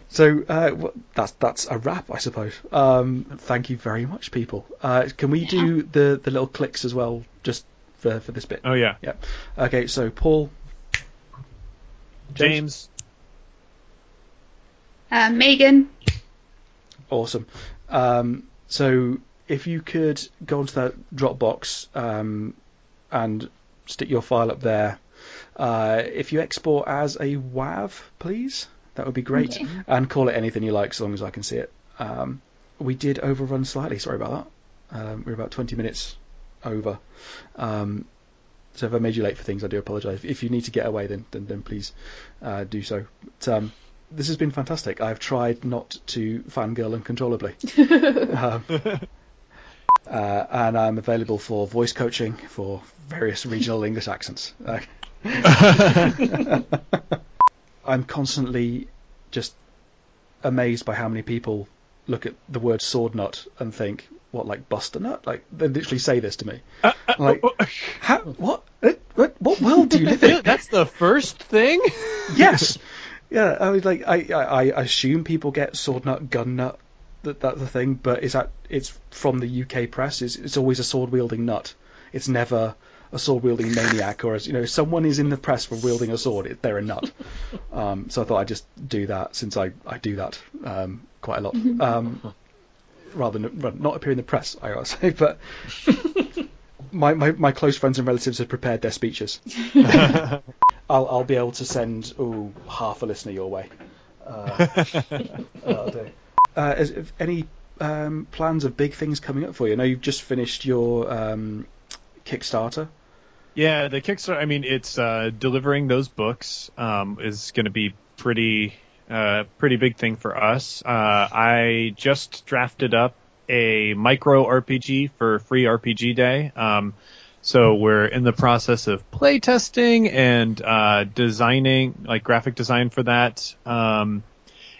so uh, w- that's that's a wrap, I suppose. Um, thank you very much, people. Uh, can we do the the little clicks as well, just for for this bit? Oh yeah. Yeah. Okay. So Paul, James. Uh, Megan. Awesome. Um, so if you could go onto that Dropbox um, and stick your file up there. Uh, if you export as a WAV, please, that would be great. Okay. And call it anything you like, as long as I can see it. Um, we did overrun slightly. Sorry about that. Um, we're about 20 minutes over. Um, so if I made you late for things, I do apologise. If you need to get away, then then, then please uh, do so. But, um, this has been fantastic. I've tried not to fangirl uncontrollably. um, uh, and I'm available for voice coaching for various regional English accents. Uh, I'm constantly just amazed by how many people look at the word sword nut and think, what, like Buster Nut? Like, they literally say this to me. like, how, what, uh, what, what world do you live in? That's the first thing. yes. Yeah, I was like, I, I, I assume people get sword nut, gun nut, that that's the thing, but is that it's from the UK press? It's, it's always a sword wielding nut. It's never a sword wielding maniac, or as you know, if someone is in the press for wielding a sword, it, they're a nut. Um, so I thought I'd just do that since I, I do that um, quite a lot. Um, rather than not appear in the press, I gotta say, but my, my, my close friends and relatives have prepared their speeches. I'll I'll be able to send ooh, half a listener your way. Uh, that'll do. Uh, is, if any um, plans of big things coming up for you? I know you've just finished your um, Kickstarter. Yeah, the Kickstarter. I mean, it's uh, delivering those books um, is going to be pretty, uh, pretty big thing for us. Uh, I just drafted up a micro RPG for Free RPG Day. Um, so we're in the process of play testing and uh, designing, like graphic design for that. Um,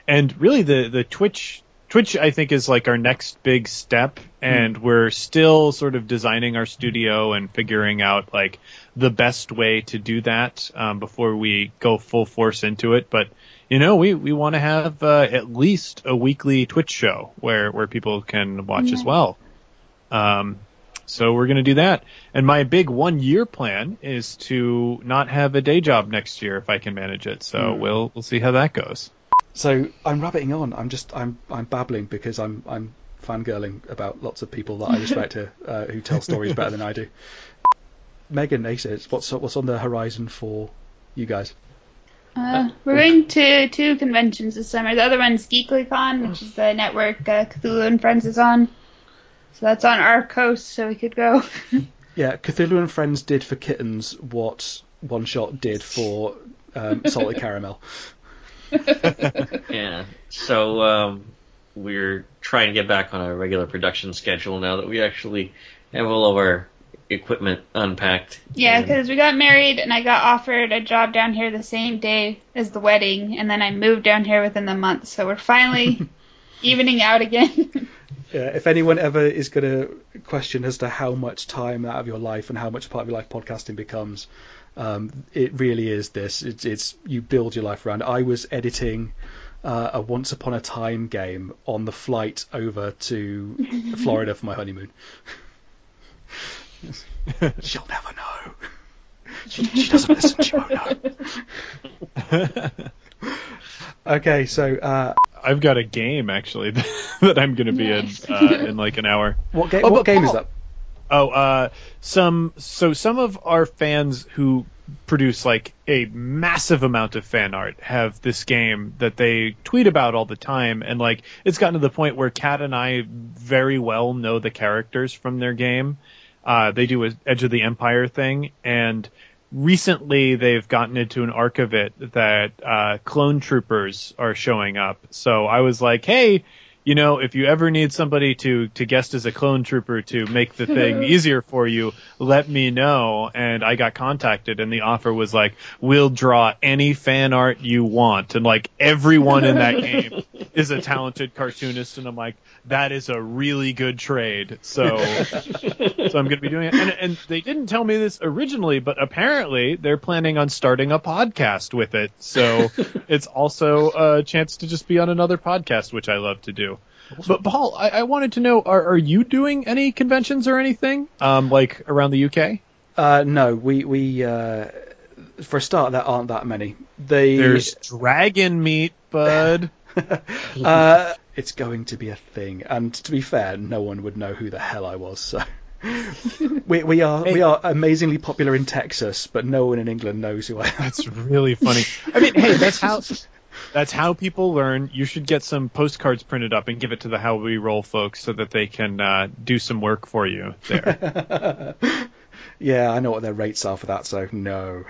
and really, the the Twitch Twitch, I think, is like our next big step, and we're still sort of designing our studio and figuring out like the best way to do that um, before we go full force into it. But you know, we we want to have uh, at least a weekly Twitch show where where people can watch as well. Um, so we're going to do that. And my big one year plan is to not have a day job next year if I can manage it. So Hmm. we'll we'll see how that goes. So I'm rabbiting on. I'm just I'm I'm babbling because I'm I'm fangirling about lots of people that I respect here uh, who tell stories better than I do. Megan, Aces, what's what's on the horizon for you guys? Uh, we're going to two conventions this summer. The other one's GeekyCon, which is the network uh, Cthulhu and Friends is on. So that's on our coast, so we could go. Yeah, Cthulhu and Friends did for kittens what One Shot did for um, Salted Caramel. yeah. So um, we're trying to get back on a regular production schedule now that we actually have all of our equipment unpacked. Yeah, And- because we got married and I got offered a job down here the same day as the wedding, and then I moved down here within the month. So we're finally evening out again. Yeah, if anyone ever is going to question as to how much time out of your life and how much part of your life podcasting becomes, um, it really is this. It's, it's you build your life around. I was editing uh, a Once Upon a Time game on the flight over to Florida for my honeymoon. She'll never know. She, she doesn't listen. She won't know. okay, so uh, I've got a game actually that I'm going to be in uh, in like an hour. what, ga- Oh, what but game is that? Oh, uh, some so some of our fans who produce like a massive amount of fan art have this game that they tweet about all the time, and like it's gotten to the point where Kat and I very well know the characters from their game. Uh, they do a Edge of the Empire thing, and recently they've gotten into an arc of it that uh, clone troopers are showing up. So I was like, hey, you know, if you ever need somebody to to guest as a clone trooper to make the thing easier for you, let me know. And I got contacted, and the offer was like, we'll draw any fan art you want, and like everyone in that game is a talented cartoonist, and I'm like, that is a really good trade. So, so I'm going to be doing it. And, and they didn't tell me this originally, but apparently they're planning on starting a podcast with it. So it's also a chance to just be on another podcast, which I love to do. But Paul, I, I wanted to know: are, are you doing any conventions or anything, um, like around the UK? Uh, no, we we uh, for a start there aren't that many. They There's Dragonmeet, bud. uh, it's going to be a thing, and to be fair, no one would know who the hell I was. So we we are we are amazingly popular in Texas, but no one in England knows who I am. That's really funny. I mean, hey, that's how that's how people learn. You should get some postcards printed up and give it to the How We Roll folks so that they can uh, do some work for you there. yeah, I know what their rates are for that, so no.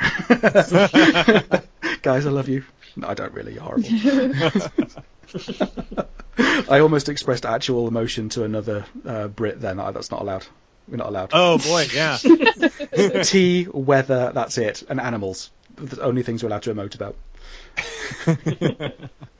Guys, I love you. No, I don't really. You're horrible. I almost expressed actual emotion to another uh, Brit. Then that's not allowed. We're not allowed. oh boy, yeah. Tea, weather, that's it, and animals. The only things we're allowed to emote about.